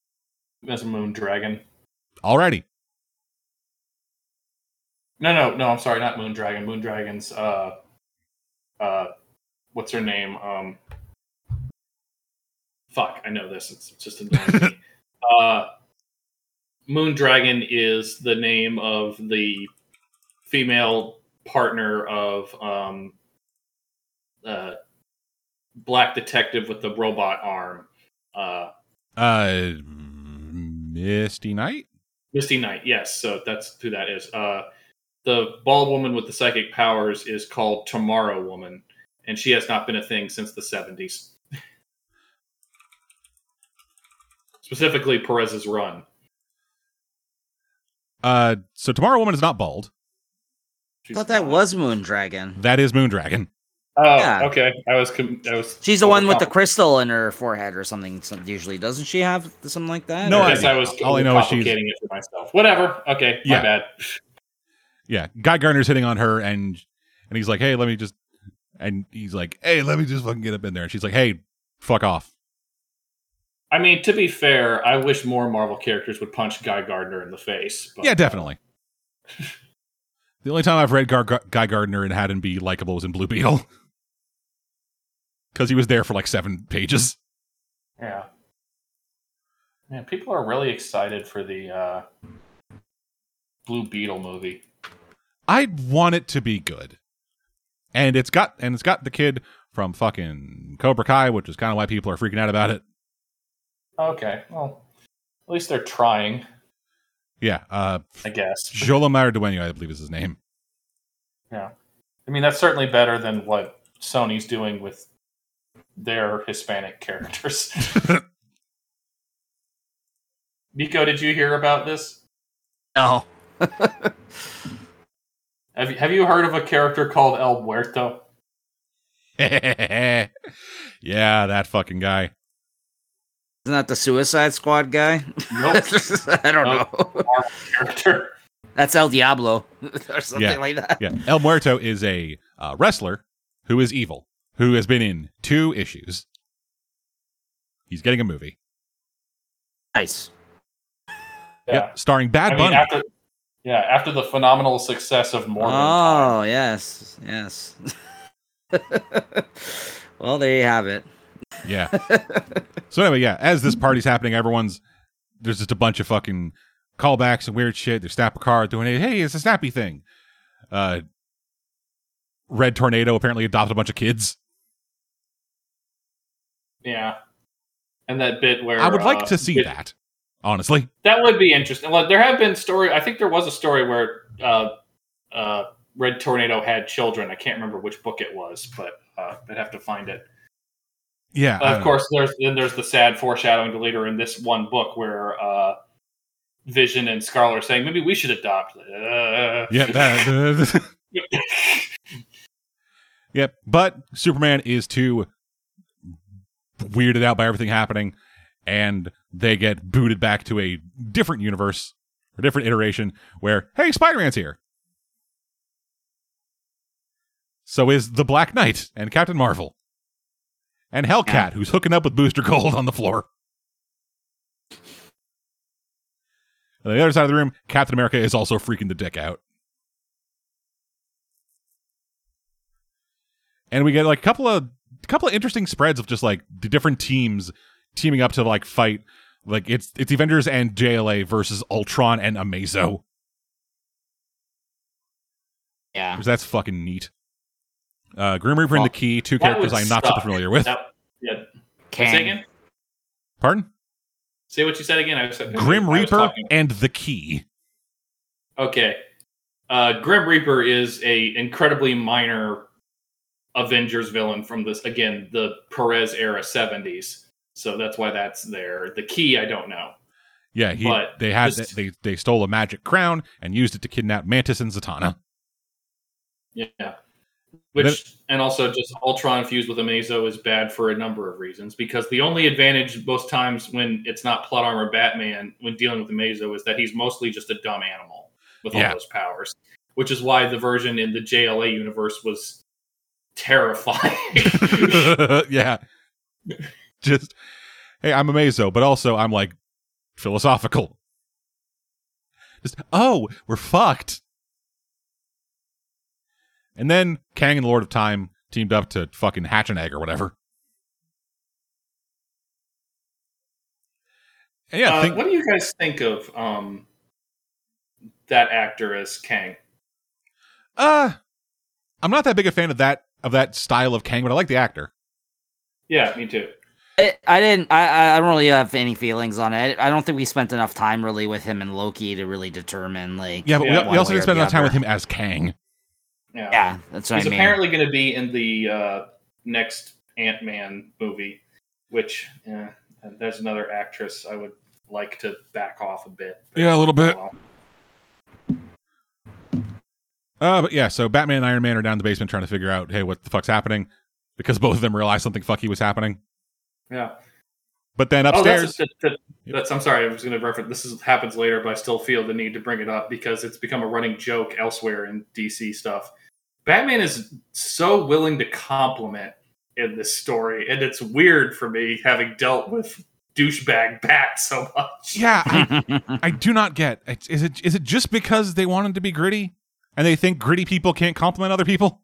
as a Moon Dragon. Already. No, no, no. I'm sorry, not Moon Dragon. Moon Dragon's uh, uh, what's her name? Um, fuck, I know this. It's just annoying. Uh, Moon Dragon is the name of the female partner of um, uh, Black Detective with the robot arm, uh, Uh Misty Knight? Misty Knight. Yes, so that's who that is. Uh, the bald woman with the psychic powers is called Tomorrow Woman, and she has not been a thing since the 70s. Specifically, Perez's run. Uh, so Tomorrow Woman is not bald. I thought that was Moon Dragon. That is Moondragon. Oh, Yeah. okay. I was. Com- I was. She's the one with the crystal in her forehead or something. some- Usually, doesn't she have something like that? No Or- I guess. I was All I know is she's- complicating it for myself. Whatever. Okay, my Yeah. bad. Yeah, Guy Gardner's hitting on her, and and he's like, "Hey, let me just," and he's like, "Hey, let me just fucking get up in there." And she's like, "Hey, fuck off." I mean, to be fair, I wish more Marvel characters would punch Guy Gardner in the face. But, yeah, uh, definitely. the only time I've read Gar- Gar- Guy Gardner and had him be likable was in Blue Beetle, because he was there for like seven pages. Yeah. Man, people are really excited for the uh, Blue Beetle movie. I want it to be good, and it's got and it's got the kid from fucking Cobra Kai, which is kind of why people are freaking out about it. Okay, well, at least they're trying, Yeah, uh, I guess. Xolo Maridueña, I believe is his name. Yeah. I mean, that's certainly better than what Sony's doing with their Hispanic characters. Nico, did you hear about this? No. Have you, have you heard of a character called El Muerto? yeah, that fucking guy. Isn't that the Suicide Squad guy? Nope. I don't Nope. know. character. That's El Diablo or something Yeah. like that. Yeah, El Muerto is a uh, wrestler who is evil, who has been in two issues. He's getting a movie. Nice. Yeah. Yep, starring Bad I mean, Bunny. after yeah, after the phenomenal success of Morbius. Oh yes, yes. well, there you have it. Yeah. so anyway, yeah, as this party's happening, everyone's there's just a bunch of fucking callbacks and weird shit. There's Snapper Carr doing it. Hey, it's a snappy thing. Uh, Red Tornado apparently adopted a bunch of kids. Yeah, and that bit where I would like uh, to see it- that. Honestly, That would be interesting. Well, there have been story. I think there was a story where uh, uh, Red Tornado had children. I can't remember which book it was, but uh, I'd have to find it. yeah. Of course, there's then there's the sad foreshadowing to later in this one book where uh, Vision and Scarlet are saying maybe we should adopt. Uh. Yeah. That, Yep. But Superman is too weirded out by everything happening, and they get booted back to a different universe, a different iteration where, hey, Spider Man's here. So is the Black Knight and Captain Marvel. And Hellcat, who's hooking up with Booster Gold on the floor. On the other side of the room, Captain America is also freaking the dick out. And we get like a couple of couple of interesting spreads of just like the different teams teaming up to like fight like it's it's Avengers and JLA versus Ultron and Amazo. Yeah. Which that's fucking neat. Uh Grim Reaper and the Key, two characters I'm not super suck. familiar with. That, yeah. Kang. Say again. Pardon? Say what you said again. I was, Grim I Reaper and the Key. Okay. Uh, Grim Reaper is a incredibly minor Avengers villain from this again the Perez era seventies. So that's why that's there. The key I don't know. Yeah, he But they had just- they they stole a magic crown and used it to kidnap Mantis and Zatanna. Yeah. Which and also just Ultron fused with Amazo is bad for a number of reasons because the only advantage most times when it's not plot armor Batman when dealing with Amazo is that he's mostly just a dumb animal with Yeah. all those powers. Which is why the version in the JLA universe was terrifying. yeah. Just hey, I'm Amazo, but also I'm like philosophical. Just oh, we're fucked. And then Kang and Lord of Time teamed up to fucking hatch an egg or whatever. And yeah, Uh, think, what do you guys think of um, that actor as Kang? uh I'm not that big a fan of that of that style of Kang, but I like the actor. Yeah, me too. I, I didn't. I, I don't really have any feelings on it. I don't think we spent enough time really with him and Loki to really determine like. Yeah, but Yeah, we, we also didn't spend enough time with him as Kang. Yeah, Yeah, that's what he's I mean. apparently going to be in the uh, next Ant Man movie, which yeah, there's another actress I would like to back off a bit. Yeah, a little bit. Well, Uh, but yeah, so Batman and Iron Man are down in the basement trying to figure out, hey, what the fuck's happening? Because both of them realize something fucky was happening. yeah. But then Oh, upstairs, that's, that, that- that's. I'm sorry. I was going to reference. This is, happens later, but I still feel the need to bring it up because it's become a running joke elsewhere in DC stuff. Batman is so willing to compliment in this story, and it's weird for me having dealt with douchebag Bat so much. yeah, I, I do not get. Is it is it just because they want him to be gritty, and they think gritty people can't compliment other people?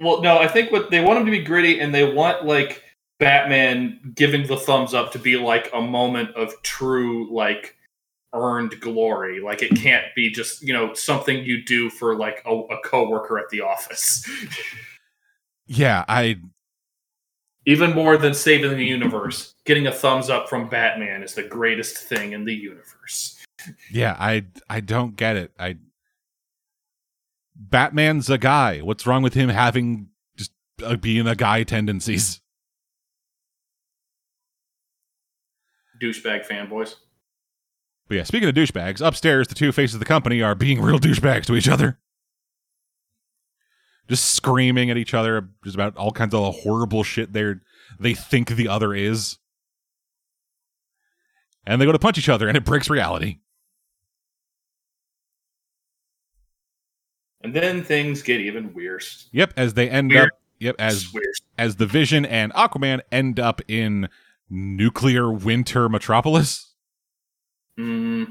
Well, no, I think what they want him to be gritty, and they want like Batman giving the thumbs up to be like a moment of true like earned glory. Like it can't be just you know something you do for like a, a coworker at the office. Yeah, I Even more than saving the universe, getting a thumbs up from Batman is the greatest thing in the universe. yeah I I don't get it. I Batman's a guy. What's wrong with him having just uh, being a guy tendencies? Douchebag fanboys. But yeah, speaking of douchebags, upstairs the two faces of the company are being real douchebags to each other. Just screaming at each other just about all kinds of horrible shit they they think the other is. And they go to punch each other and it breaks reality. And then things get even worse. Yep, as they end Weird. up yep, as Weird. as the Vision and Aquaman end up in nuclear winter metropolis. hmm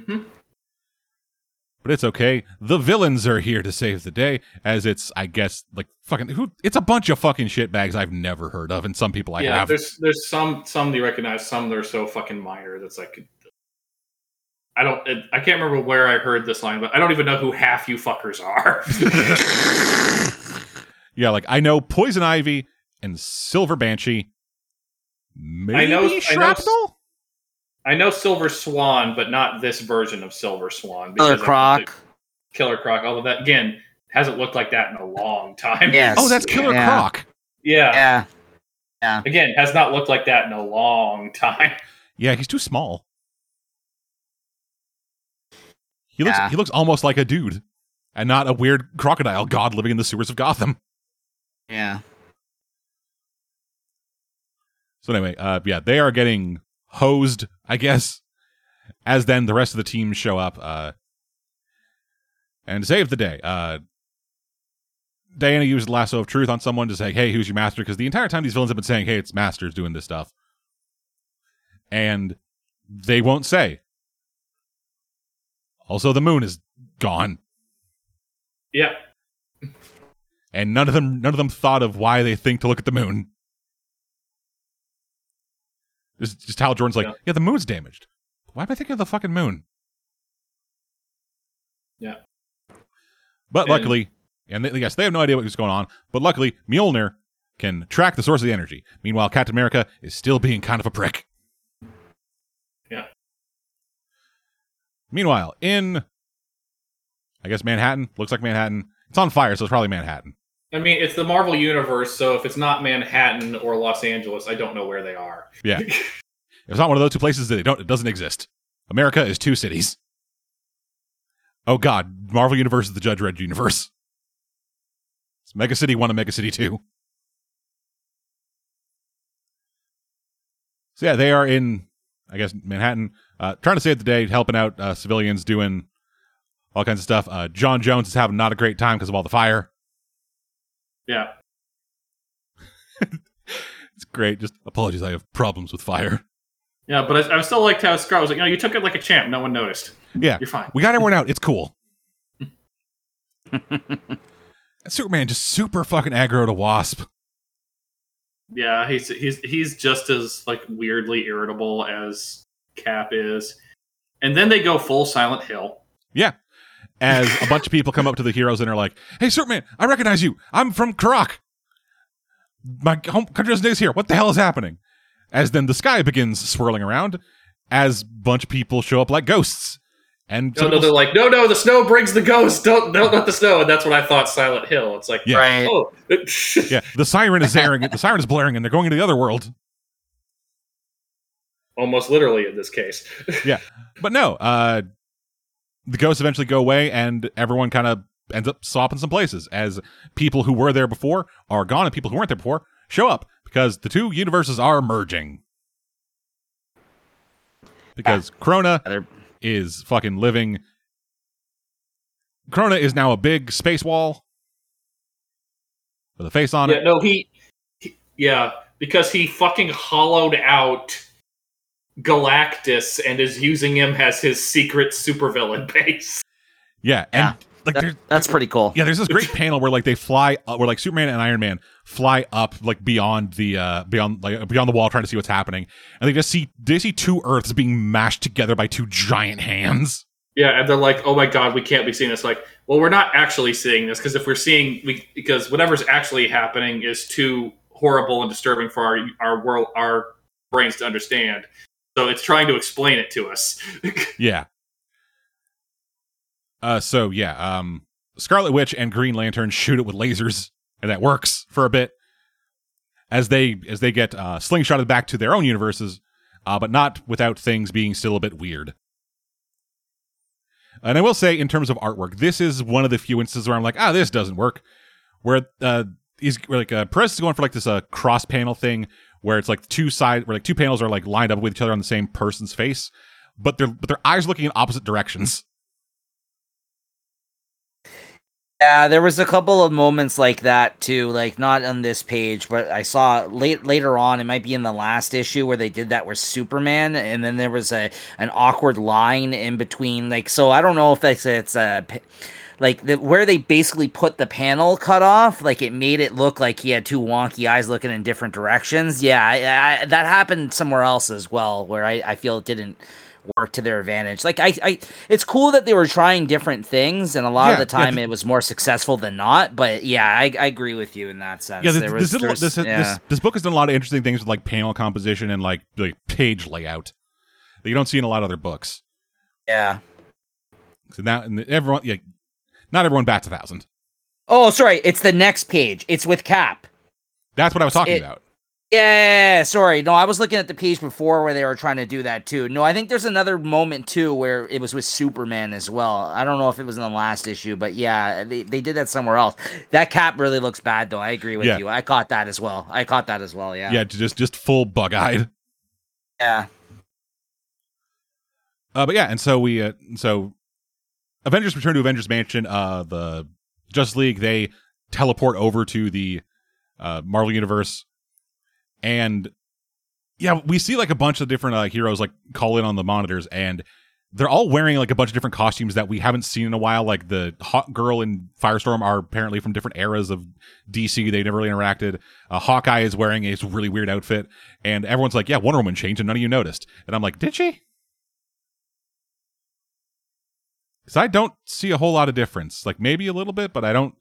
But it's okay. The villains are here to save the day, as it's, I guess, like fucking who. It's a bunch of fucking shitbags I've never heard of, and some people I yeah, have. there's there's some some they recognize, some they're so fucking minor that's like I don't I can't remember where I heard this line, but I don't even know who half you fuckers are. yeah, like I know Poison Ivy and Silver Banshee. Maybe I know- I know- Shrapnel. I know Silver Swan, but not this version of Silver Swan. Killer Croc. Killer Croc. Although that again hasn't looked like that in a long time. Yes. oh, that's Killer Yeah. Croc. Yeah. Yeah. Again, has not looked like that in a long time. Yeah, he's too small. He looks Yeah. he looks almost like a dude, and not a weird crocodile god living in the sewers of Gotham. Yeah. So anyway, uh, yeah, they are getting hosed, I guess. As then the rest of the team show up, uh, and save the day. Uh, Diana used the lasso of truth on someone to say, "Hey, who's your master?" Because the entire time these villains have been saying, "Hey, it's masters doing this stuff," and they won't say. Also, the moon is gone, Yeah. and none of them none of them thought of why they think to look at the moon. It's just Hal Jordan's like, Yeah. "Yeah, the moon's damaged. Why am I thinking of the fucking moon?" Yeah. But And- luckily, and they, yes, they have no idea what's going on. But luckily, Mjolnir can track the source of the energy. Meanwhile, Captain America is still being kind of a prick. Meanwhile, in I guess Manhattan looks like Manhattan. It's on fire, so it's probably Manhattan. I mean, it's the Marvel universe, so if it's not Manhattan or Los Angeles, I don't know where they are. Yeah. If it's not one of those two places that they don't. It doesn't exist. America is two cities. Oh God, Marvel Universe is the Judge Dredd universe. It's Mega City One and Mega City Two. So yeah, they are in, I guess, Manhattan, uh, trying to save the day, helping out uh, civilians, doing all kinds of stuff. Uh, J'onn J'onzz is having not a great time because of all the fire. yeah. It's great. Just apologies, I have problems with fire. Yeah, but I, I still liked how Scar was like, no, you took it like a champ. No one noticed. Yeah, You're fine. we got everyone out. It's cool. Superman just super fucking aggro to Wasp. Yeah, he's he's he's just as like weirdly irritable as Cap is. And then they go full Silent Hill. Yeah, as a bunch of people come up to the heroes and are like, "Hey, Superman, I recognize you. I'm from Qurac. My home country doesn't here. What the hell is happening?" As then the sky begins swirling around, as bunch of people show up like ghosts, and No, some no, they're like, no, no, the snow brings the ghost. Don't don't let the snow. And that's what I thought Silent Hill. It's like, Yeah. Right. oh, yeah, the siren is airing. The siren is blaring, and they're going into the other world. almost literally in this case. Yeah, but no, uh, the ghosts eventually go away, and everyone kind of ends up swapping some places as people who were there before are gone, and people who weren't there before show up because the two universes are merging. Because Krona They're- is fucking living. Krona is now a big space wall with a face on yeah, it. no, he, he, yeah, because he fucking hollowed out Galactus and is using him as his secret supervillain base. Yeah, and Yeah. Like that- that's pretty cool. Yeah, there's this great panel where like they fly, uh, where like Superman and Iron Man fly up like beyond the uh beyond like beyond the wall, trying to see what's happening, and they just see they see two Earths being mashed together by two giant hands. Yeah, and they're like, "Oh my god, we can't be seeing this." Like, well, we're not actually seeing this because if we're seeing, we because whatever's actually happening is too horrible and disturbing for our our world, our brains to understand. So it's trying to explain it to us. Yeah. Uh, so yeah, um, Scarlet Witch and Green Lantern shoot it with lasers, and that works for a bit. As they as they get uh, slingshotted back to their own universes, uh, but not without things being still a bit weird. And I will say, in terms of artwork, this is one of the few instances where I'm like, ah, this doesn't work. Where uh, he's where, like uh, Perez is going for like this uh, cross panel thing, where it's like two side, where like two panels are like lined up with each other on the same person's face, but their but their eyes looking in opposite directions. Yeah, there was a couple of moments like that too, like not on this page, but I saw late later on. It might be in the last issue where they did that with Superman, and then there was a an awkward line in between. Like, so I don't know if it's it's a p- like the, where they basically put the panel cut off. Like it made it look like he had two wonky eyes looking in different directions. Yeah, I, I, that happened somewhere else as well, where I, I feel it didn't work to their advantage. Like I, I, it's cool that they were trying different things, and a lot Yeah, of the time th- it was more successful than not. But yeah, I, I agree with you in that sense. Yeah, this, There this, was- did a lot- there's- this, yeah. this this book has done a lot of interesting things with like panel composition and like like page layout that you don't see in a lot of other books. yeah. So now and everyone, yeah, not everyone bats a thousand. Oh, sorry, it's the next page. It's with Cap. That's what I was talking It- about. Yeah, sorry. No, I was looking at the page before where they were trying to do that too. No, I think there's another moment too where it was with Superman as well. I don't know if it was in the last issue, but yeah, they, they did that somewhere else. That cap really looks bad though. I agree with Yeah. you. I caught that as well. I caught that as well. Yeah. Yeah, just just full bug eyed. Yeah. Uh, but yeah, and so we uh, so Avengers return to Avengers Mansion. Uh, the Justice League they teleport over to the uh, Marvel universe, and yeah, we see like a bunch of different uh, heroes like call in on the monitors, and they're all wearing like a bunch of different costumes that we haven't seen in a while. Like the Hawkgirl and Firestorm are apparently from different eras of DC. They never really interacted. Uh, Hawkeye is wearing a really weird outfit, and everyone's like, "Yeah, Wonder Woman changed, and none of you noticed." And I'm like, "Did she?" Because I don't see a whole lot of difference. Like maybe a little bit, but I don't.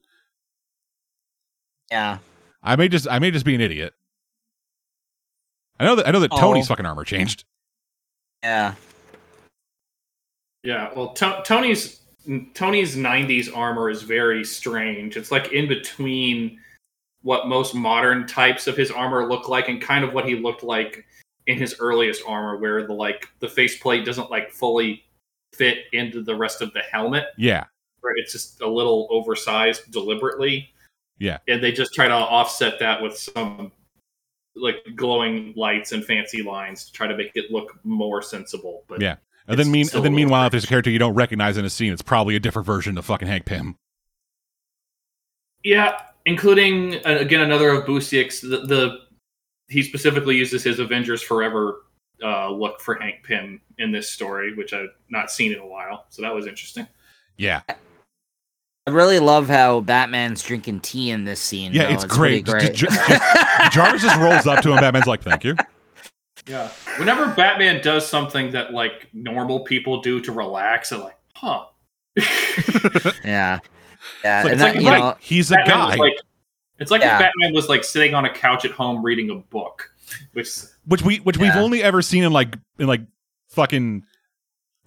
Yeah. I may just I may just be an idiot. I know that I know that Tony's Oh. fucking armor changed. Yeah. Yeah, well, To- Tony's Tony's '90s armor is very strange. It's like in between what most modern types of his armor look like, and kind of what he looked like in his earliest armor, where the like the faceplate doesn't like fully fit into the rest of the helmet. Yeah, Where it's just a little oversized deliberately. Yeah. and they just try to offset that with some like glowing lights and fancy lines to try to make it look more sensible. But Yeah. and then mean and then meanwhile, if there's a character you don't recognize in a scene, it's probably a different version of fucking Hank Pym. Yeah, including uh, again another of Busiek's. The, the he specifically uses his Avengers Forever uh, look for Hank Pym in this story, which I've not seen in a while. So that was interesting. Yeah, I really love how Batman's drinking tea in this scene. Yeah, though. it's pretty great. great. J- Jarvis just rolls up to him. Batman's like, "Thank you." Yeah. Whenever Batman does something that like normal people do to relax, I'm like, huh. yeah. Yeah. It's like- and it's that, like- you right, know, he's a Batman guy, like, it's like Yeah. if Batman was like sitting on a couch at home reading a book, which which we which we've only ever seen in like in like fucking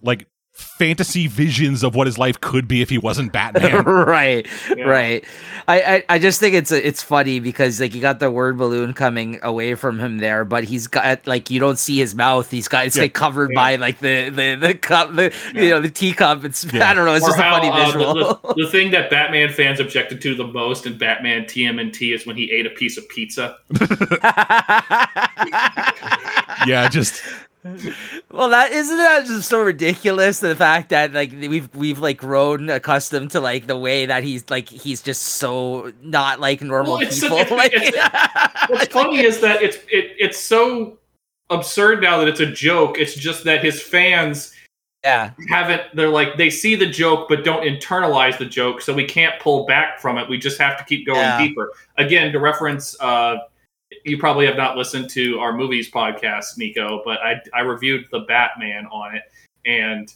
like fantasy visions of what his life could be if he wasn't Batman. right, Yeah. right. I, I I just think it's it's funny because like you got the word balloon coming away from him there, but he's got like you don't see his mouth. He's got it's Yeah. like covered Yeah. by like the the the cup, the Yeah. you know the teacup. It's Yeah. I don't know. It's or just a how, funny uh, the- visual. The, the thing that Batman fans objected to the most in Batman TMNT is when he ate a piece of pizza. yeah, just well, that isn't that just so ridiculous. The fact that like we've we've like grown accustomed to like the way that he's like he's just so not like normal Well, it's- people. it's- like, What's funny is that it's it, it's so absurd now that it's a joke. It's just that his fans yeah, haven't. They're like they see the joke but don't internalize the joke, so we can't pull back from it. We just have to keep going Yeah. deeper. Again, to reference. uh you probably have not listened to our movies podcast, Nico, but I, I reviewed the Batman on it, and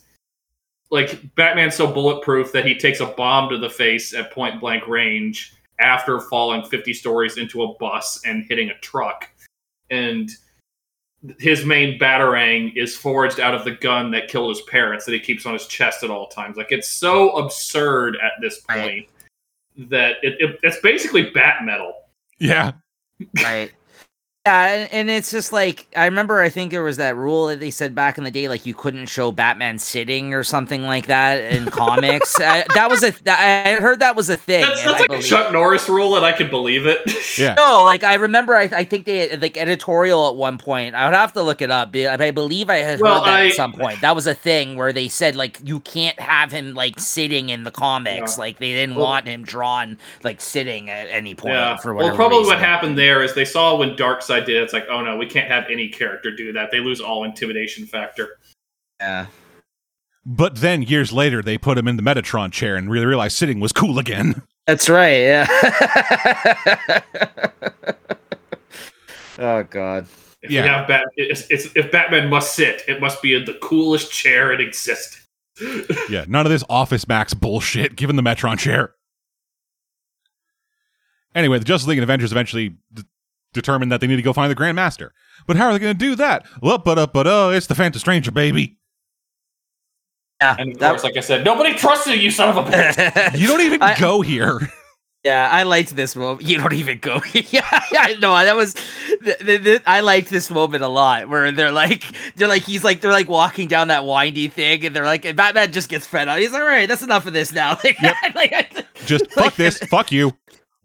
like Batman's so bulletproof that he takes a bomb to the face at point blank range after falling 50 stories into a bus and hitting a truck. And his main batarang is forged out of the gun that killed his parents that he keeps on his chest at all times. Like it's so absurd at this point Right. that it, it, it's basically bat metal. yeah, right. Yeah, and, and it's just like I remember. I think there was that rule that they said back in the day, like you couldn't show Batman sitting or something like that in comics. I, that was a. I heard that was a thing. That's, that's I like a Chuck Norris rule, and I can believe it. yeah. No, like I remember, I, I think they had, like editorial at one point. I would have to look it up. but I believe I had Well, heard that I- at some point. That was a thing where they said like you can't have him like sitting in the comics. Yeah. Like they didn't Well- want him drawn like sitting at any point Yeah. for Well, whatever. probably what happened there is they saw when Dark did. It, It's like, oh no, we can't have any character do that. They lose all intimidation factor. Yeah. But then years later, they put him in the Metatron chair and really realized sitting was cool again. That's right. Yeah. oh God. If Yeah. you have Bat, it's, it's, if Batman must sit, it must be in the coolest chair in existence. yeah, none of this Office Max bullshit. Given the Metron chair. Anyway, the Justice League and Avengers eventually d- determine that they need to go find the Grand Master. But how are they going to do that? Well, but uh, but uh, it's the Phantom Stranger, baby. Yeah. And of that- course, like I said, nobody trusts you, you son of a bitch. You don't even I- go here. Yeah, I liked this moment. You don't even go. yeah, yeah, no, that was. Th- th- th- I liked this moment a lot, where they're like, they're like, he's like, they're like walking down that windy thing, and they're like, and Batman just gets fed up. He's like, all right, that's enough of this now. Like, like, Just fuck this. Fuck you.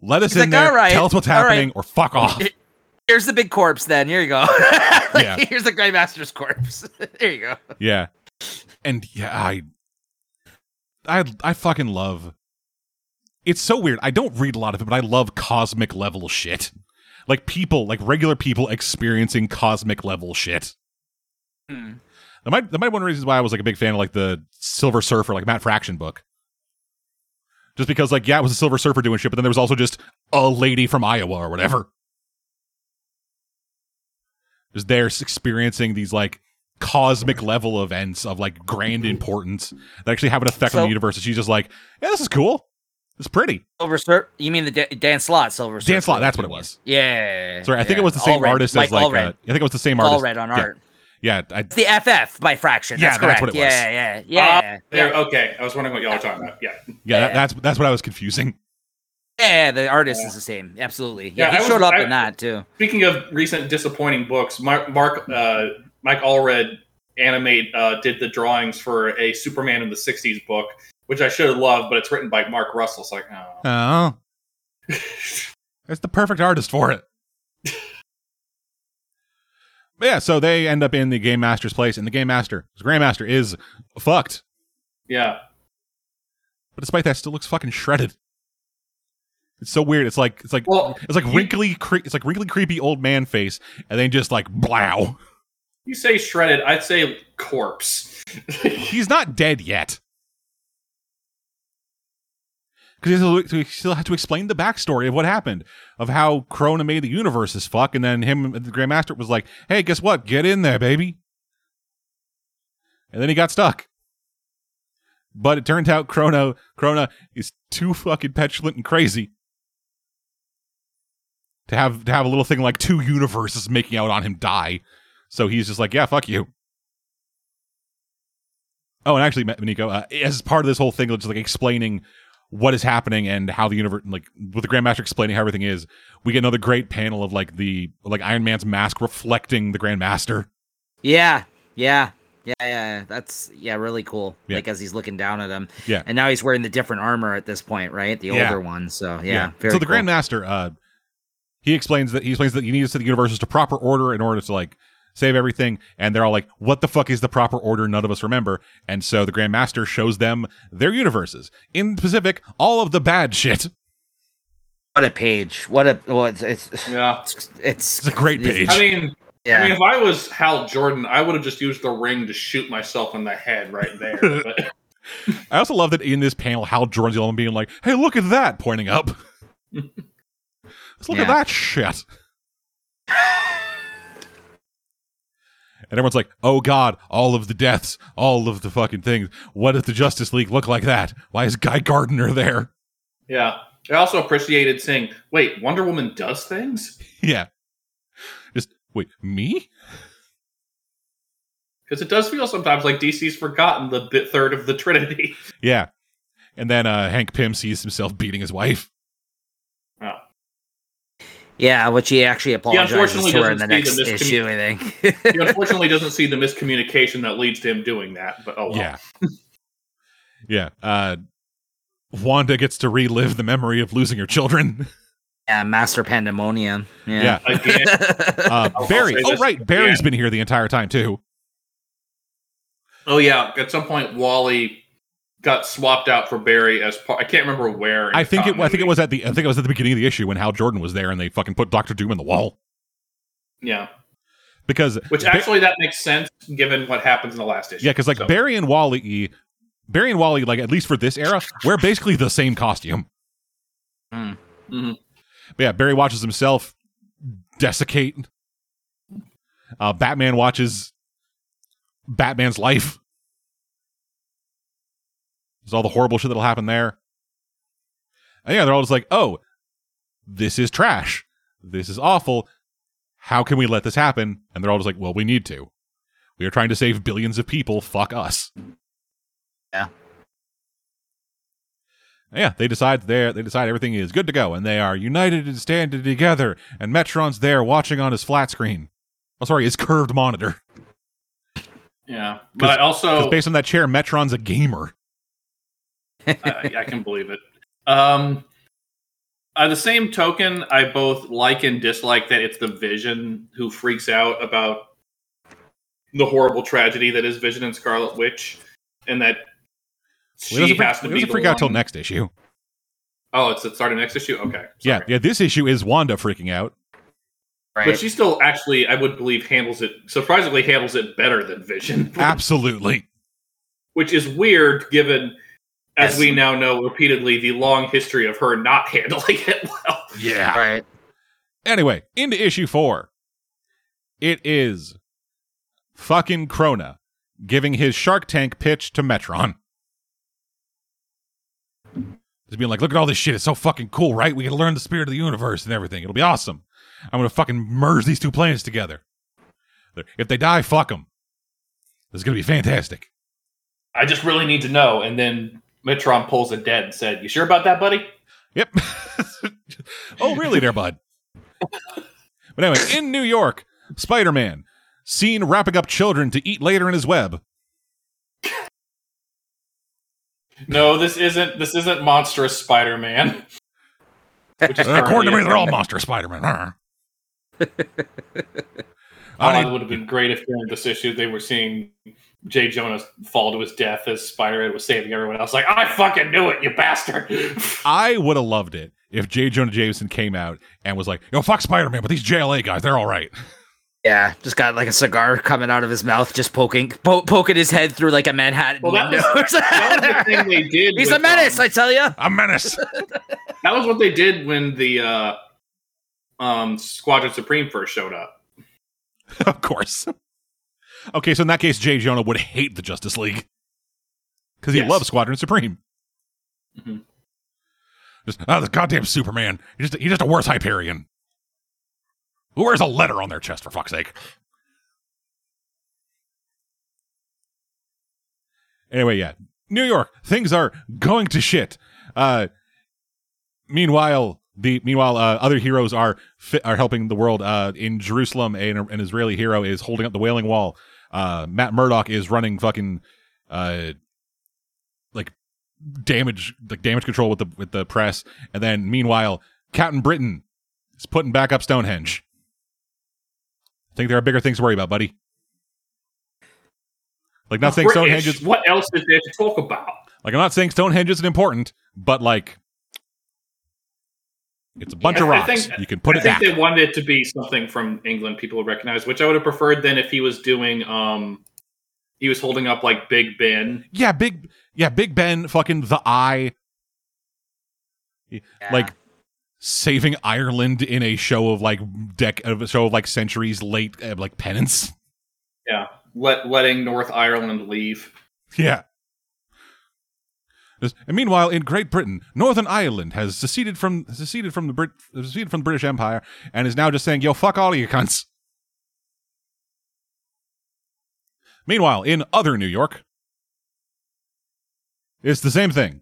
Let us in like, there. "All right, Tell us what's all right." happening, or fuck off. Here's the big corpse. Then here you go. Like, Yeah. Here's the Grandmaster's corpse. there you go. Yeah. And yeah, I I I fucking love it's so weird. I don't read a lot of it, but I love cosmic level shit. Like people, like regular people experiencing cosmic level shit. Hmm. That might that might be one of the reasons why I was like a big fan of like the Silver Surfer, like Matt Fraction book. Just because, like, yeah, it was a Silver Surfer doing shit, but then there was also just a lady from Iowa or whatever. Just there experiencing these like cosmic level events of like grand importance that actually have an effect on the universe. And she's just like, yeah, this is cool. It's pretty. Silver Surf. You mean the Da- Dan Slott Silver Surfer? Dan Slott, that's what it was. Yeah. Sorry, I think yeah. it was the same Allred. artist Mike as like. Uh, Allred. I think it was the same artist. Allred on yeah. art. Yeah, I, It's the FF by fraction. Yeah, That's that's what it was. Yeah, yeah, yeah. There, yeah. okay, I was wondering what y'all were talking about. Yeah, yeah, that, that's that's what I was confusing. Yeah, the artist is the same. Absolutely. Yeah, Yeah, I he was- showed up I- in that too. Speaking of recent disappointing books, Mark, Mark uh, Mike Allred animate uh, did the drawings for a Superman in the '60s book, which I should have loved, but it's written by Mark Russell. It's like, oh. Oh, it's the perfect artist for it. But yeah, so they end up in the game master's place, and the game master, the grandmaster, is fucked. yeah, But despite that, still looks fucking shredded. It's so weird. It's like it's like well, it's like wrinkly, cre- it's like wrinkly, creepy old man face, and then just like blow. You say shredded, I'd say corpse. He's not dead yet. Because he still had to explain the backstory of what happened, of how Krona made the universe as fuck, and then him, the Grandmaster, was like, "Hey, guess what? Get in there, baby." And then he got stuck. But it turns out Krona, Krona is too fucking petulant and crazy to have to have a little thing like two universes making out on him die. So he's just like, "Yeah, fuck you." Oh, and actually, Nico, uh, as part of this whole thing, just like explaining what is happening and how the universe, like with the Grandmaster explaining how everything is, we get another great panel of like the like Iron Man's mask reflecting the Grandmaster. Yeah, yeah, yeah, yeah. That's yeah, really cool. Yeah. Like as he's looking down at him. Yeah. And now he's wearing the different armor at this point, right? The Yeah. older one. So yeah. Very so the cool. Grandmaster, uh, he explains that he explains that you need to set the universes to proper order in order to like save everything, and they're all like, "What the fuck is the proper order?" None of us remember, and so the Grandmaster shows them their universes in pacific all of the bad shit. What a page. What a well, it's it's yeah. it's, it's, It's a great page. I mean, Yeah. I mean, if I was Hal Jordan, I would have just used the ring to shoot myself in the head right there. But I also love that in this panel, Hal Jordan's the only one being like, "Hey, look at that!" pointing up. Let's look at that shit. And everyone's like, "Oh God, all of the deaths, all of the fucking things. What if the Justice League look like that? Why is Guy Gardner there?" yeah, I also appreciated saying, "Wait, Wonder Woman does things." Yeah. Just wait, me? Because it does feel sometimes like DC's forgotten the bit third of the Trinity. Yeah. And then uh, Hank Pym sees himself beating his wife. Yeah, which he actually apologizes unfortunately to her in the next the miscommu- issue, I think. He unfortunately doesn't see the miscommunication that leads to him doing that. But oh well. Yeah. yeah. Uh, Wanda gets to relive the memory of losing her children. yeah, Master Pandemonium. Yeah. Yeah. Again, Uh, Barry. Oh, this right. Barry's again. been here the entire time, too. oh yeah. At some point, Wally got swapped out for Barry as part. I can't remember where. I think it. I think it was at the. I think it was at the beginning of the issue when Hal Jordan was there, and they fucking put Doctor Doom in the wall Yeah, because which Ba- actually that makes sense given what happens in the last issue. yeah, because like So, Barry and Wally, Barry and Wally, like at least for this era, wear basically the same costume. Mm. Mhm. But yeah, Barry watches himself desiccate. Uh, Batman watches Batman's life. There's all the horrible shit that'll happen there. And yeah, they're all just like, oh, this is trash. This is awful. How can we let this happen? And they're all just like, well, we need to. We are trying to save billions of people. Fuck us. Yeah. Yeah, they decide they they decide everything is good to go, and they are united and standing together. And Metron's there watching on his flat screen. Oh, sorry, his curved monitor. Yeah, but I Because also based on that chair, Metron's a gamer. I, I can believe it. Um, on the same token, I both like and dislike that it's the Vision who freaks out about the horrible tragedy that is Vision and Scarlet Witch, and that she he doesn't freak, has to be doesn't the freak out till next issue. Oh, it's the start of next issue. Okay, Yeah, yeah. This issue is Wanda freaking out. Right. but she still actually, I would believe, handles it surprisingly handles it better than Vision, Absolutely. which is weird given, as we now know repeatedly, the long history of her not handling it well. Yeah. right. Anyway, into issue four. It is fucking Krona giving his Shark Tank pitch to Metron. Just being like, look at all this shit. It's so fucking cool, right? We can learn the spirit of the universe and everything. It'll be awesome. I'm gonna fucking merge these two planets together. If they die, fuck them. This is gonna be fantastic. I just really need to know. And then Metron pulls a dead and said, "You sure about that, buddy?" Yep. oh, really, there, bud? But anyway, in New York, Spider Man seen wrapping up children to eat later in his web. No, this isn't. This isn't monstrous Spider-Man. Which is Uh, according to me, they're all monster Spider Man. Oh, I it would have been great if during this issue they were seeing J. Jonah fall to his death as Spider-Man was saving everyone else. Like, I fucking knew it, you bastard! I would have loved it if J. Jonah Jameson came out and was like, yo, fuck Spider Man, but these JLA guys, they're all right. Yeah, just got like a cigar coming out of his mouth, just poking, po- poking his head through like a Manhattan Well, that was- that was the thing they did. He's with, a menace, um, I tell you. A menace. that was what they did when the uh, um, Squadron Supreme first showed up. of course. Okay, so in that case, J. Jonah would hate the Justice League because he Yes. loves Squadron Supreme. Mhm. Just, oh, this goddamn Superman. He's just, he's just a worse Hyperion. Who wears a letter on their chest, for fuck's sake? Anyway, yeah. New York, things are going to shit. Uh, meanwhile, the meanwhile, uh, other heroes are fi- are helping the world. Uh, in Jerusalem, an, an Israeli hero is holding up the Wailing Wall. Uh, Matt Murdock is running fucking, uh, like damage, like damage control with the with the press. And then meanwhile, Captain Britain is putting back up Stonehenge. I think there are bigger things to worry about, buddy. Like not saying British, Stonehenge is What else is there to talk about? like I'm not saying Stonehenge isn't important, but like it's a bunch Yeah, of I rocks. think- you can put it. I it think back. they wanted it to be something from England people would recognize, which I would have preferred than if he was doing. um He was holding up like Big Ben. yeah, big yeah, Big Ben fucking the eye like saving Ireland in a show of like deck of a show of like centuries late uh, like penance. Yeah, let letting North Ireland leave. Yeah. And meanwhile, in Great Britain, Northern Ireland has seceded from seceded from the Brit seceded from the British Empire and is now just saying, "Yo, fuck all of you cunts." Meanwhile, in other New York, it's the same thing.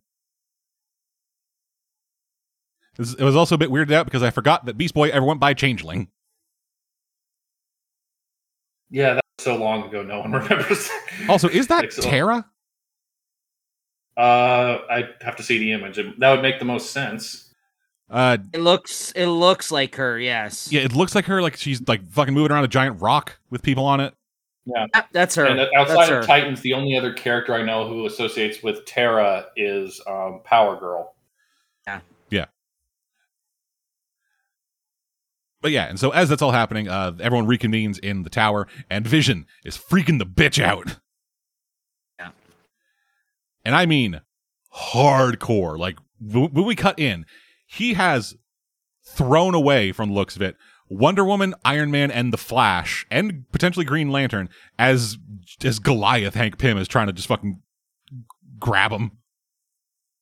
It was also a bit weirded out because I forgot that Beast Boy ever went by Changeling. Yeah, that was so long ago, no one remembers. Also, is that Terra? Uh, I'd have to see the image. That would make the most sense. Uh, It looks, it looks like her. Yes. yeah, it looks like her, like she's like fucking moving around a giant rock with people on it. Yep, that's her. And That's outside her. of Titans, the only other character I know who associates with Terra is um, Power Girl. Yeah. Yeah. But yeah, and so as that's all happening, uh, everyone reconvenes in the tower, and Vision is freaking the bitch out. And I mean hardcore. Like, when we cut in, he has thrown away from the looks of it Wonder Woman, Iron Man, and the Flash, and potentially Green Lantern as as Goliath. Hank Pym is trying to just fucking grab him.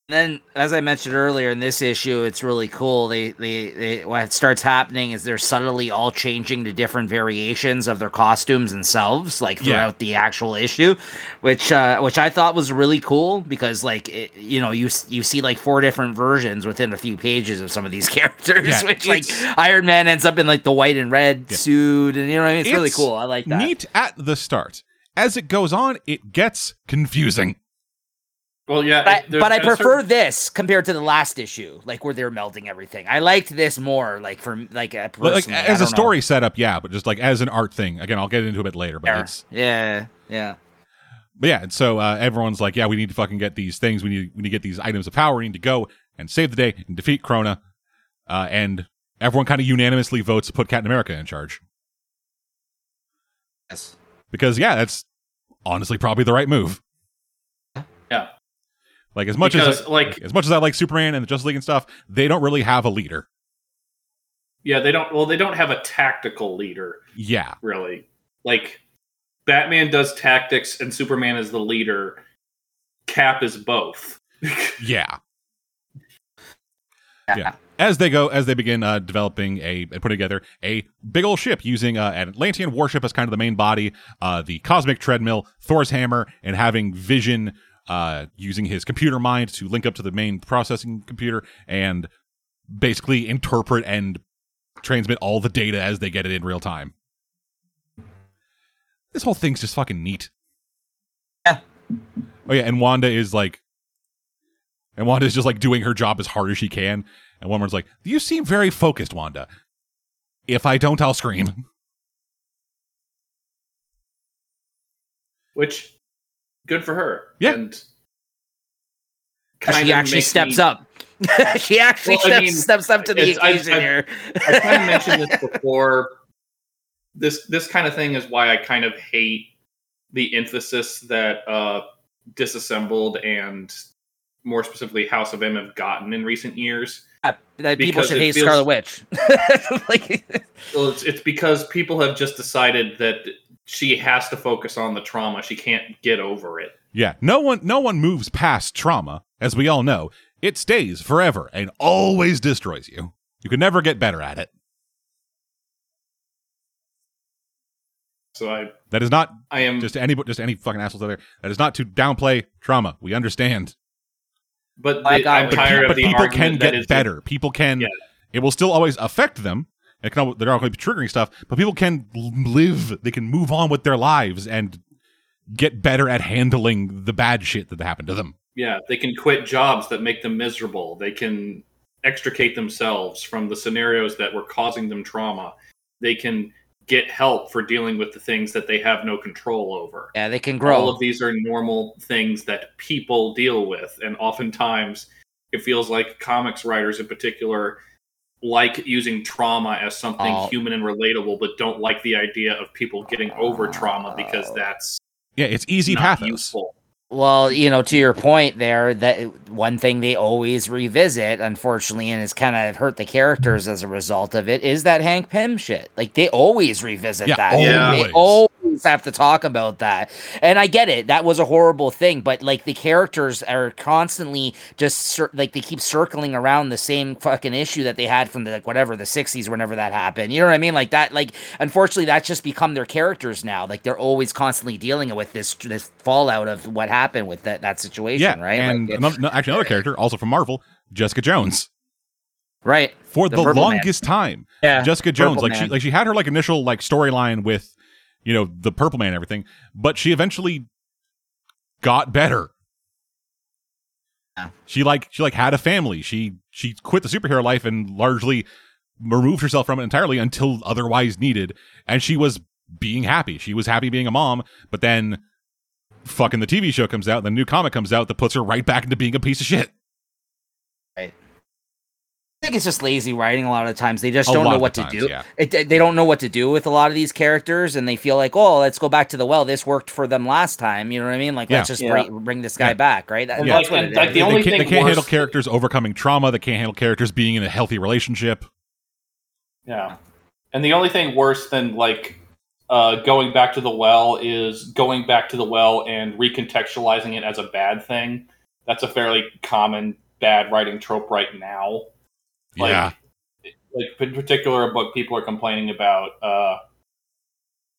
Then as I mentioned earlier in this issue, it's really cool. They, they, they, what starts happening is they're subtly all changing to different variations of their costumes themselves, like Yeah. throughout the actual issue, which, uh, which I thought was really cool because, like, it, you know, you you see like four different versions within a few pages of some of these characters, Yeah, which like Iron Man ends up in like the white and red Yeah. suit, and you know, what I mean? it's, really cool. I like that. Neat at the start. As it goes on, it gets confusing. Well, yeah, But, I, but I prefer certain- this compared to the last issue, like where they're melting everything. I liked this more, like for like a Like, personally, I as a don't know. story setup, yeah, but just like as an art thing. Again, I'll get into it a bit later, but Yeah, it's yeah, yeah. But yeah, and so uh, everyone's like, "Yeah, we need to fucking get these things. We need we need to get these items of power. We need to go." and save the day and defeat Krona. Uh, and everyone kind of unanimously votes to put Captain America in charge Yes. because yeah, that's honestly probably the right move. Yeah. Like as much because as like as much as I like Superman and the Justice League and stuff, they don't really have a leader. yeah, they don't well they don't have a tactical leader Yeah, really. Like Batman does tactics and Superman is the leader. Cap is both. yeah. Yeah. As they go, as they begin uh, developing a and putting together a big old ship using uh, an Atlantean warship as kind of the main body, uh, the cosmic treadmill, Thor's hammer, and having Vision uh, using his computer mind to link up to the main processing computer and basically interpret and transmit all the data as they get it in real time. This whole thing's just fucking neat. Yeah. Oh yeah, and Wanda is like, and Wanda is just like doing her job as hard as she can. And Wonder's like, "You seem very focused, Wanda. If I don't, I'll scream." Which good for her. Yeah. And She actually steps me- up. she actually Well, I steps, mean, steps up to the it's- I- occasion here. I kind of mentioned this before. This this kind of thing is why I kind of hate the emphasis that uh, disassembled and more specifically House of M have gotten in recent years. that people should hate feels- Scarlet Witch. like, Well, it's it's because people have just decided that she has to focus on the trauma. She can't get over it. Yeah, no one, no one moves past trauma, as we all know. It stays forever and always destroys you. You can never get better at it. So I That is not I am just any, just any fucking assholes out there. That is not to downplay trauma. We understand. but I the- got I'm what but, tired pe- of but the people argument can get it's- better. People can. Yeah. It will still always affect them. It can. They're not going to be triggering stuff, but people can live. They can move on with their lives and get better at handling the bad shit that happened to them. Yeah, they can quit jobs that make them miserable. They can extricate themselves from the scenarios that were causing them trauma. They can get help for dealing with the things that they have no control over. yeah, they can grow. All of these are normal things that people deal with, and oftentimes it feels like comics writers in particular like using trauma as something Oh. human and relatable, but don't like the idea of people getting over trauma because Oh. that's Yeah, it's easy not pathos. useful. Well, you know, to your point there, that one thing they always revisit, unfortunately, and it's kind of hurt the characters as a result of it, is that Hank Pym shit. Like they always revisit Yeah, that. Yeah. They always have to talk about that. And I get it, that was a horrible thing, but like the characters are constantly just cir- like they keep circling around the same fucking issue that they had from the like whatever the '60s, whenever that happened. You know what I mean? Like that. Like unfortunately, that's just become their characters now. Like they're always constantly dealing with this this fallout of what happened with that that situation. Yeah, right. and Like, another, no, actually another character, also from Marvel, Jessica Jones. right. For The the, Purple Man. longest time, Yeah. Jessica Jones, Purple like she like she had her like initial like storyline with, you know, the Purple Man and everything, but she eventually got better. Yeah. She like she like had a family. She she quit the superhero life and largely removed herself from it entirely until otherwise needed, and she was being happy. She was happy being a mom, but then fucking the TV show comes out, the new comic comes out that puts her right back into being a piece of shit. I think it's just lazy writing. A lot of the times they just A don't know what to times, do. yeah. It, they don't know what to do with a lot of these characters, and they feel like, oh, let's go back to the well. This worked for them last time. You know what I mean? Like, let's just Yeah. bring, bring this guy Yeah. back, right? That, And That's like- what and like is. the they only can't, they can't handle characters overcoming trauma. They can't handle characters being in a healthy relationship. Yeah. And the only thing worse than like uh, going back to the well is going back to the well and recontextualizing it as a bad thing. That's a fairly common bad writing trope right now. Like, yeah, like in particular, a book people are complaining about. Uh,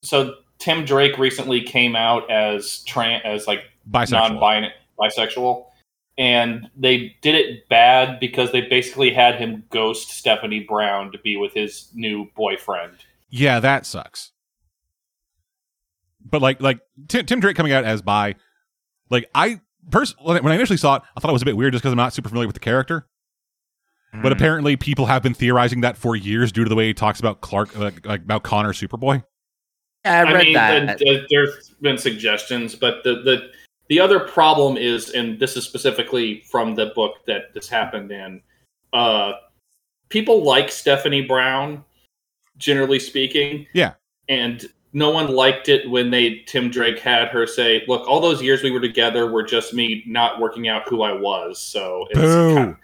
so Tim Drake recently came out as trans, as like bisexual. non bisexual, and they did it bad because they basically had him ghost Stephanie Brown to be with his new boyfriend. yeah, that sucks. But like, like Tim, Tim Drake coming out as bi, like I pers- when I initially saw it, I thought it was a bit weird just because I'm not super familiar with the character. But Mm. apparently, people have been theorizing that for years due to the way he talks about Clark, like, like about Connor Superboy. Yeah, I read mean, that. th- th- there's been suggestions, but the the the other problem is, and this is specifically from the book that this happened in. Uh, people like Stephanie Brown, generally speaking. Yeah. And no one liked it when they Tim Drake had her say, "Look, all those years we were together were just me not working out who I was." So it's Boo. kind of-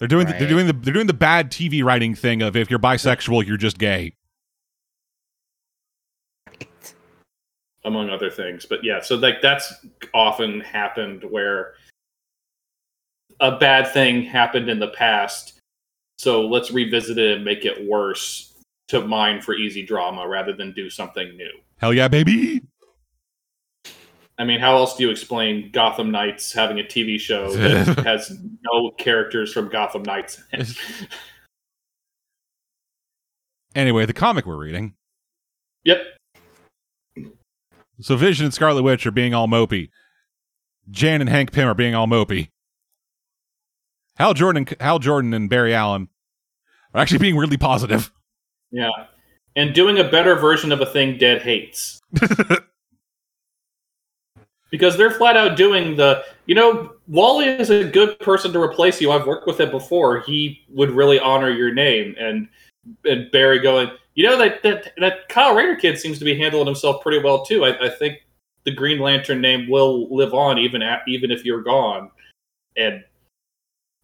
They're doing the, they're doing the they're doing the bad TV writing thing of if you're bisexual, you're just gay. among other things. But yeah, so like that's often happened where a bad thing happened in the past. So let's revisit it and make it worse to mine for easy drama rather than do something new. Hell yeah, baby! I mean, how else do you explain Gotham Knights having a TV show that has no characters from Gotham Knights? Anyway, the comic we're reading. yep. So Vision and Scarlet Witch are being all mopey. Jan and Hank Pym are being all mopey. Hal Jordan, Hal Jordan, and Barry Allen are actually being really positive. Yeah. And doing a better version of a thing Dead hates. because they're flat out doing the you know wally is a good person to replace you. I've worked with him before. He would really honor your name and and barry going you know that that, that kyle rayner kid seems to be handling himself pretty well too. I, I think the green lantern name will live on even at, even if you're gone. And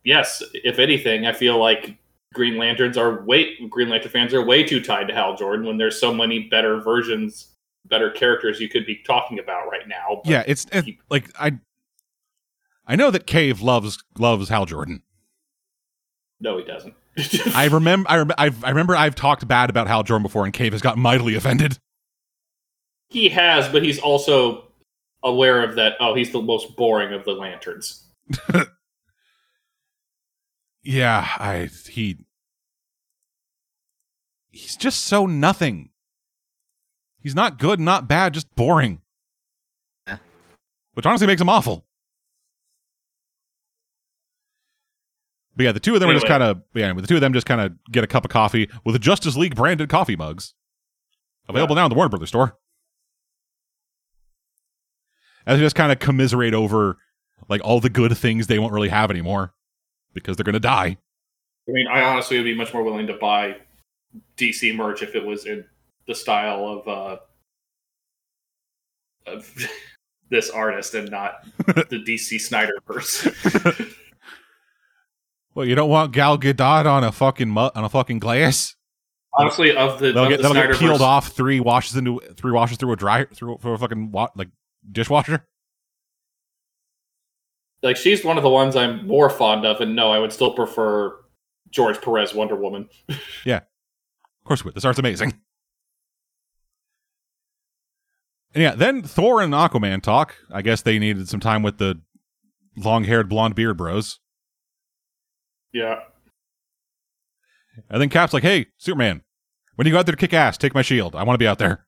yes if anything i feel like green lanterns are way green lantern fans are way too tied to hal jordan when there's so many better versions better characters you could be talking about right now yeah, it's it, like I, I know that Cave loves loves Hal Jordan. No, he doesn't. I remember, I, rem- I've, I remember, I've talked bad about Hal Jordan before, and Cave has gotten mightily offended. he has, but he's also aware of that. Oh, he's the most boring of the lanterns. Yeah, I he, he's just so nothing. He's not good, not bad, just boring. Yeah. Which honestly makes him awful. But yeah, the two of them are just kind of yeah. The two of them just kind of get a cup of coffee with the Justice League branded coffee mugs, available now in the Warner Brothers store. As they just kind of commiserate over like all the good things they won't really have anymore because they're gonna die. I mean, I honestly would be much more willing to buy DC merch if it was in the style of uh, of this artist and not the DC Snyderverse. Well, you don't want Gal Gadot on a fucking mu- on a fucking glass. honestly, of the, They'll of get the they'll get peeled off three washes into three washes through a dry through for a fucking wa- like dishwasher. like she's one of the ones I'm more fond of, and no, I would still prefer George Perez Wonder Woman. Yeah, of course, we would. this art's amazing. And yeah, then Thor and Aquaman talk. I guess they needed some time with the long-haired blonde beard bros. Yeah. And then Cap's like, "Hey, Superman, when you go out there to kick ass, take my shield. I want to be out there."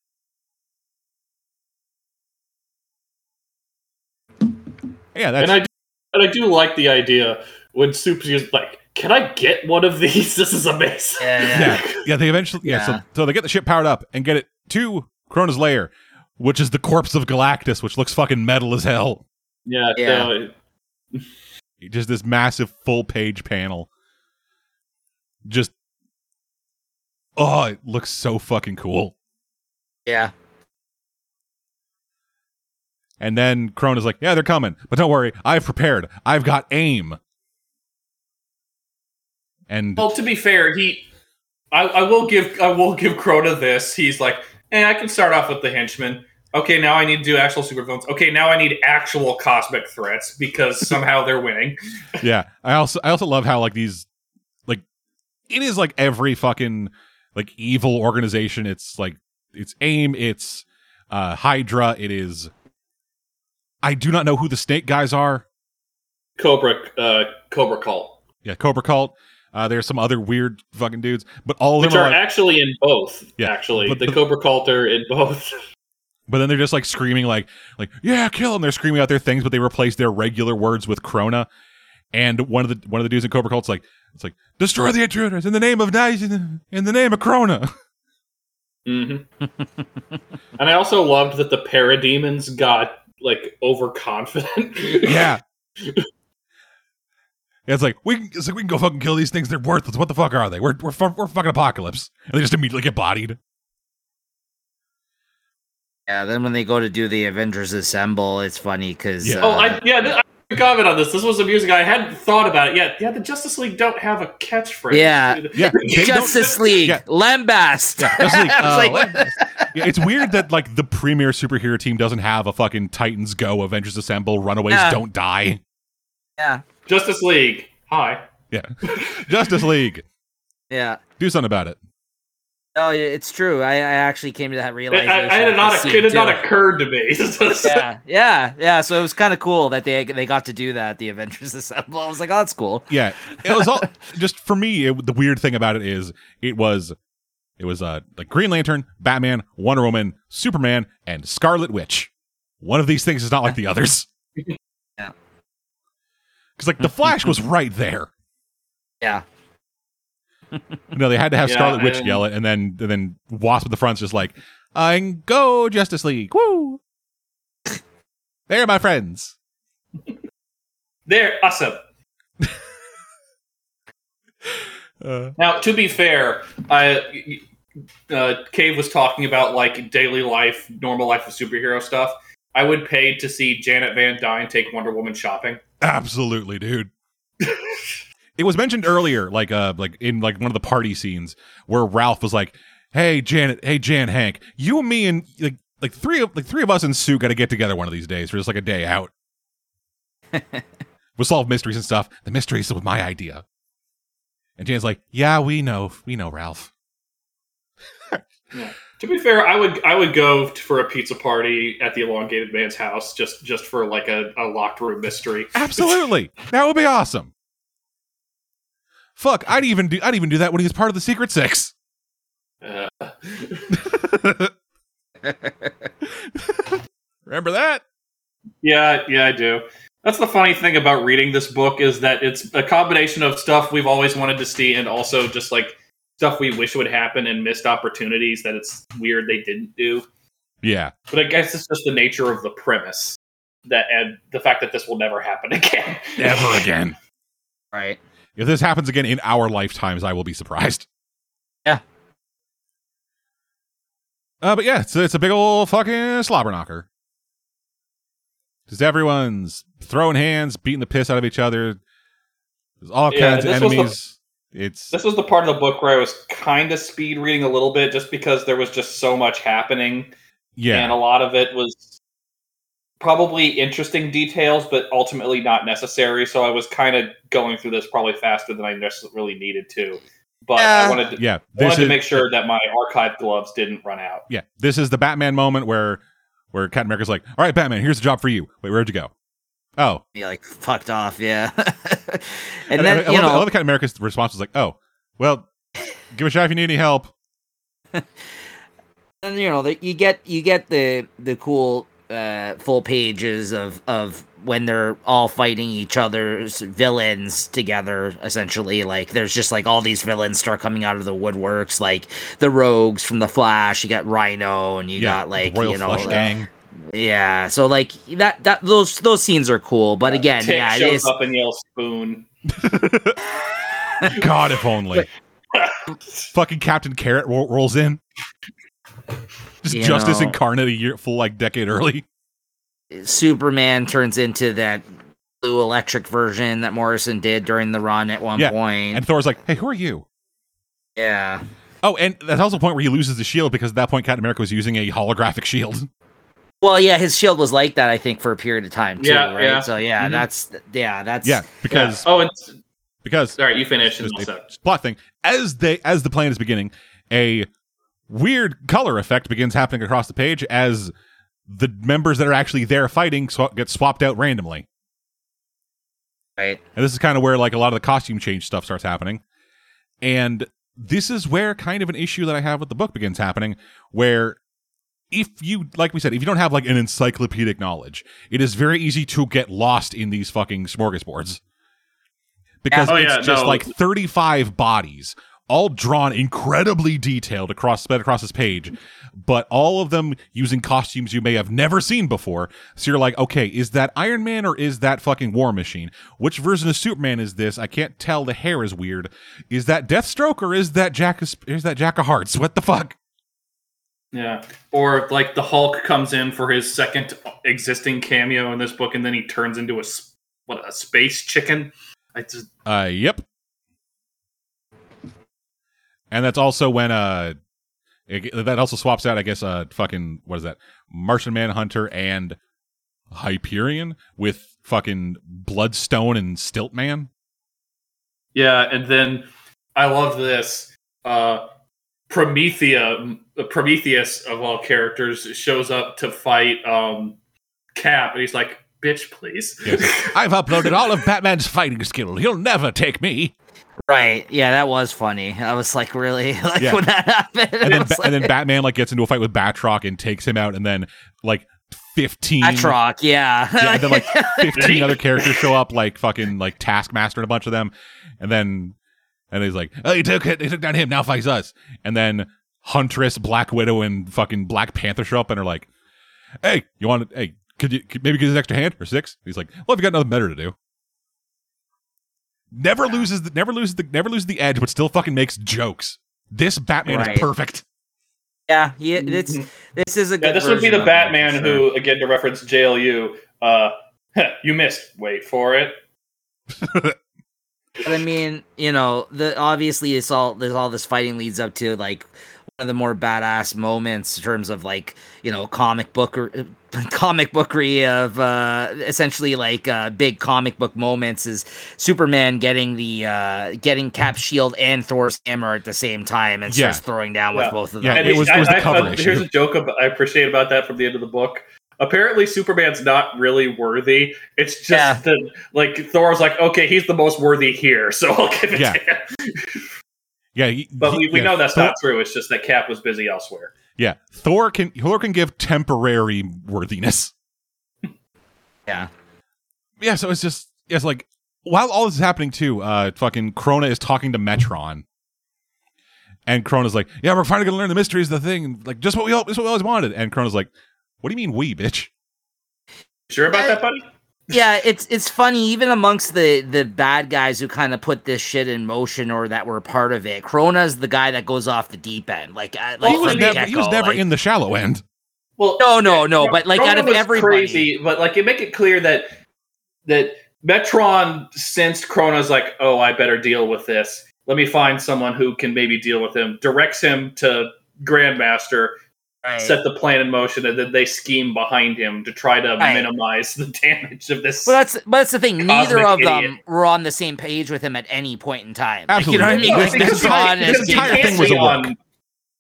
Yeah, that's and I do, and I do like the idea when Soup's just like, "Can I get one of these? This is amazing." Yeah, yeah, yeah. They eventually, yeah. So, Yeah. so they get the ship powered up and get it to Krona's lair, which is the corpse of Galactus, which looks fucking metal as hell. yeah, Yeah. so- Just this massive full page panel. Just, oh, it looks so fucking cool. yeah. And then Krona's like, "Yeah, they're coming, but don't worry, I've prepared. I've got aim." And well, to be fair, he, I, I will give, I will give Krona this. He's like, "Eh, I can start off with the henchmen. Okay, now I need to do actual super villains. Okay, now I need actual cosmic threats because somehow they're winning." yeah i also i also love how like these like it is like every fucking like evil organization it's like it's aim it's uh hydra it is i do not know who the snake guys are Cobra, uh, Cobra Cult, yeah cobra cult uh there's some other weird fucking dudes but all of which them are are like, actually in both. Yeah, actually, but the the- Cobra Cult are in both. but then they're just like screaming like like yeah kill them they're screaming out their things but they replace their regular words with krona and one of the one of the dudes in cobra cult's like it's like destroy the intruders in the name of nice in the, name of krona Mm-hmm. and I also loved that the parademons got like overconfident. Yeah. It's like we, can- it's like we can go fucking kill these things. They're worthless. What the fuck are they? We're we're, we're fucking Apokolips, and they just immediately get bodied. Yeah, then when they go to do the Avengers Assemble, it's funny because Yeah. Oh, I yeah. th- I comment on this. This was amusing. I hadn't thought about it yet. Yeah, the Justice League don't have a catchphrase. Yeah. Yeah, Justice League, Yeah. Lambast. Yeah, Justice League, uh, like, Lambast. Yeah, it's weird that like the premier superhero team doesn't have a fucking Titans Go, Avengers Assemble, Runaways Yeah. Don't Die. yeah, Justice League. Hi. Yeah, Justice League, yeah. do something about it. Oh, yeah, it's true. I, I actually came to that realization. I, I had not. It had not occurred to me. yeah, yeah, yeah. So it was kind of cool that they they got to do that. The Avengers Assemble. I was like, oh, that's cool. Yeah, it was all just for me. It, the weird thing about it is it was it was uh like Green Lantern, Batman, Wonder Woman, Superman, and Scarlet Witch. One of these things is not like the others. Yeah. Because like the Flash was right there. Yeah, Know, they had to have Yeah, Scarlet Witch yell it, and then and then Wasp at the front's just like, "I go Justice League, woo!" They're my friends. They're awesome. Uh, Now, to be fair, I uh, Cave was talking about like daily life, normal life of superhero stuff. I would pay to see Janet Van Dyne take Wonder Woman shopping. absolutely, dude. it was mentioned earlier, like uh, like in like one of the party scenes where Ralph was like, "Hey Janet, hey Jan, Hank, you and me and like like three of like three of us and Sue got to get together one of these days for just like a day out. we'll solve mysteries and stuff. The mysteries was my idea." And Jan's like, "Yeah, we know, we know, Ralph." To be fair, I would I would go for a pizza party at the elongated man's house just just for like a, a locked room mystery. Absolutely. that would be awesome. Fuck, I'd even do I'd even do that when he was part of the Secret Six. Uh, Remember that? yeah, yeah, I do. That's the funny thing about reading this book is that it's a combination of stuff we've always wanted to see and also just like stuff we wish would happen and missed opportunities that it's weird they didn't do. Yeah. But I guess it's just the nature of the premise that and the fact that this will never happen again. Never again. right. If this happens again in our lifetimes, I will be surprised. Yeah. Uh, but yeah, it's, it's a big old fucking slobber knocker. Just everyone's throwing hands, beating the piss out of each other. There's all Yeah, kinds of was the- enemies. it's This was the part of the book where I was kind of speed reading a little bit just because there was just so much happening yeah. and a lot of it was probably interesting details but ultimately not necessary so i was kind of going through this probably faster than i necessarily needed to but uh, Yeah. i wanted to, yeah. This wanted is to make sure that my archive gloves didn't run out Yeah, this is the Batman moment where where Captain America's like, "All right, Batman, here's the job for you. Wait, where'd you go? Oh, Be like fucked off. Yeah. and and then I, I you love, I know, love Captain America's response was like, "Oh, well, give a shot if you need any help." and you know, the, you get you get the the cool uh full pages of of when they're all fighting each other's villains together essentially like there's just like all these villains start coming out of the woodworks like the rogues from the flash you got rhino and you yeah, got like the Royal you know Flush uh, Gang. yeah so like that that those those scenes are cool but again Tick yeah it shows is up and yells spoon God, if only. Fucking Captain Carrot ro- rolls in. Just You justice know. incarnate a year full like decade early. superman turns into that blue electric version that morrison did during the run at one Yeah, point And Thor's like, "Hey, who are you?" yeah Oh, and that's also the point where he loses the shield because at that point Captain America was using a holographic shield. Well, yeah, his shield was like that, I think, for a period of time too, Yeah, right? yeah. So yeah, Mhm. that's yeah, that's Yeah, because Yeah. oh and because all right you finish and just I'll a say. plot thing. As they as the plan is beginning, a weird color effect begins happening across the page as the members that are actually there fighting sw- get swapped out randomly. right. And this is kind of where like a lot of the costume change stuff starts happening. And this is where kind of an issue that I have with the book begins happening where if you like we said if you don't have like an encyclopedic knowledge, it is very easy to get lost in these fucking smorgasbords. Because Oh, it's yeah, just no. like 35 bodies all drawn incredibly detailed across spread across this page, but all of them using costumes you may have never seen before. So you're like, okay, is that Iron Man or is that fucking War Machine? Which version of Superman is this? I can't tell. The hair is weird. Is that Deathstroke or is that Jack? Is that Jack of Hearts? What the fuck? Yeah. Or like the Hulk comes in for his second existing cameo in this book, and then he turns into a what a space chicken. I just Uh, yep. And that's also when uh, it, that also swaps out. I guess uh, fucking what is that? Martian Manhunter and Hyperion with fucking Bloodstone and Stiltman. yeah. And then I love this. Uh, Promethea, Prometheus of all characters, shows up to fight um, Cap, and he's like, "Bitch, please." Yes. I've uploaded all of Batman's fighting skill. He'll never take me. Right. Yeah, that was funny. I was like, really? Like Yeah. when that happened. And then, Ba- and then Batman like gets into a fight with Batroc and takes him out, and then like fifteen. Batroc, yeah. Yeah, and then like 15 other characters show up, like fucking like Taskmaster and a bunch of them, and then and he's like, "Oh, he took it, he took down him, now fights us." And then Huntress, Black Widow, and fucking Black Panther show up and are like, "Hey, you want? To? Hey, could you could maybe give us an extra hand or six? He's like, "Well, if you got nothing better to do." Never loses the never loses the never loses the edge, but still fucking makes jokes. This Batman Right. is perfect. yeah, yeah, it's this is a good Yeah, this would be the Batman for sure. who, again, to reference JLU, uh, you missed. Wait for it. But I mean, you know, the obviously it's all there's all this fighting leads up to like one of the more badass moments in terms of like you know comic book or comic bookery of uh essentially like uh big comic book moments is Superman getting the uh getting Cap shield and Thor's hammer at the same time and Yeah. starts throwing down Yeah. with both of Yeah, them. it was- it was I- I- cover issue. Here's a joke about, I appreciate about that from the end of the book. Apparently, Superman's not really worthy. It's just Yeah. that, like, Thor's like, okay, he's the most worthy here, so I'll give it Yeah. to him. Yeah, he- But we, we yeah, know that's Thor- not true. It's just that Cap was busy elsewhere. Yeah, Thor can Thor can give temporary worthiness. yeah. yeah, so it's just it's like while all this is happening too, uh fucking Krona is talking to Metron. And Krona's like, Yeah, we're finally gonna learn the mysteries of the thing. Like just what we all just what we always wanted. And Krona's like, What do you mean we, bitch? Sure about that, buddy? Yeah, it's it's funny even amongst the the bad guys who kind of put this shit in motion or that were part of it. Krona's the guy that goes off the deep end. Like, uh, like he was from the never he was never like- in the shallow end. Well, No, no, no. But like out of was everybody, crazy, but like you make it clear that that Metron sensed Krona's like, oh, I better deal with this. Let me find someone who can maybe deal with him. Directs him to Grandmaster, Right. set the plan in motion, and then they scheme behind him to try to Right. minimize the damage of this. But that's but that's the thing. Neither Cosmic of them were on the same page with him at any point in time. Like, Absolutely. you know what I mean? Like, this this entire- this entire thing was a work. on-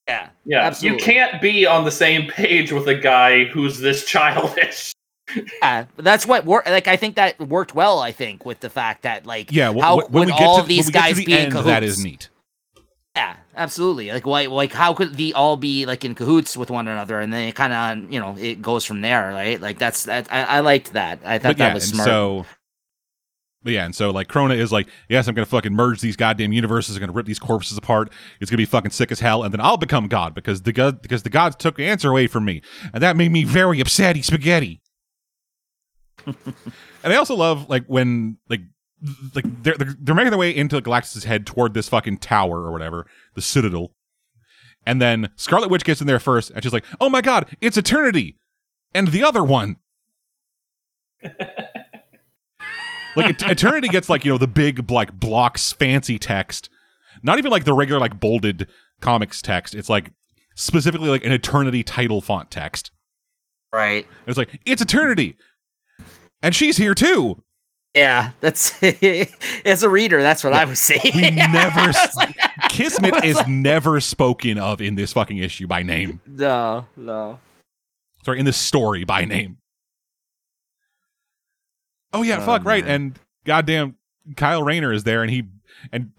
yeah, yeah, Absolutely. you can't be on the same page with a guy who's this childish. yeah. That's what worked. Like I think that worked well. I think with the fact that like Yeah, wh- how wh- when would we get all to of these when get to guys the be end, cahoots? that is neat. Yeah, absolutely. Like why like how could the all be like in cahoots with one another and then it kind of you know it goes from there, right? Like that's that I, I liked that. I thought But yeah, that was smart. so but yeah, and so like Krona is like, yes, I'm gonna fucking merge these goddamn universes. I'm gonna rip these corpses apart. It's gonna be fucking sick as hell, and then I'll become God because the god because the gods took the answer away from me, and that made me very upsetty spaghetti. and I also love like when like like they're they're, they're making their way into Galactus's head toward this fucking tower or whatever, the Citadel, and then Scarlet Witch gets in there first, and she's like, "Oh my god, it's Eternity," and the other one. like Et- eternity gets like you know the big like blocks fancy text. Not even like the regular like bolded comics text. It's like specifically like an eternity title font text. Right. And it's like it's eternity and she's here too Yeah, that's as a reader, that's what I was saying. we never like, kismet is never spoken of in this fucking issue by name. No, no. sorry in this story by name. Oh yeah Oh, fuck right and goddamn kyle rayner is there and he and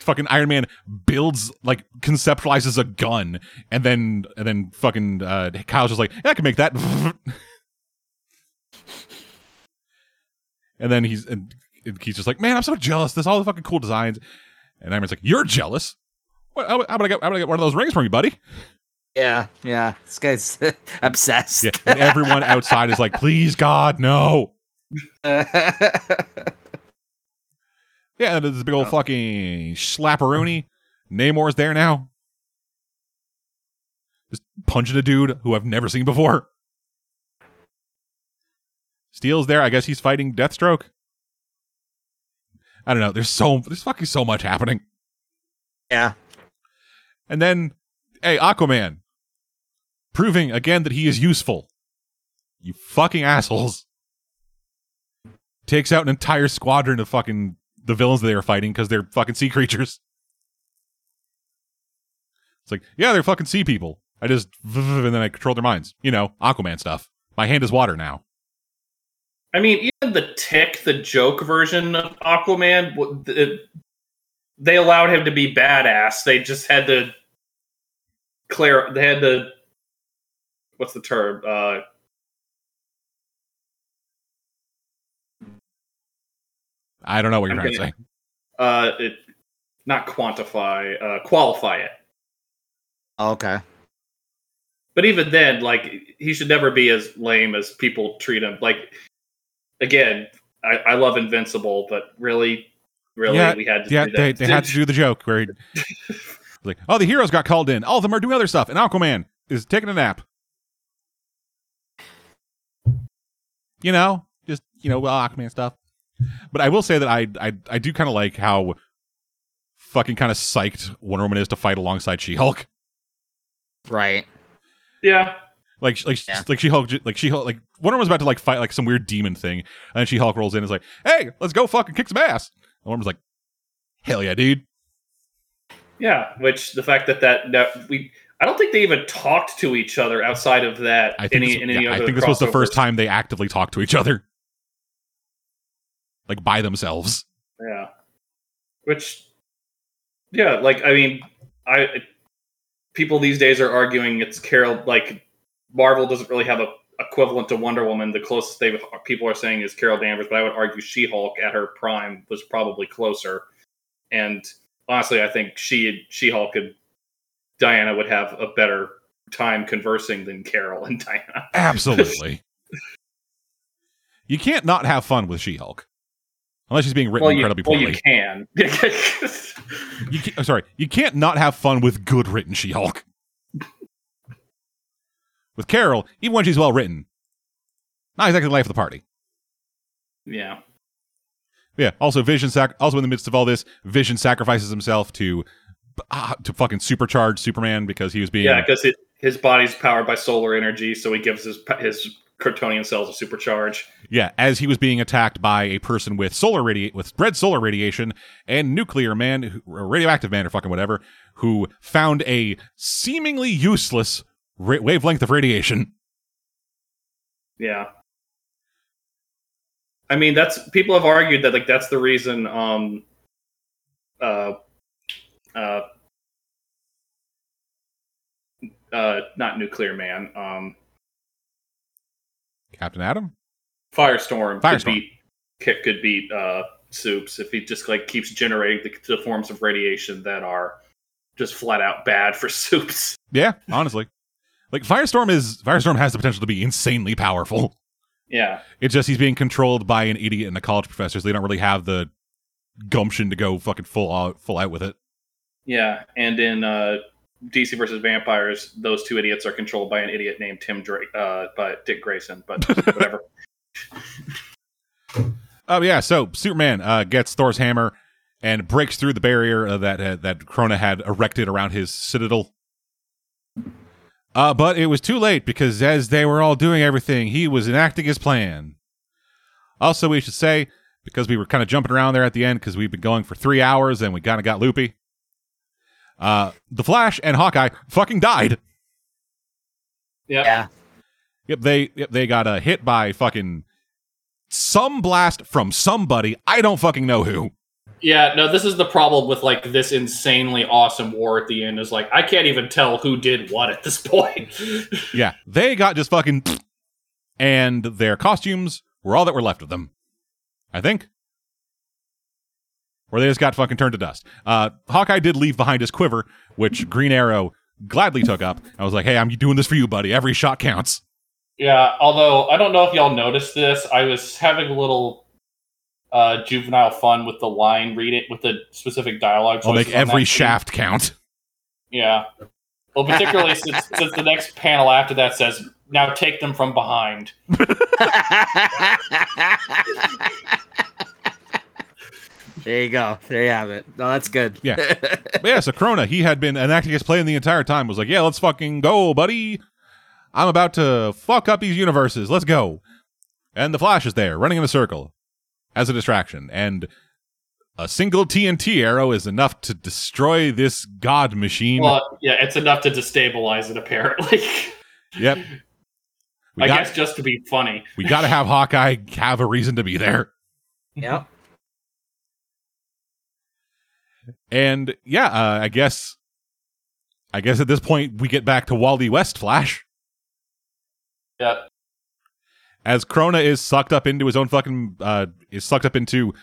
fucking iron man builds like conceptualizes a gun and then and then fucking uh kyle's just like yeah i can make that and then he's and he's just like man i'm so jealous there's all the fucking cool designs and iron man's like you're jealous What, how, how about I get, how about I get one of those rings from you, buddy? Yeah, yeah. This guy's obsessed. Yeah. And everyone outside is like, please, God, no. Yeah, and there's a big old Oh. fucking slapperoonie. Namor's there now. Just punching a dude who I've never seen before. Steel's there. I guess he's fighting Deathstroke. I don't know. There's so there's fucking so much happening. yeah. And then, hey, Aquaman, proving again that he is useful. You fucking assholes. Takes out an entire squadron of fucking the villains that they were fighting because they're fucking sea creatures. It's like, yeah, they're fucking sea people. I just and then I control their minds. You know, Aquaman stuff. My hand is water now. I mean, even the Tick, the joke version of Aquaman, it, they allowed him to be badass. They just had to clear. They had to. What's the term? Uh, I don't know what you're I'm trying to say. uh, it, not quantify, uh, qualify it. Okay. But even then, like he should never be as lame as people treat him. Like again, I, I love Invincible, but really, really, Yeah, we had to Yeah, do that. they, they had to do the joke where he, like, oh, the heroes got called in. All of them are doing other stuff, and Aquaman is taking a nap. You know, just you know, well, Aquaman stuff. But I will say that I I I do kind of like how fucking kind of psyched Wonder Woman is to fight alongside She Hulk. Right. yeah, Like like Yeah. like She Hulk like She Hulk like Wonder Woman's about to like fight like some weird demon thing, and then She Hulk rolls in and is like, "Hey, let's go fucking kick some ass." And Wonder Woman's like, "Hell yeah, dude." yeah. Which the fact that that, that we. I don't think they even talked to each other outside of that. I think, any, this, any yeah, I think this was the first time they actively talked to each other, like by themselves. Yeah. Which, yeah, like I mean, I people these days are arguing it's Carol. Like Marvel doesn't really have a equivalent to Wonder Woman. The closest they people are saying is Carol Danvers, but I would argue She Hulk at her prime was probably closer. And honestly, I think she She Hulk and Diana would have a better time conversing than Carol and Diana. Absolutely. you can't not have fun with She-Hulk, unless she's being written Well, you, incredibly well, poorly. you can. You can, oh, sorry, you can't not have fun with good written She-Hulk. With Carol, even when she's well written, not exactly the life of the party. yeah. Yeah. Also, Vision sac- also in the midst of all this, Vision sacrifices himself to uh, to fucking supercharge Superman because he was being Yeah, because his body's powered by solar energy, so he gives his his Kryptonian cells a supercharge. Yeah, as he was being attacked by a person with solar radi- with red solar radiation and nuclear man, who- radioactive man, or fucking whatever, who found a seemingly useless ra- wavelength of radiation. Yeah. I mean, that's people have argued that like that's the reason. Um, uh, uh, uh, not Nuclear Man. Um, Captain Atom Firestorm, Firestorm. could beat could, could beat uh, Soups if he just like keeps generating the, the forms of radiation that are just flat out bad for Soups. Yeah, honestly, like Firestorm is Firestorm has the potential to be insanely powerful. Yeah. It's just he's being controlled by an idiot and a college professor, so they don't really have the gumption to go fucking full out full out with it. Yeah, and in uh, DC versus Vampires, those two idiots are controlled by an idiot named Tim Drake, uh, by Dick Grayson. But whatever. Oh yeah, so Superman uh, gets Thor's hammer and breaks through the barrier uh, that uh, that Krona had erected around his citadel. Uh, but it was too late because as they were all doing everything, he was enacting his plan. Also, we should say because we were kind of jumping around there at the end because we've been going for three hours and we kind of got loopy. Uh, the Flash and Hawkeye fucking died. yeah. Yeah. Yep, they yep, they got uh, hit by fucking some blast from somebody. I don't fucking know who. Yeah, no, this is the problem with like this insanely awesome war at the end. Is like I can't even tell who did what at this point. Yeah, they got just fucking, and their costumes were all that were left of them. I think. where they just got fucking turned to dust. Uh, Hawkeye did leave behind his quiver, which Green Arrow gladly took up. I was like, "Hey, I'm doing this for you, buddy. Every shot counts." Yeah, although I don't know if y'all noticed this, I was having a little uh, juvenile fun with the line read it with the specific dialogue. I'll make every that scene. shaft count. Yeah. Well, particularly since, since the next panel after that says, "Now take them from behind." there you go. There you have it. No, that's good. Yeah. But yeah, so Krona, he had been enacting his plan the entire time. Was like, "Yeah, let's fucking go, buddy. I'm about to fuck up these universes. Let's go." And the Flash is there, running in a circle, as a distraction, and a single TNT arrow is enough to destroy this god machine. Well, yeah, it's enough to destabilize it. Apparently, yep. We I got, guess just to be funny. we got to have Hawkeye have a reason to be there. Yep. And yeah, uh, I guess, I guess at this point we get back to Wally West Flash Yeah, as Krona is sucked up into his own fucking, uh, is sucked up into,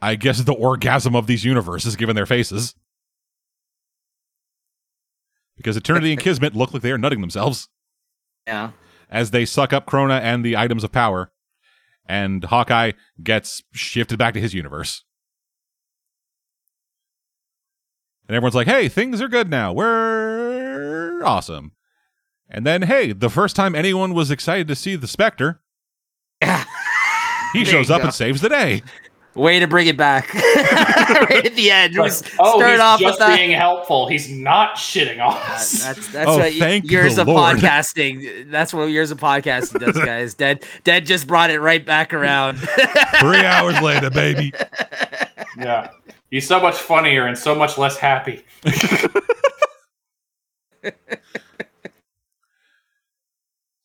I guess the orgasm of these universes given their faces. Because Eternity and Kismet look like they are nutting themselves Yeah. as they suck up Krona and the items of power, and Hawkeye gets shifted back to his universe. And everyone's like, hey, things are good now. We're awesome. And then, hey, the first time anyone was excited to see the Spectre, he shows up go. and saves the day. Way to bring it back. right at the end. Like, Was oh, start he's off just with that. being helpful. He's not shitting on Uh, us. that's that's Oh, what y- thank years the of Lord. podcasting. That's what years of podcasting does, guys. Dead Dead just brought it right back around. Three hours later, baby. yeah, he's so much funnier and so much less happy.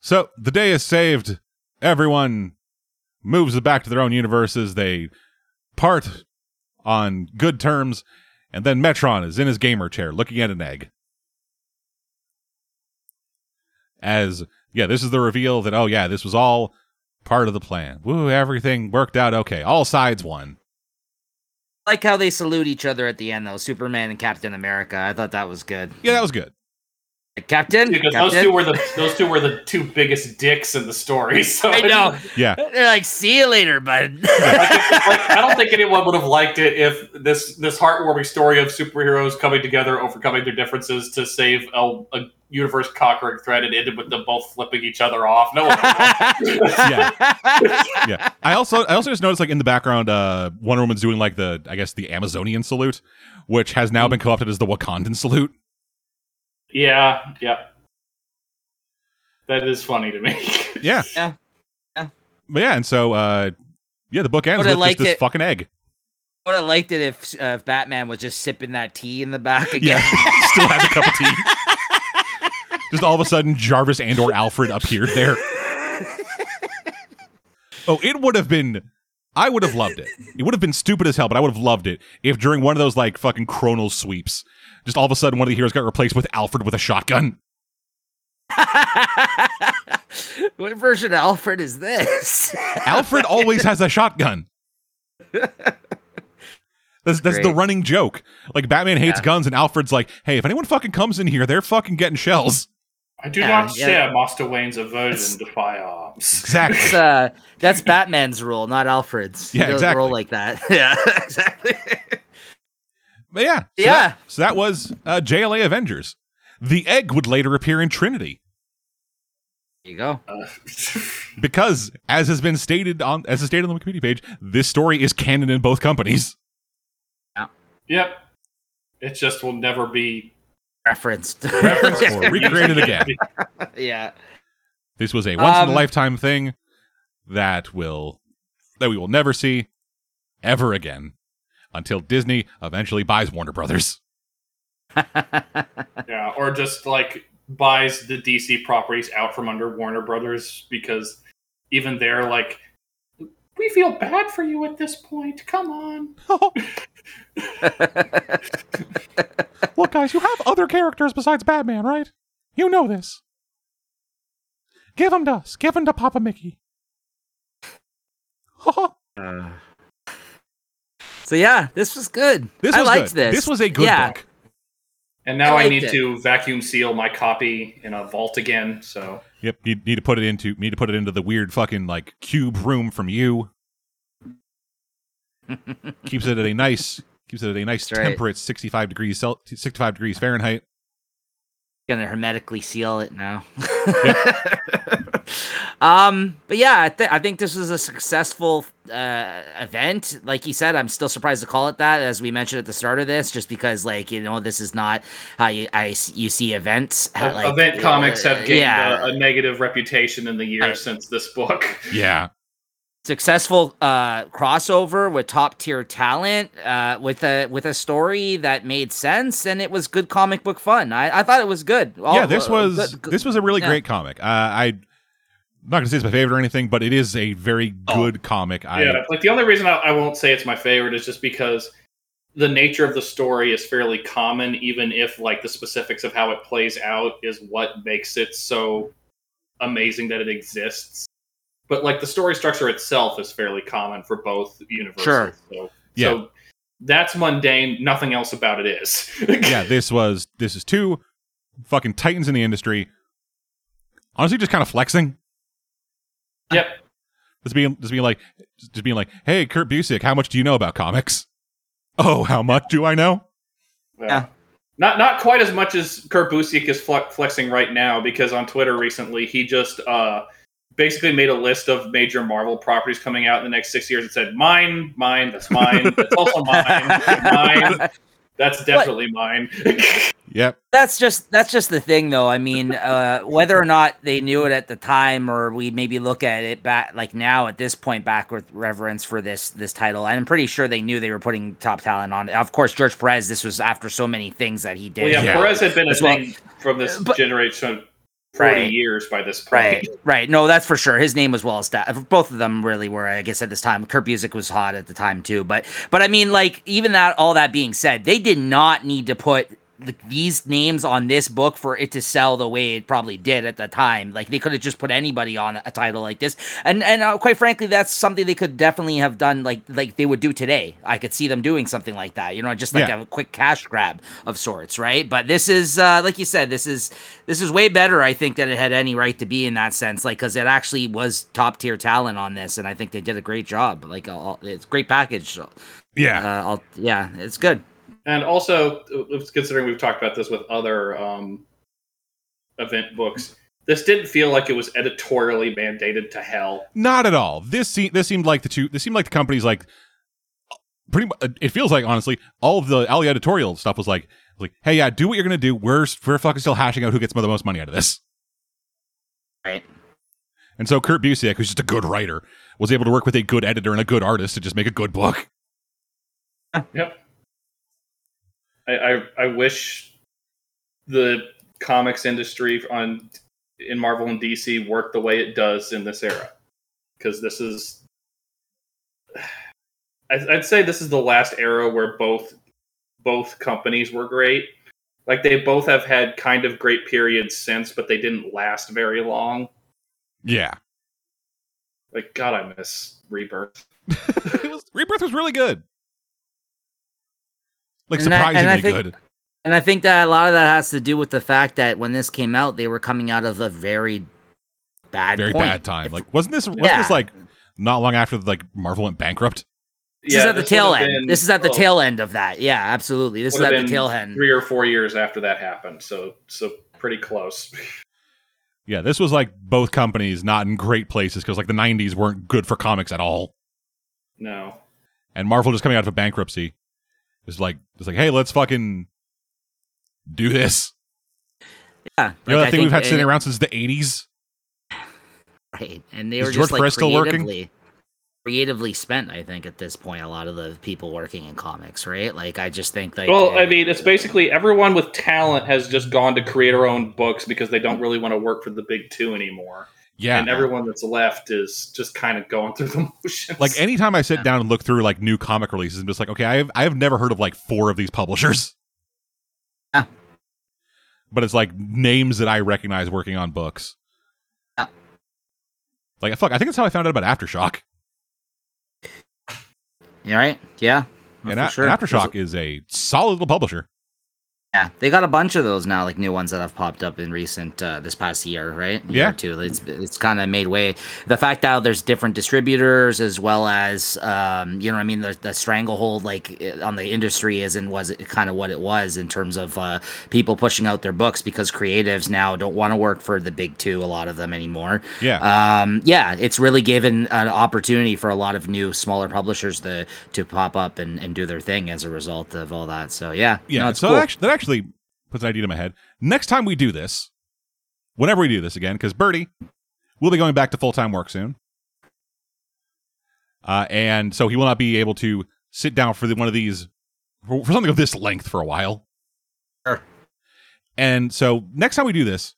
So the day is saved. Everyone moves back to their own universes. They part on good terms. And then Metron is in his gamer chair looking at an egg. As, yeah, this is the reveal that, oh, yeah, this was all part of the plan. Woo, everything worked out okay. All sides won. like how they salute each other at the end, though. Superman and Captain America. I thought that was good. Yeah, that was good. Captain. Because those two were the those two were the two biggest dicks in the story. So I know. Yeah. They're like, see you later, bud. like, I don't think anyone would have liked it if this this heartwarming story of superheroes coming together, overcoming their differences to save a, a universe conquering threat, and ended with them both flipping each other off. No one. Yeah. yeah. I also I also just noticed like in the background, uh Wonder Woman's doing like the I guess the Amazonian salute, which has now been co-opted as the Wakandan salute. Yeah, yeah. That is funny to me. Yeah. Yeah. Yeah. But yeah, and so uh yeah, the book ends But I with just liked this it. fucking egg. Would have liked it if, uh, if Batman was just sipping that tea in the back again. Yeah. again. Still has a cup of tea. just all of a sudden Jarvis and or Alfred appeared there. Oh, it would have been I would have loved it. It would have been stupid as hell, but I would have loved it if during one of those like fucking chronal sweeps, just all of a sudden one of the heroes got replaced with Alfred with a shotgun. what version of Alfred is this? Alfred always has a shotgun. That's, that's the running joke. Like Batman hates Yeah. guns, and Alfred's like, "Hey, if anyone fucking comes in here, they're fucking getting shells." I do Yeah, not yeah. share Master Wayne's aversion to firearms. Exactly. That's, uh, that's Batman's rule, not Alfred's. He Yeah, exactly. roll like that. Yeah, exactly. But yeah, so Yeah. That, so that was uh, JLA Avengers. The egg would later appear in Trinity There you go. Uh, because, as has been stated on as is stated on the Wikipedia page, this story is canon in both companies. Yeah. yep. It just will never be Referenced. referenced Or recreated again. yeah. This was a once in a Um, lifetime thing that will that we will never see ever again until Disney eventually buys Warner Brothers. Yeah, or just like buys the DC properties out from under Warner Brothers because even they're like, we feel bad for you at this point. Come on. Look, guys, you have other characters besides Batman, right? You know this. Give them to us. Give them to Papa Mickey. Uh, So yeah, this was good. This I was liked good. this. This was a good yeah. book. And now I I, need it. to vacuum seal my copy in a vault again. So Yep, you need to put it into need to put it into the weird fucking like cube room from you. keeps it at a nice keeps it at a nice That's right. temperate 65 degrees 65 degrees Fahrenheit. Gonna hermetically seal it now. um, but yeah, I, th- I think this was a successful uh, event. Like you said, I'm still surprised to call it that, as we mentioned at the start of this, just because like you know this is not how you I s- you see events. Uh, like, event comics have gained yeah. a, a negative reputation in the years Right. since this book. Yeah. Successful uh crossover with top tier talent uh with a with a story that made sense and it was good comic book fun i, I thought it was good All- yeah, this uh, was good- good- this was a really yeah. great comic. Uh, I I'm not gonna say it's my favorite or anything, but it is a very Oh. good comic. I yeah, like the only reason I, I won't say it's my favorite is just because the nature of the story is fairly common, even if like the specifics of how it plays out is what makes it so amazing that it exists. But like the story structure itself is fairly common for both universes. Sure. So, Yeah. so that's mundane. Nothing else about it is. yeah, this was this is two fucking titans in the industry. Honestly, just kind of flexing. Yep. Just being just being like just being like, hey, Kurt Busiek, how much do you know about comics? Oh, how much do I know? Yeah. Not not quite as much as Kurt Busiek is flexing right now because on Twitter recently he just uh, basically made a list of major Marvel properties coming out in the next six years and said mine, mine, that's mine, that's also mine, mine, that's definitely mine. Yep. that's just that's just the thing though i mean uh whether or not they knew it at the time or we maybe look at it back like now at this point back with reverence for this this title i'm pretty sure they knew they were putting top talent on it of course george perez this was after so many things that he did well, yeah, Yeah. Perez had been a well- thing from this But- generation forty Right. years by this point. Right, right. No, that's for sure. His name was well established. Both of them really were, I guess, at this time. Kurt Busiek was hot at the time too. But, but I mean, like, even that, all that being said, they did not need to put the, these names on this book for it to sell the way it probably did at the time. Like, they could have just put anybody on a title like this, and and uh, quite frankly, that's something they could definitely have done, like like they would do today. I could see them doing something like that. You know, just like Yeah. a quick cash grab of sorts, right? But this is, uh, like you said, this is this is way better, I think, than it had any right to be in that sense. Like, because it actually was top tier talent on this, and I think they did a great job. Like, all, it's great package. So, Yeah. uh, I'll, yeah, it's good. And also, uh, considering we've talked about this with other um, event books, this didn't feel like it was editorially mandated to hell. Not at all. This se- this seemed like the two. This seemed like the companies like pretty. mu- It feels like honestly, all of the all the editorial stuff was like like, hey, yeah, do what you're gonna do. We're we're fucking still hashing out who gets the most money out of this. Right. And so Kurt Busiek, who's just a good writer, was able to work with a good editor and a good artist to just make a good book. Yep. I, I I wish the comics industry on in Marvel and DC worked the way it does in this era, because this is. I'd say this is the last era where both both companies were great. Like they both have had kind of great periods since, but they didn't last very long. Yeah, Like God, I miss Rebirth. It was- Rebirth was really good. Like And I- and surprisingly I think- good. And I think that a lot of that has to do with the fact that when this came out, they were coming out of a very bad, Very point. bad time. Like wasn't this wasn't Yeah. this like not long after like Marvel went bankrupt? This is at the tail end. been- this is at the well, tail end of that. Yeah, absolutely. This is at the tail end. Three or four years after that happened, so so pretty close. Yeah, this was like both companies not in great places because like the '90s weren't good for comics at all, No. and Marvel just coming out of a bankruptcy is like it's like, hey, let's fucking do this. Yeah, You know like, that I thing we've had think- sitting around since the '80s. Right, and they Is were George just like Perez still working? creatively, creatively spent. I think at this point, a lot of the people working in comics, right? Like, I just think like, Well, uh, I mean, it's basically everyone with talent has just gone to create their own books because they don't really want to work for the big two anymore. Yeah, And everyone that's left is just kind of going through the motions. like anytime I sit Yeah. down and look through like new comic releases, I'm just like, okay, I have I have never heard of like four of these publishers. Yeah. But it's like names that I recognize working on books. Yeah. Like fuck, I think that's how I found out about Aftershock. you all right? Yeah, and, for A- sure. and Aftershock is a solid little publisher. Yeah, they got a bunch of those now, like new ones that have popped up in recent uh, this past year, right? Year Yeah. too. It's it's kind of made way. The fact that there's different distributors as well as um, you know, what I mean, the, the stranglehold like on the industry isn't was kind of what it was in terms of uh, people pushing out their books because creatives now don't want to work for the big two, a lot of them anymore. Yeah. Um, yeah, it's really given an opportunity for a lot of new smaller publishers to to pop up and, and do their thing as a result of all that. So yeah, Yeah, no, it's so cool. that, actually, that actually puts an idea in my head. Next time we do this, whenever we do this again, because Birdie will be going back to full time work soon, uh, and so he will not be able to sit down for the, one of these for, for something of this length for a while. Sure. And so next time we do this,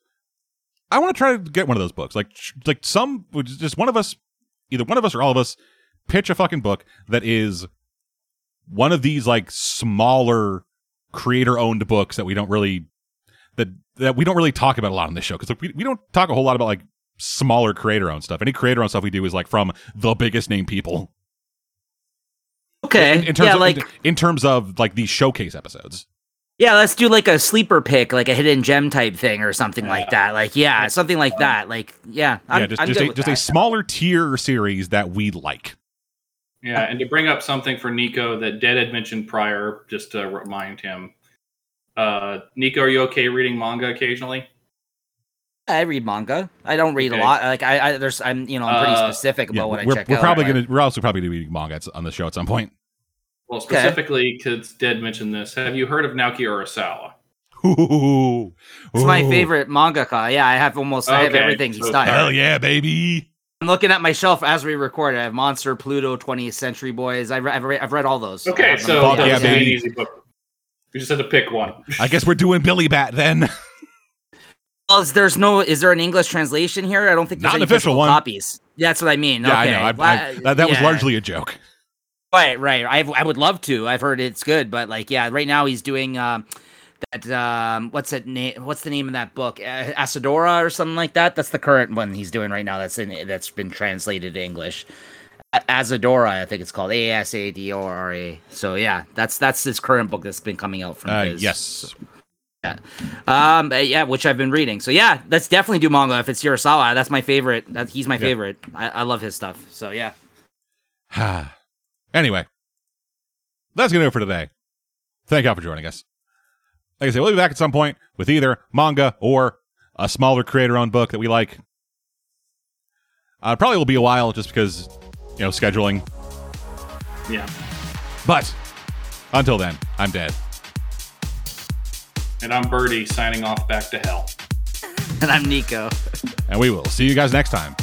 I want to try to get one of those books, like like some just one of us, either one of us or all of us, pitch a fucking book that is one of these like smaller creator owned books that we don't really that that we don't really talk about a lot on this show. Because like, we, we don't talk a whole lot about like smaller creator owned stuff. Any creator owned stuff we do is like from the biggest name people. Okay, in, in terms yeah, of like in, in terms of like these showcase episodes. Yeah, let's do like a sleeper pick, like a hidden gem type thing or something like that. Like, yeah, something like um, that. Like, yeah, I'm, yeah just, I'm just good a with just a smaller tier series that we like Yeah, and to bring up something for Nico that Dead had mentioned prior, just to remind him. Uh, Nico, are you okay reading manga occasionally? I read manga. I don't read Okay. a lot. Like, I, I there's, I'm, you know, I'm pretty Uh, specific about yeah, what I we're, check we're out. probably Like, gonna we're also probably gonna be reading manga on the show at some point Well, specifically, because Dead mentioned this. Have you heard of Naoki Urasawa? Ooh, It's my Ooh. favorite mangaka. Yeah, I have almost, I have Okay, everything he's so done. hell yeah baby I'm looking at my shelf as we record. I have Monster, Pluto, 20th Century Boys. I've, re- I've, re- I've read all those. Okay, so all Fuck yeah, an baby. easy book. You just had to pick one. i guess we're doing billy bat then Well, is there's no is there an English translation here? I don't think there's Not any an official physical one. copies. Yeah, that's what I mean. yeah okay. i know I, Well, I, that, that was yeah. largely a joke right. Right. I I would love to. I've heard it's good, but like yeah, right now he's doing um that um what's that name? What's the name of that book? Uh, Asadora or something like that. That's the current one he's doing right now. That's in that's been translated to English. Asadora, I think it's called A S A D O R A. So yeah, that's that's his current book that's been coming out from uh, his. yes Um, uh, yeah, which I've been reading. So yeah, let's definitely do manga if it's Urasawa. That's my favorite. That he's my Yeah. favorite. I, I love his stuff. So yeah. anyway, that's gonna do it for today. Thank y'all for joining us. Like I said, we'll be back at some point with either manga or a smaller creator-owned book that we like. Uh, probably will be a while just because you know scheduling. Yeah. But until then, I'm dead. And I'm Birdie signing off back to hell. And I'm Nico. And we will see you guys next time